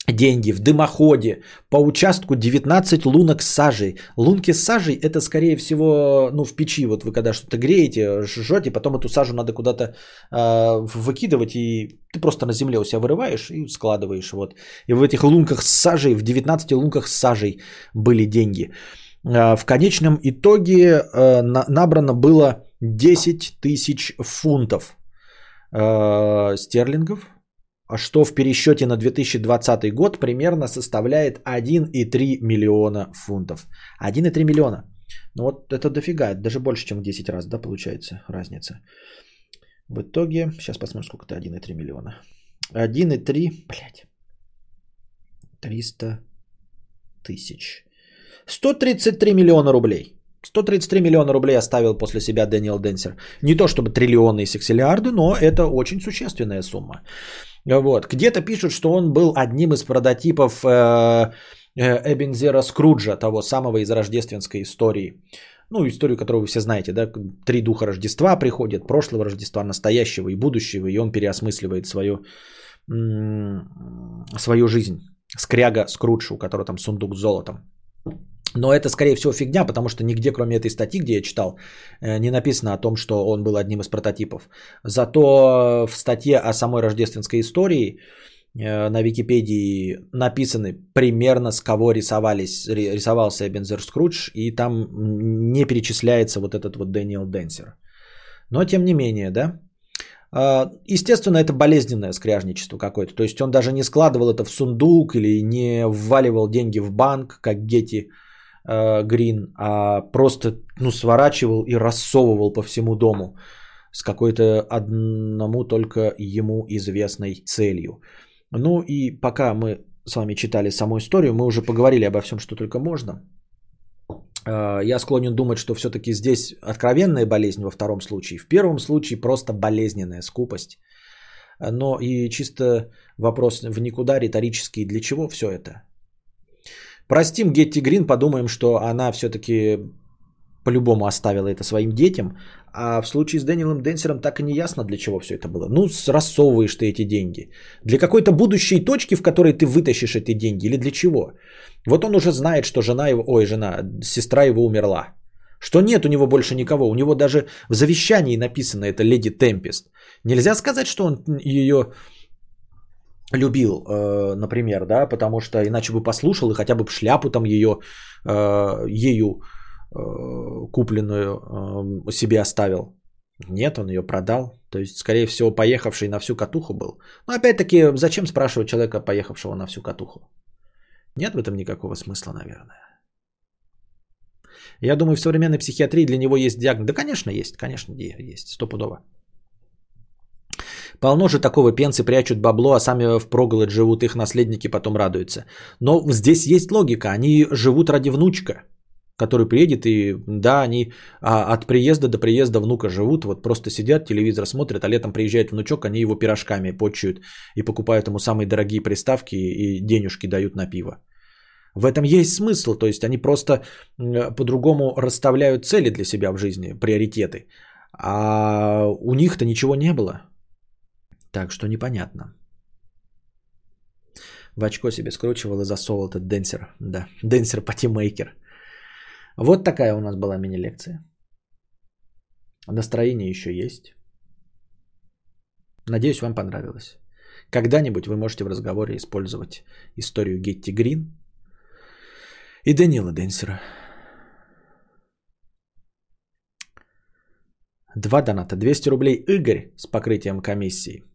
деньги. В дымоходе по участку 19 лунок с сажей. Лунки с сажей это, скорее всего, ну, в печи. Вот вы когда что-то греете, жжете, потом эту сажу надо куда-то э, выкидывать, и ты просто на земле у себя вырываешь и складываешь. Вот. И в этих лунках с сажей, в 19 лунках с сажей были деньги. Э, в конечном итоге э, на, набрано было 10 тысяч фунтов э, стерлингов, что в пересчете на 2020 год примерно составляет 1,3 миллиона фунтов. 1,3 миллиона. Ну вот это дофига, это даже больше, чем в 10 раз, да, получается разница. В итоге, сейчас посмотрим, сколько это 1,3 миллиона. 1,3, блядь, 300 тысяч. 133 миллиона рублей. 133 миллиона рублей оставил после себя Дэниел Денсер. Не то чтобы триллионы и сексиллиарды, но это очень существенная сумма. Вот. Где-то пишут, что он был одним из прототипов э, э, Эбензера Скруджа, того самого из рождественской истории. Ну, историю, которую вы все знаете, да, три духа Рождества приходят, прошлого Рождества, настоящего и будущего, и он переосмысливает свою, свою жизнь. Скряга Скрудж, у которого там сундук с золотом. Но это, скорее всего, фигня, потому что нигде, кроме этой статьи, где я читал, э, не написано о том, что он был одним из прототипов. Зато в статье о самой рождественской истории э, на Википедии написаны примерно с кого рисовались, рисовался Эбензер Скрудж, и там не перечисляется вот этот вот Дэниел Денсер. Но тем не менее, да, а, Естественно, это болезненное скряжничество какое-то. То есть он даже не складывал это в сундук или не вваливал деньги в банк, как Гетти э, Грин, а просто ну, сворачивал и рассовывал по всему дому с какой-то одному только ему известной целью. Ну и пока мы с вами читали саму историю, мы уже поговорили обо всем, что только можно. Э, я склонен думать, что все-таки здесь откровенная болезнь во втором случае. В первом случае просто болезненная скупость. Но и чисто вопрос в никуда риторический. Для чего все это? Простим Гетти Грин, подумаем, что она все-таки по-любому оставила это своим детям. А в случае с Дэниелом Денсером так и не ясно, для чего все это было. Ну, рассовываешь ты эти деньги. Для какой-то будущей точки, в которой ты вытащишь эти деньги или для чего? Вот он уже знает, что жена его, ой, жена, сестра его умерла. Что нет у него больше никого. У него даже в завещании написано это леди Темпест. Нельзя сказать, что он ее любил, э, например, да, потому что иначе бы послушал и хотя бы шляпу там ее, э, ею э, купленную себе оставил. Нет, он ее продал. То есть, скорее всего, поехавший на всю катуху был. Но опять-таки, зачем спрашивать человека, поехавшего на всю катуху? Нет в этом никакого смысла, наверное. Я думаю, в современной психиатрии для него есть диагноз. Да, конечно, есть, конечно, есть, стопудово. Полно же такого, пенсы прячут бабло, а сами в проголодь живут, их наследники потом радуются. Но здесь есть логика, они живут ради внучка, который приедет, и да, они а, от приезда до приезда внука живут, вот просто сидят, телевизор смотрят, а летом приезжает внучок, они его пирожками почуют и покупают ему самые дорогие приставки и денежки дают на пиво. В этом есть смысл, то есть они просто по-другому расставляют цели для себя в жизни, приоритеты. А у них-то ничего не было. Так что непонятно. В очко себе скручивал и засовывал этот денсер. Да, денсер патимейкер. Вот такая у нас была мини-лекция. Настроение еще есть. Надеюсь, вам понравилось. Когда-нибудь вы можете в разговоре использовать историю Гетти Грин и Данила Денсера. Два доната. 200 рублей Игорь с покрытием комиссии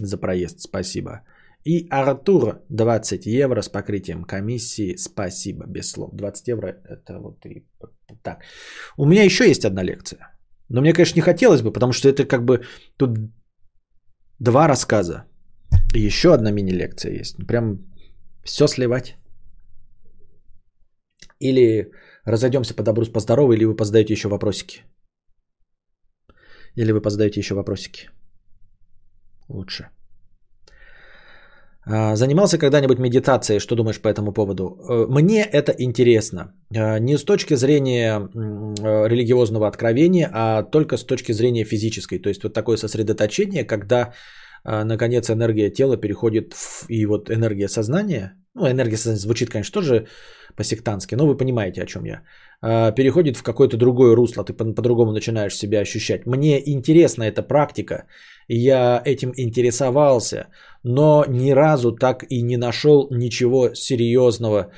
за проезд, спасибо. И Артур 20 евро с покрытием комиссии, спасибо, без слов. 20 евро это вот и так. У меня еще есть одна лекция. Но мне, конечно, не хотелось бы, потому что это как бы тут два рассказа. И еще одна мини-лекция есть. Прям все сливать. Или разойдемся по добру, по здорову, или вы позадаете еще вопросики. Или вы позадаете еще вопросики лучше. А, занимался когда-нибудь медитацией? Что думаешь по этому поводу? Э, мне это интересно. Э, не с точки зрения э, религиозного откровения, а только с точки зрения физической. То есть вот такое сосредоточение, когда наконец энергия тела переходит в и вот энергия сознания. Ну, энергия сознания звучит, конечно, тоже по-сектантски, но вы понимаете, о чем я. Переходит в какое-то другое русло, ты по-другому начинаешь себя ощущать. Мне интересна эта практика я этим интересовался, но ни разу так и не нашел ничего серьезного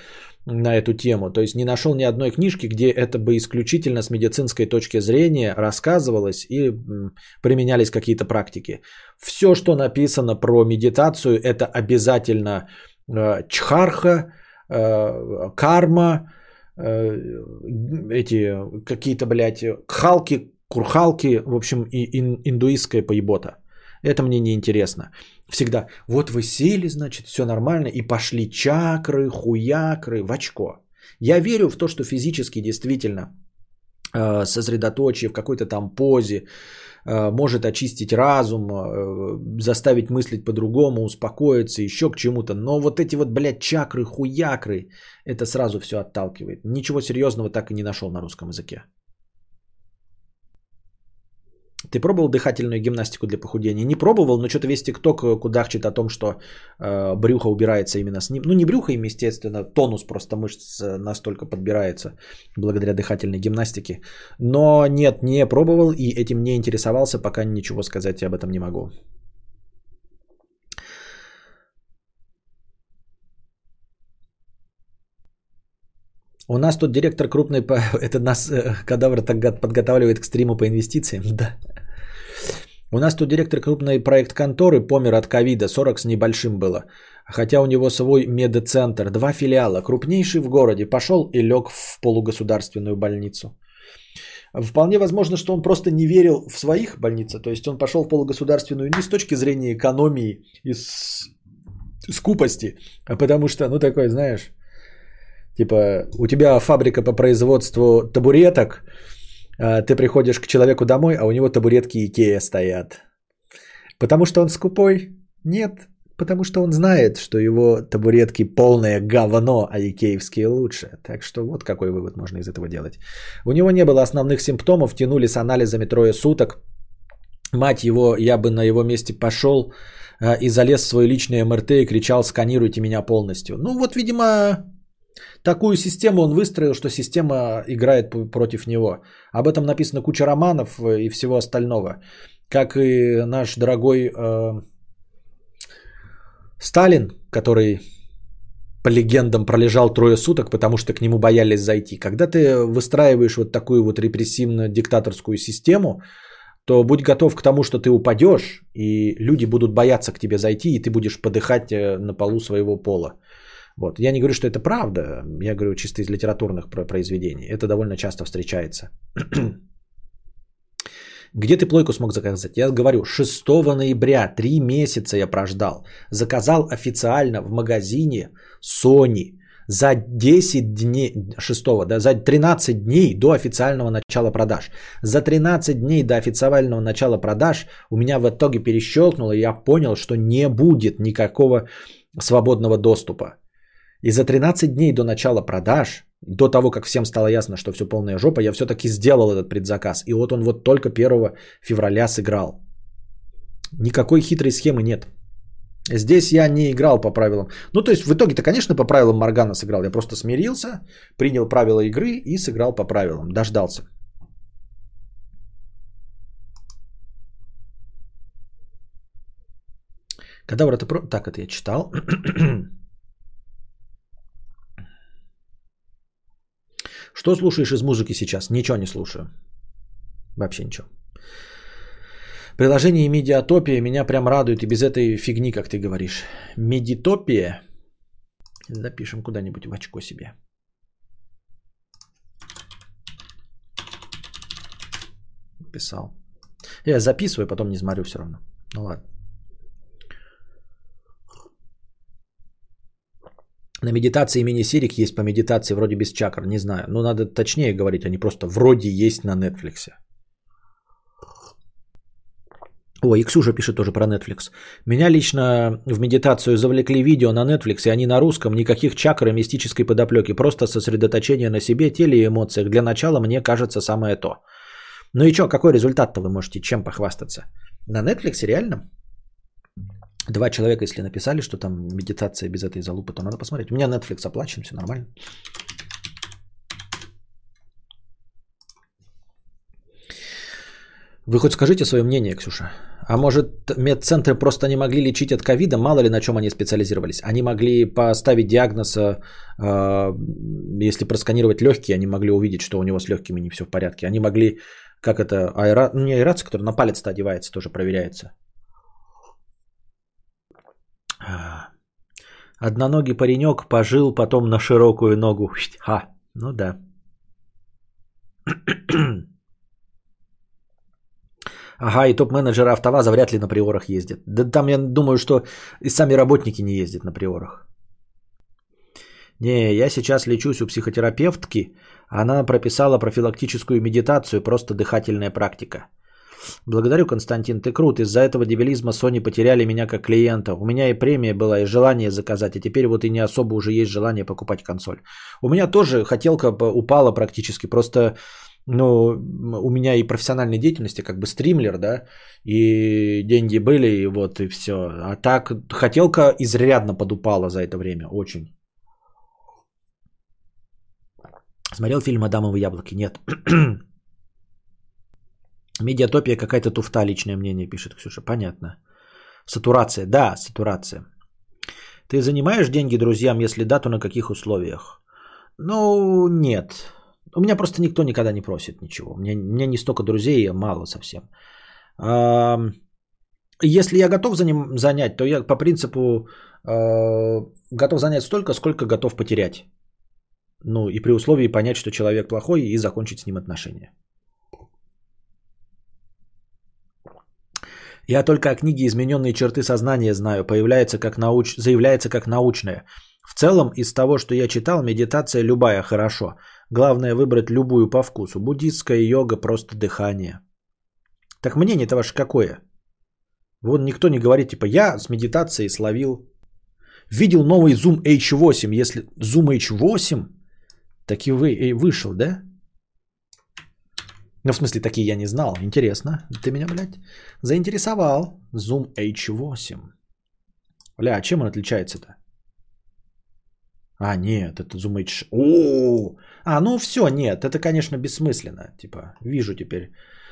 на эту тему. То есть не нашел ни одной книжки, где это бы исключительно с медицинской точки зрения рассказывалось и применялись какие-то практики. Все, что написано про медитацию, это обязательно э, чхарха, карма, э, эти какие-то, блядь, кхалки, курхалки, в общем, и ин, индуистская поебота. Это мне не интересно. Всегда, вот вы сели, значит, все нормально, и пошли чакры, хуякры в очко. Я верю в то, что физически действительно э, сосредоточие в какой-то там позе, э, может очистить разум, э, заставить мыслить по-другому, успокоиться, еще к чему-то. Но вот эти вот, блядь, чакры, хуякры, это сразу все отталкивает. Ничего серьезного так и не нашел на русском языке. Ты пробовал дыхательную гимнастику для похудения? Не пробовал, но что-то весь ТикТок э, кудахчет о том, что э, брюхо убирается именно с ним. Ну, не брюхо им, естественно, тонус просто мышц э, настолько подбирается благодаря дыхательной гимнастике. Но нет, не пробовал и этим не интересовался, пока ничего сказать об этом не могу. У нас тут директор крупной... по- Это нас э, кадавр так подготавливает к стриму по инвестициям. Да. У нас тут директор крупной проект конторы помер от ковида. 40 с небольшим было. Хотя у него свой медцентр. Два филиала. Крупнейший в городе. Пошел и лег в полугосударственную больницу. Вполне возможно, что он просто не верил в своих больницах. То есть он пошел в полугосударственную не с точки зрения экономии и скупости, а потому что, ну такой, знаешь, Типа, у тебя фабрика по производству табуреток, ты приходишь к человеку домой, а у него табуретки Икея стоят. Потому что он скупой? Нет, потому что он знает, что его табуретки полное говно, а икеевские лучше. Так что вот какой вывод можно из этого делать. У него не было основных симптомов, тянули с анализами трое суток. Мать его, я бы на его месте пошел а, и залез в свой личный МРТ и кричал, сканируйте меня полностью. Ну вот, видимо, Такую систему он выстроил, что система играет против него. Об этом написано куча романов э, и всего остального. Как и наш дорогой э, Сталин, который по легендам пролежал трое суток, потому что к нему боялись зайти. Когда ты выстраиваешь вот такую вот репрессивно-диктаторскую систему, то будь готов к тому, что ты упадешь, и люди будут бояться к тебе зайти, и ты будешь подыхать э, на полу своего пола. Вот. Я не говорю, что это правда, я говорю чисто из литературных про- произведений. Это довольно часто встречается. Где ты плойку смог заказать? Я говорю, 6 ноября, 3 месяца я прождал. Заказал официально в магазине Sony за 10 дней, 6, да, за 13 дней до официального начала продаж. За 13 дней до официального начала продаж у меня в итоге перещелкнуло, и я понял, что не будет никакого свободного доступа. И за 13 дней до начала продаж, до того, как всем стало ясно, что все полная жопа, я все-таки сделал этот предзаказ. И вот он вот только 1 февраля сыграл. Никакой хитрой схемы нет. Здесь я не играл по правилам. Ну, то есть, в итоге-то, конечно, по правилам Моргана сыграл. Я просто смирился, принял правила игры и сыграл по правилам. Дождался. Кадавр это про... Так, это я читал. Что слушаешь из музыки сейчас? Ничего не слушаю. Вообще ничего. Приложение Медиатопия меня прям радует и без этой фигни, как ты говоришь. Медитопия. Запишем куда-нибудь в очко себе. Писал. Я записываю, потом не смотрю все равно. Ну ладно. На медитации мини-сирик есть по медитации вроде без чакр, не знаю. Но надо точнее говорить, а не просто вроде есть на Netflix. О, и Ксюша пишет тоже про Netflix. Меня лично в медитацию завлекли видео на Netflix, и они на русском, никаких чакр и мистической подоплеки, просто сосредоточение на себе, теле и эмоциях. Для начала мне кажется самое то. Ну и что, какой результат-то вы можете, чем похвастаться? На Netflix реально? Два человека, если написали, что там медитация без этой залупы, то надо посмотреть. У меня Netflix оплачен, все нормально. Вы хоть скажите свое мнение, Ксюша. А может, медцентры просто не могли лечить от ковида? Мало ли на чем они специализировались. Они могли поставить диагноз, э, если просканировать легкие, они могли увидеть, что у него с легкими не все в порядке. Они могли, как это, аэра... ну, не аэрация, которая на палец одевается, тоже проверяется. Одноногий паренек пожил потом на широкую ногу. Ха, ну да. Ага, и топ-менеджеры АвтоВАЗа вряд ли на приорах ездят. Да там я думаю, что и сами работники не ездят на приорах. Не, я сейчас лечусь у психотерапевтки. Она прописала профилактическую медитацию, просто дыхательная практика. Благодарю, Константин, ты крут. Из-за этого дебилизма Sony потеряли меня как клиента. У меня и премия была, и желание заказать, а теперь вот и не особо уже есть желание покупать консоль. У меня тоже хотелка упала практически, просто ну, у меня и профессиональной деятельности, как бы стримлер, да, и деньги были, и вот, и все. А так, хотелка изрядно подупала за это время, очень. Смотрел фильм «Адамовы яблоки»? Нет. Медиатопия какая-то туфта, личное мнение, пишет Ксюша. Понятно. Сатурация. Да, сатурация. Ты занимаешь деньги друзьям? Если да, то на каких условиях? Ну, нет. У меня просто никто никогда не просит ничего. У меня, у меня не столько друзей, мало совсем. А, если я готов заним, занять, то я по принципу э, готов занять столько, сколько готов потерять. Ну и при условии понять, что человек плохой и закончить с ним отношения. Я только о книге «Измененные черты сознания» знаю, появляется как науч... заявляется как научная. В целом, из того, что я читал, медитация любая хорошо. Главное выбрать любую по вкусу. Буддистская йога, просто дыхание. Так мнение-то ваше какое? Вон никто не говорит, типа, я с медитацией словил. Видел новый Zoom H8. Если Zoom H8, так и вы, вышел, да? Ну, в смысле, такие я не знал. Интересно. Ты меня, блядь, заинтересовал. Zoom H8. Бля, а чем он отличается-то? А, нет, это Zoom H... О, а, ну все, нет, это, конечно, бессмысленно. Типа, вижу теперь.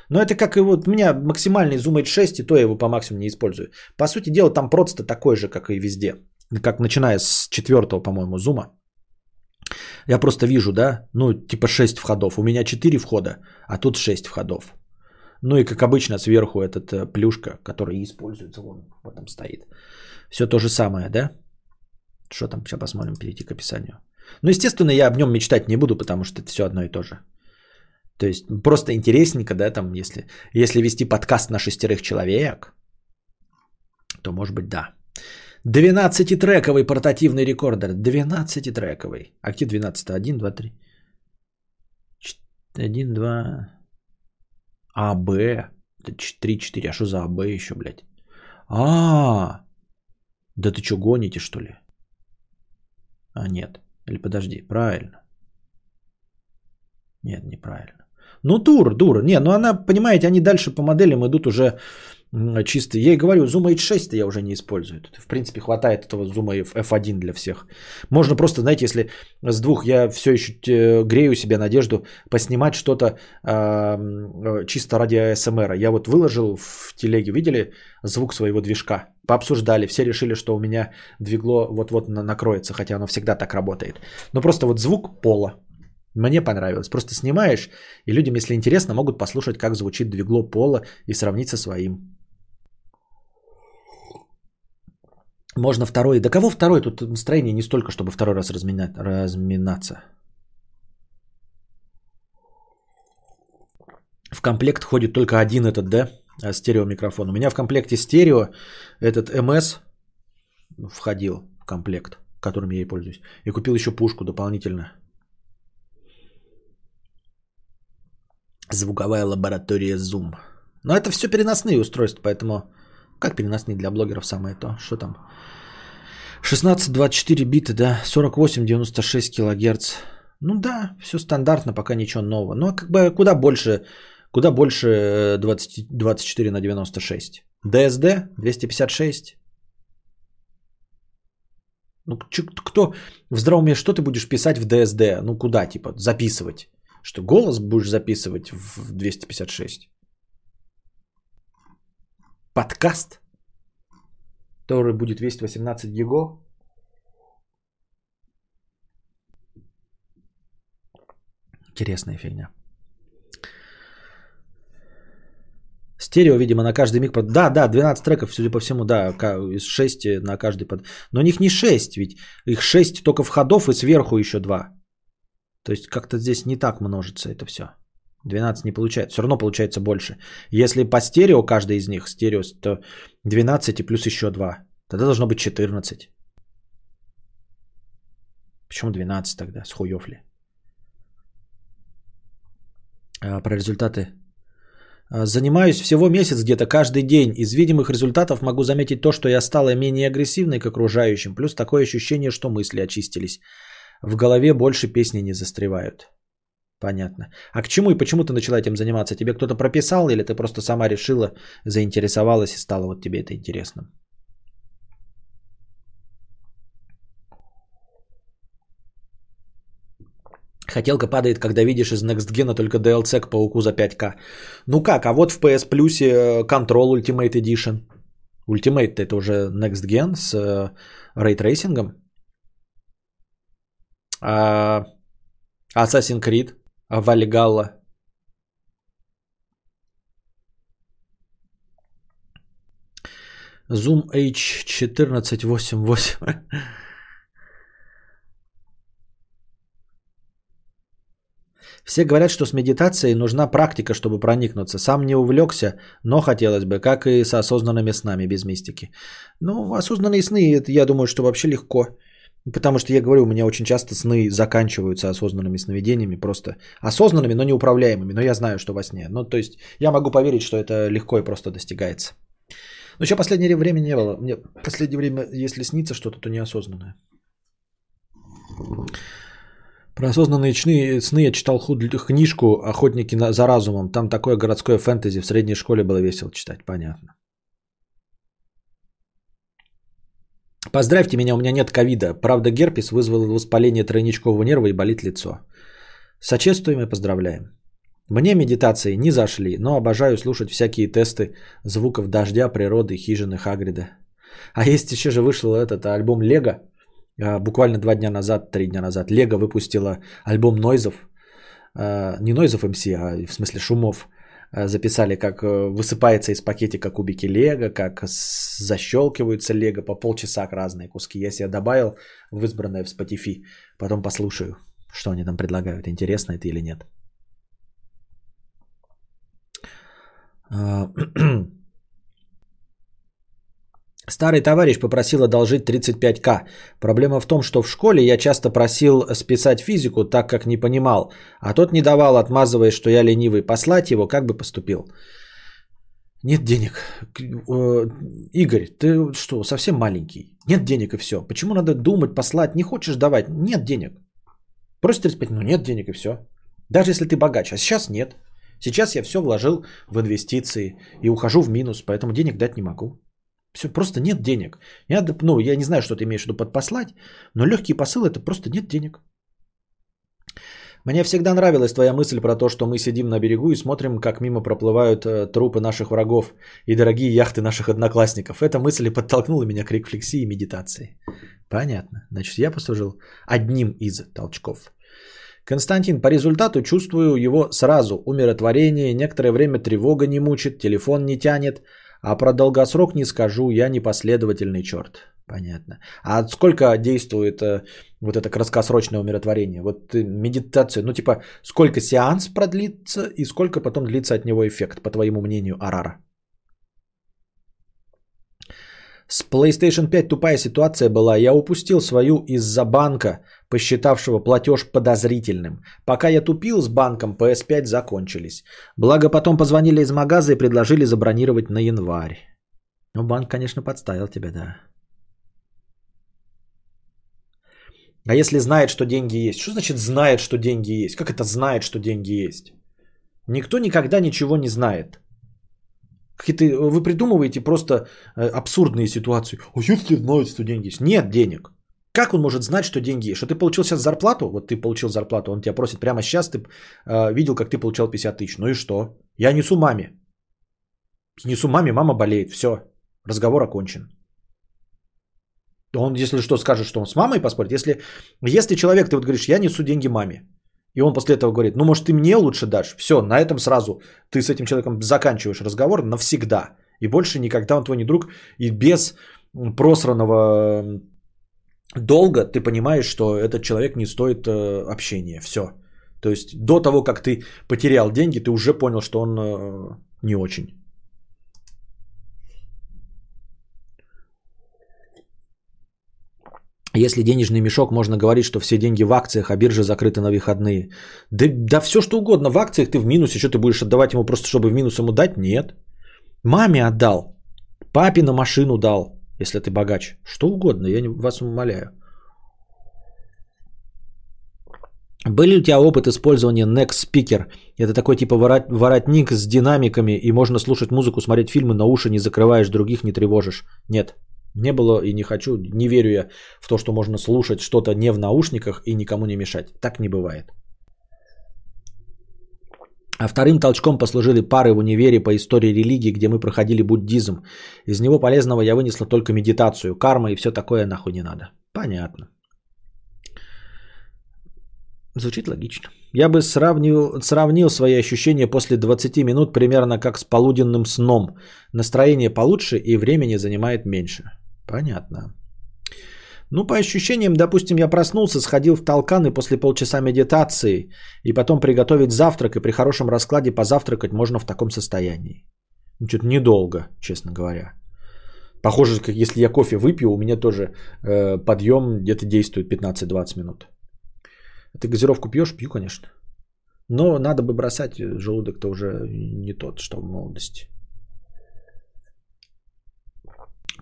Но это как и вот у меня максимальный Zoom H6, и то я его по максимуму не использую. По сути дела, там просто такой же, как и везде. Как начиная с четвертого, по-моему, зума. Я просто вижу, да, ну, типа 6 входов. У меня 4 входа, а тут 6 входов. Ну и, как обычно, сверху этот э, плюшка, который используется, вон, вот там стоит. Все то же самое, да? Что там? Сейчас посмотрим, перейти к описанию. Ну, естественно, я об нем мечтать не буду, потому что это все одно и то же. То есть просто интересненько, да, там, если, если вести подкаст на шестерых человек, то может быть да. 12-трековый портативный рекордер. 12-трековый. А где 12? 1, 2, 3. 1, 2. АБ. 3, 4. А что за АБ еще, блядь? А, да ты что, гоните, что ли? А, нет. Или подожди, правильно. Нет, неправильно. Ну, тур, дур. Не, ну она, понимаете, они дальше по моделям идут уже м, чисто. Я и говорю, Zoom H6 я уже не использую. Тут, В принципе, хватает этого Zoom F1 для всех. Можно просто, знаете, если с двух я все еще э, грею себе надежду поснимать что-то э, э, чисто ради ASMR. Я вот выложил в телеге, видели звук своего движка? Пообсуждали, все решили, что у меня двигло вот-вот на- накроется, хотя оно всегда так работает. Но просто вот звук пола. Мне понравилось. Просто снимаешь, и людям, если интересно, могут послушать, как звучит двигло пола и сравнить со своим. Можно второй. Да кого второй? Тут настроение не столько, чтобы второй раз разминать, разминаться. В комплект входит только один этот, да, а, стереомикрофон. У меня в комплекте стерео этот МС входил в комплект, которым я и пользуюсь. И купил еще пушку дополнительно. Звуковая лаборатория Zoom. Но это все переносные устройства, поэтому как переносные для блогеров самое то. Что там? 16-24 бита, да, 48-96 килогерц. Ну да, все стандартно, пока ничего нового. Но как бы куда больше, куда больше э, 20, 24 на 96. DSD 256. Ну, кто в здравом уме, что ты будешь писать в DSD? Ну, куда, типа, записывать? Что, голос будешь записывать в 256? Подкаст? Который будет весить 18 гиго? Интересная фигня. Стерео, видимо, на каждый миг. под- Да, да, 12 треков, судя по всему, да, из 6 на каждый под. Но у них не 6, ведь их 6 только входов и сверху еще 2. То есть как-то здесь не так множится это все. 12 не получается. Все равно получается больше. Если по стерео каждый из них, стерео, то 12 и плюс еще 2. Тогда должно быть 14. Почему 12 тогда? С хуев ли? А, про результаты А, Занимаюсь всего месяц где-то каждый день. Из видимых результатов могу заметить то, что я стала менее агрессивной к окружающим, плюс такое ощущение, что мысли очистились. В голове больше песни не застревают. Понятно. А к чему и почему ты начала этим заниматься? Тебе кто-то прописал или ты просто сама решила, заинтересовалась и стало вот тебе это интересно? Хотелка падает, когда видишь из Next Gen только DLC к пауку за 5к. Ну как, а вот в PS Plus э, Control Ultimate Edition. Ultimate это уже Next Gen с э, ray tracing ом. А Assassin's Creed, а Valhalla. Zoom H1488. Все говорят, что с медитацией нужна практика, чтобы проникнуться. Сам не увлекся, но хотелось бы, как и с осознанными снами без мистики. Ну, осознанные сны, это я думаю, что вообще легко. Потому что я говорю, у меня очень часто сны заканчиваются осознанными сновидениями, просто осознанными, но неуправляемыми. Но я знаю, что во сне. Ну, то есть я могу поверить, что это легко и просто достигается. Но еще последнее время не было. Мне последнее время, если снится что-то, то неосознанное. Про осознанные сны, сны я читал худ, книжку «Охотники на, за разумом». Там такое городское фэнтези. В средней школе было весело читать, понятно. Поздравьте меня, у меня нет ковида. Правда, герпес вызвал воспаление тройничкового нерва и болит лицо. Сочувствуем и поздравляем. Мне медитации не зашли, но обожаю слушать всякие тесты звуков дождя, природы, хижины Хагрида. А есть еще же вышел этот альбом Лего, а, буквально два дня назад, три дня назад. Лего выпустила альбом Нойзов, а, не Нойзов МС, а в смысле Шумов. А, записали, как э, высыпается из пакетика кубики Лего, как защелкиваются Лего по полчаса разные куски. Я себе добавил в избранное в Spotify. Потом послушаю, что они там предлагают. Интересно это или нет. Старый товарищ попросил одолжить 35к. Проблема в том, что в школе я часто просил списать физику, так как не понимал, а тот не давал, отмазывая, что я ленивый. Послать его, как бы поступил? Нет денег. Э, Игорь, ты что, совсем маленький? Нет денег и все. Почему надо думать, послать? Не хочешь давать? Нет денег. Просит 35, ну нет денег и все. Даже если ты богач. А сейчас нет. Сейчас я все вложил в инвестиции и ухожу в минус, поэтому денег дать не могу. Все, просто нет денег. Я, ну, я не знаю, что ты имеешь в виду под послать, но легкий посыл это просто нет денег. Мне всегда нравилась твоя мысль про то, что мы сидим на берегу и смотрим, как мимо проплывают э, трупы наших врагов и дорогие яхты наших одноклассников. Эта мысль и подтолкнула меня к рефлексии и медитации. Понятно. Значит, я послужил одним из толчков. Константин, по результату чувствую его сразу. Умиротворение, некоторое время тревога не мучит, телефон не тянет, а про долгосрок не скажу, я непоследовательный черт. Понятно. А сколько действует э, вот это краткосрочное умиротворение? Вот э, медитация, ну типа сколько сеанс продлится и сколько потом длится от него эффект, по твоему мнению, Арара? С PlayStation 5 тупая ситуация была. Я упустил свою из-за банка, посчитавшего платеж подозрительным. Пока я тупил с банком, PS5 закончились. Благо потом позвонили из магаза и предложили забронировать на январь. Ну, банк, конечно, подставил тебя, да. А если знает, что деньги есть? Что значит знает, что деньги есть? Как это знает, что деньги есть? Никто никогда ничего не знает. Какие-то, вы придумываете просто э, абсурдные ситуации. А если знает, что деньги есть? Нет денег. Как он может знать, что деньги есть? Что ты получил сейчас зарплату? Вот ты получил зарплату, он тебя просит прямо сейчас, ты э, видел, как ты получал 50 тысяч. Ну и что? Я несу маме. Несу маме, мама болеет. Все. Разговор окончен. Он, если что, скажет, что он с мамой поспорит. Если, если человек, ты вот говоришь, я несу деньги маме. И он после этого говорит, ну может ты мне лучше дашь. Все, на этом сразу ты с этим человеком заканчиваешь разговор навсегда. И больше никогда он твой не друг. И без просранного долга ты понимаешь, что этот человек не стоит э, общения. Все. То есть до того, как ты потерял деньги, ты уже понял, что он э, не очень. Если денежный мешок, можно говорить, что все деньги в акциях, а биржа закрыта на выходные. Да, да все что угодно. В акциях ты в минусе. Что ты будешь отдавать ему просто, чтобы в минус ему дать? Нет. Маме отдал. Папе на машину дал, если ты богач. Что угодно, я вас умоляю. Были ли у тебя опыт использования Next Speaker? Это такой типа ворот- воротник с динамиками, и можно слушать музыку, смотреть фильмы, на уши не закрываешь, других не тревожишь. Нет, не было и не хочу, не верю я в то, что можно слушать что-то не в наушниках и никому не мешать. Так не бывает. А вторым толчком послужили пары в универе по истории религии, где мы проходили буддизм. Из него полезного я вынесла только медитацию, карма и все такое нахуй не надо. Понятно. Звучит логично. Я бы сравнил, сравнил свои ощущения после 20 минут примерно как с полуденным сном. Настроение получше и времени занимает меньше. Понятно. Ну, по ощущениям, допустим, я проснулся, сходил в толкан и после полчаса медитации, и потом приготовить завтрак, и при хорошем раскладе позавтракать можно в таком состоянии. Ну, что-то недолго, честно говоря. Похоже, как если я кофе выпью, у меня тоже э, подъем где-то действует 15-20 минут. Ты газировку пьешь? Пью, конечно. Но надо бы бросать, желудок-то уже не тот, что в молодости.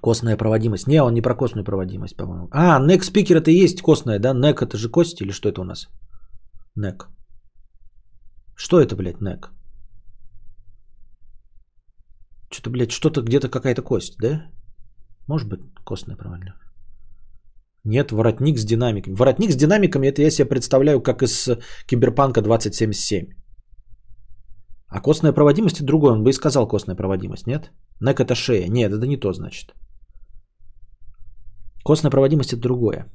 Костная проводимость. Не, он не про костную проводимость, по-моему. А, neck speaker это и есть костная, да? Neck это же кость или что это у нас? Neck. Что это, блядь, neck? Что-то, блядь, что-то где-то какая-то кость, да? Может быть, костная проводимость. Нет, воротник с динамиками. Воротник с динамиками, это я себе представляю, как из Киберпанка 2077. А костная проводимость это другой. Он бы и сказал костная проводимость, нет? Нек это шея. Нет, это не то, значит. Костная проводимость это другое.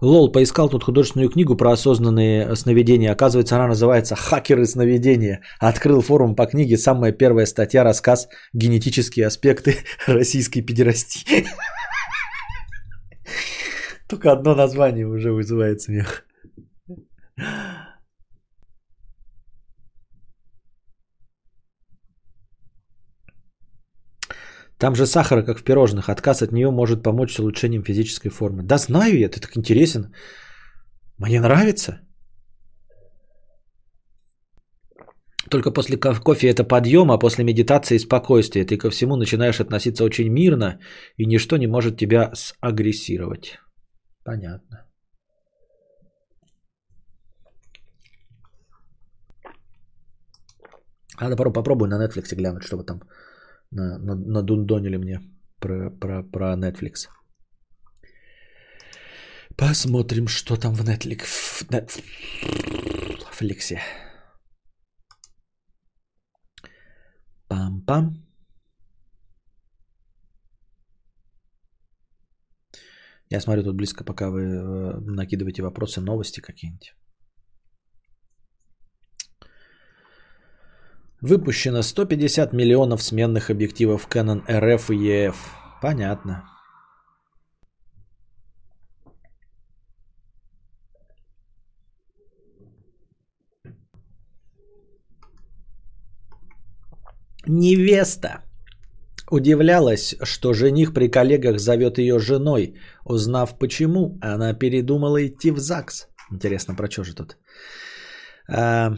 Лол, поискал тут художественную книгу про осознанные сновидения. Оказывается, она называется «Хакеры сновидения». Открыл форум по книге. Самая первая статья, рассказ «Генетические аспекты российской педерастии». Только одно название уже вызывает смех. Там же сахара, как в пирожных. Отказ от нее может помочь с улучшением физической формы. Да знаю я, ты так интересен. Мне нравится. Только после кофе это подъем, а после медитации спокойствие. Ты ко всему начинаешь относиться очень мирно, и ничто не может тебя сагрессировать. Понятно. Надо попробую на Netflix глянуть, что вы там на, на, надундонили мне про, про, про Netflix. Посмотрим, что там в Netflix. В Netflix. Пам-пам. Я смотрю тут близко, пока вы э, накидываете вопросы, новости какие-нибудь. Выпущено 150 миллионов сменных объективов Canon RF и EF. Понятно. Невеста удивлялась, что жених при коллегах зовет ее женой. Узнав почему, она передумала идти в ЗАГС. Интересно, про что же тут? А,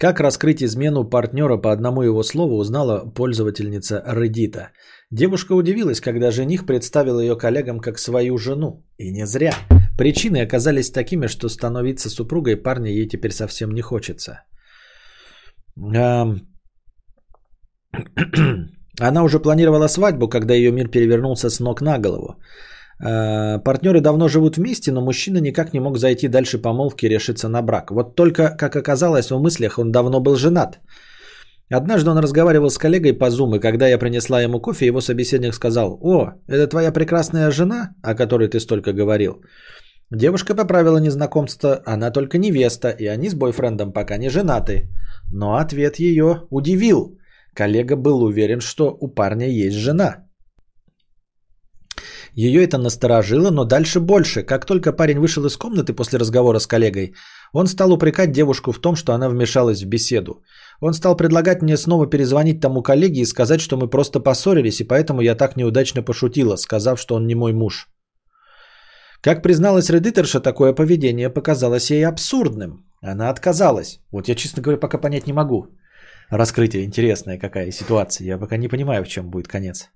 как раскрыть измену партнера по одному его слову, узнала пользовательница Reddit. Девушка удивилась, когда жених представил ее коллегам как свою жену. И не зря. Причины оказались такими, что становиться супругой парня ей теперь совсем не хочется. Она уже планировала свадьбу, когда ее мир перевернулся с ног на голову. Э, партнеры давно живут вместе, но мужчина никак не мог зайти дальше помолвки и решиться на брак. Вот только, как оказалось, в мыслях он давно был женат. Однажды он разговаривал с коллегой по Zoom, и когда я принесла ему кофе, его собеседник сказал, «О, это твоя прекрасная жена, о которой ты столько говорил?» Девушка поправила незнакомство, она только невеста, и они с бойфрендом пока не женаты. Но ответ ее удивил. Коллега был уверен, что у парня есть жена. Ее это насторожило, но дальше больше. Как только парень вышел из комнаты после разговора с коллегой, он стал упрекать девушку в том, что она вмешалась в беседу. Он стал предлагать мне снова перезвонить тому коллеге и сказать, что мы просто поссорились, и поэтому я так неудачно пошутила, сказав, что он не мой муж. Как призналась редиторша, такое поведение показалось ей абсурдным. Она отказалась. Вот я, честно говоря, пока понять не могу. Раскрытие интересная какая ситуация. Я пока не понимаю, в чем будет конец.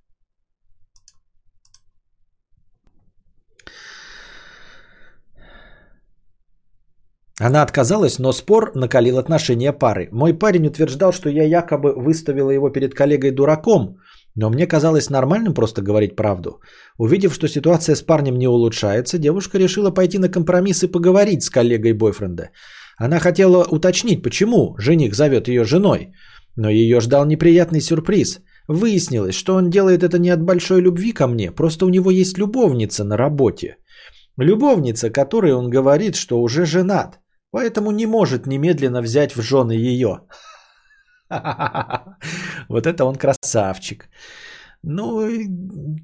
Она отказалась, но спор накалил отношения пары. Мой парень утверждал, что я якобы выставила его перед коллегой дураком, но мне казалось нормальным просто говорить правду. Увидев, что ситуация с парнем не улучшается, девушка решила пойти на компромисс и поговорить с коллегой бойфренда. Она хотела уточнить, почему жених зовет ее женой, но ее ждал неприятный сюрприз. Выяснилось, что он делает это не от большой любви ко мне, просто у него есть любовница на работе. Любовница, которой он говорит, что уже женат, поэтому не может немедленно взять в жены ее. Вот это он красавчик. Ну,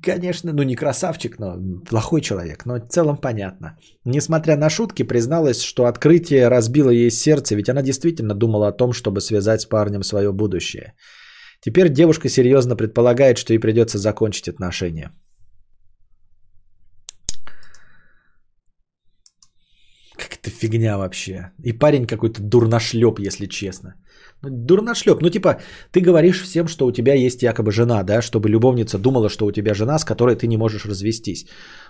конечно, ну не красавчик, но плохой человек, но в целом понятно. Несмотря на шутки, призналась, что открытие разбило ей сердце, ведь она действительно думала о том, чтобы связать с парнем свое будущее. Теперь девушка серьезно предполагает, что ей придется закончить отношения. Как это фигня вообще. И парень какой-то дурношлеп, если честно. Ну, дурношлеп. Ну, типа, ты говоришь всем, что у тебя есть якобы жена, да, чтобы любовница думала, что у тебя жена, с которой ты не можешь развестись.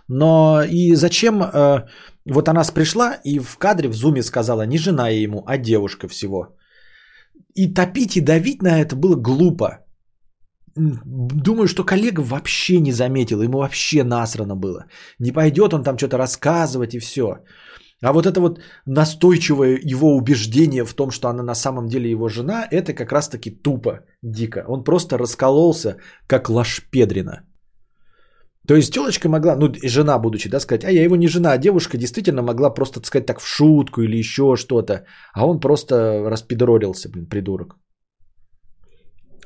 Но и зачем э, вот она пришла и в кадре в зуме сказала не жена ему, а девушка всего. И топить и давить на это было глупо. Думаю, что коллега вообще не заметил, ему вообще насрано было. Не пойдет он там что-то рассказывать и все. А вот это вот настойчивое его убеждение в том, что она на самом деле его жена, это как раз-таки тупо, дико. Он просто раскололся, как лашпедрина. То есть телочка могла, ну жена будучи, да, сказать, а я его не жена, а девушка действительно могла просто, так сказать, так в шутку или еще что-то. А он просто распидоролился, блин, придурок.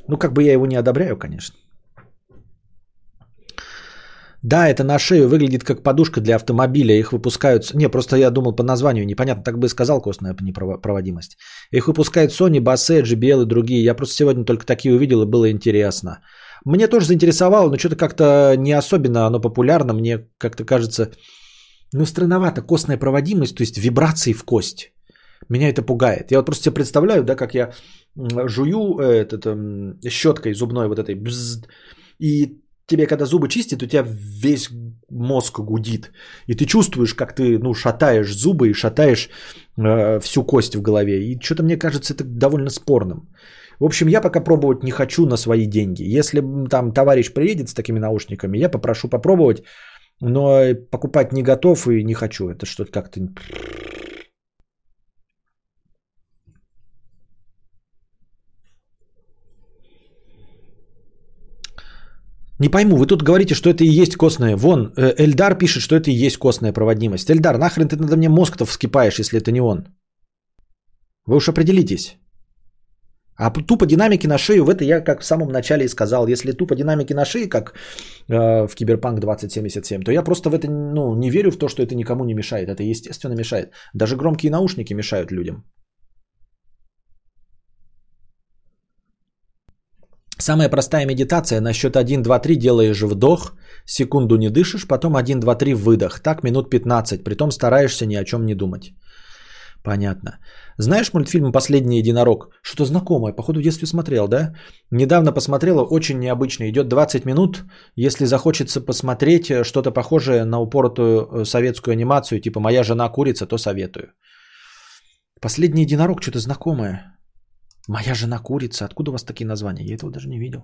Ну, как бы я его не одобряю, конечно. Да, это на шею выглядит как подушка для автомобиля. Их выпускают... Не, просто я думал по названию. Непонятно, так бы и сказал костная непроводимость. Их выпускают Sony, Basse, JBL и другие. Я просто сегодня только такие увидел и было интересно. Мне тоже заинтересовало, но что-то как-то не особенно оно популярно. Мне как-то кажется, ну, странновато. Костная проводимость, то есть вибрации в кость. Меня это пугает. Я вот просто себе представляю, да, как я жую э, этот, э, щеткой зубной вот этой бзз, и тебе когда зубы чистят, у тебя весь мозг гудит. И ты чувствуешь, как ты ну, шатаешь зубы и шатаешь э, всю кость в голове. И что-то мне кажется это довольно спорным. В общем, я пока пробовать не хочу на свои деньги. Если там товарищ приедет с такими наушниками, я попрошу попробовать, но покупать не готов и не хочу. Это что-то как-то Не пойму, вы тут говорите, что это и есть костная. Вон, э, Эльдар пишет, что это и есть костная проводимость. Эльдар, нахрен ты надо мне мозг-то вскипаешь, если это не он? Вы уж определитесь. А тупо динамики на шею, в это я как в самом начале и сказал. Если тупо динамики на шее, как э, в Киберпанк 2077, то я просто в это ну, не верю в то, что это никому не мешает. Это естественно мешает. Даже громкие наушники мешают людям. Самая простая медитация на счет 1, 2, 3 делаешь вдох, секунду не дышишь, потом 1, 2, 3 выдох. Так минут 15, притом стараешься ни о чем не думать. Понятно. Знаешь мультфильм «Последний единорог»? Что-то знакомое, походу в детстве смотрел, да? Недавно посмотрела, очень необычно. Идет 20 минут. Если захочется посмотреть э, что-то похожее на упоротую э, советскую анимацию, типа «Моя жена курица», то советую. «Последний единорог» что-то знакомое. Моя жена курица. Откуда у вас такие названия? Я этого даже не видел.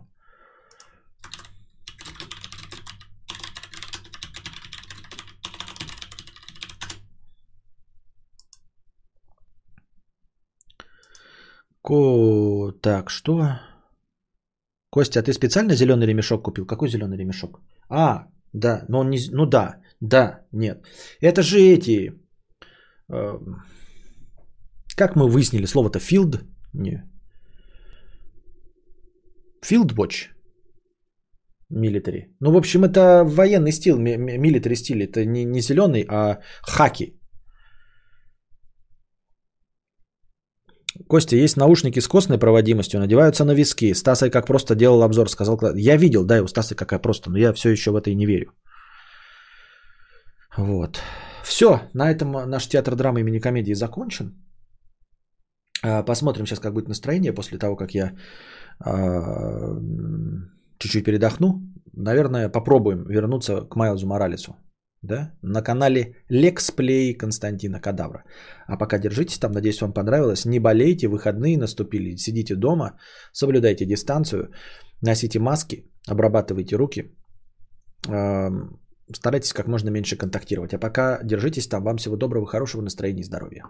Ко... Так, что? Костя, а ты специально зеленый ремешок купил? Какой зеленый ремешок? А, да, но он не... Ну да, да, нет. Это же эти... Э, как мы выяснили слово-то? Field? Не. Fieldwatch. Милитари. Ну, в общем, это военный стиль, ми- ми- милитари стиль. Это не, не зеленый, а хаки. Костя, есть наушники с костной проводимостью, надеваются на виски. Стасой как просто делал обзор, сказал. Я видел, да, и у Стаса какая просто, но я все еще в это и не верю. Вот. Все, на этом наш театр драмы имени комедии закончен. А, Посмотрим сейчас, как будет настроение после того, как я чуть-чуть передохну. Наверное, попробуем вернуться к Майлзу Моралесу. Да? На канале Лексплей Константина Кадавра. А пока держитесь там, надеюсь, вам понравилось. Не болейте, выходные наступили, сидите дома, соблюдайте дистанцию, носите маски, обрабатывайте руки. Ам, Старайтесь как можно меньше контактировать. А пока держитесь там. Вам всего доброго, хорошего настроения и здоровья.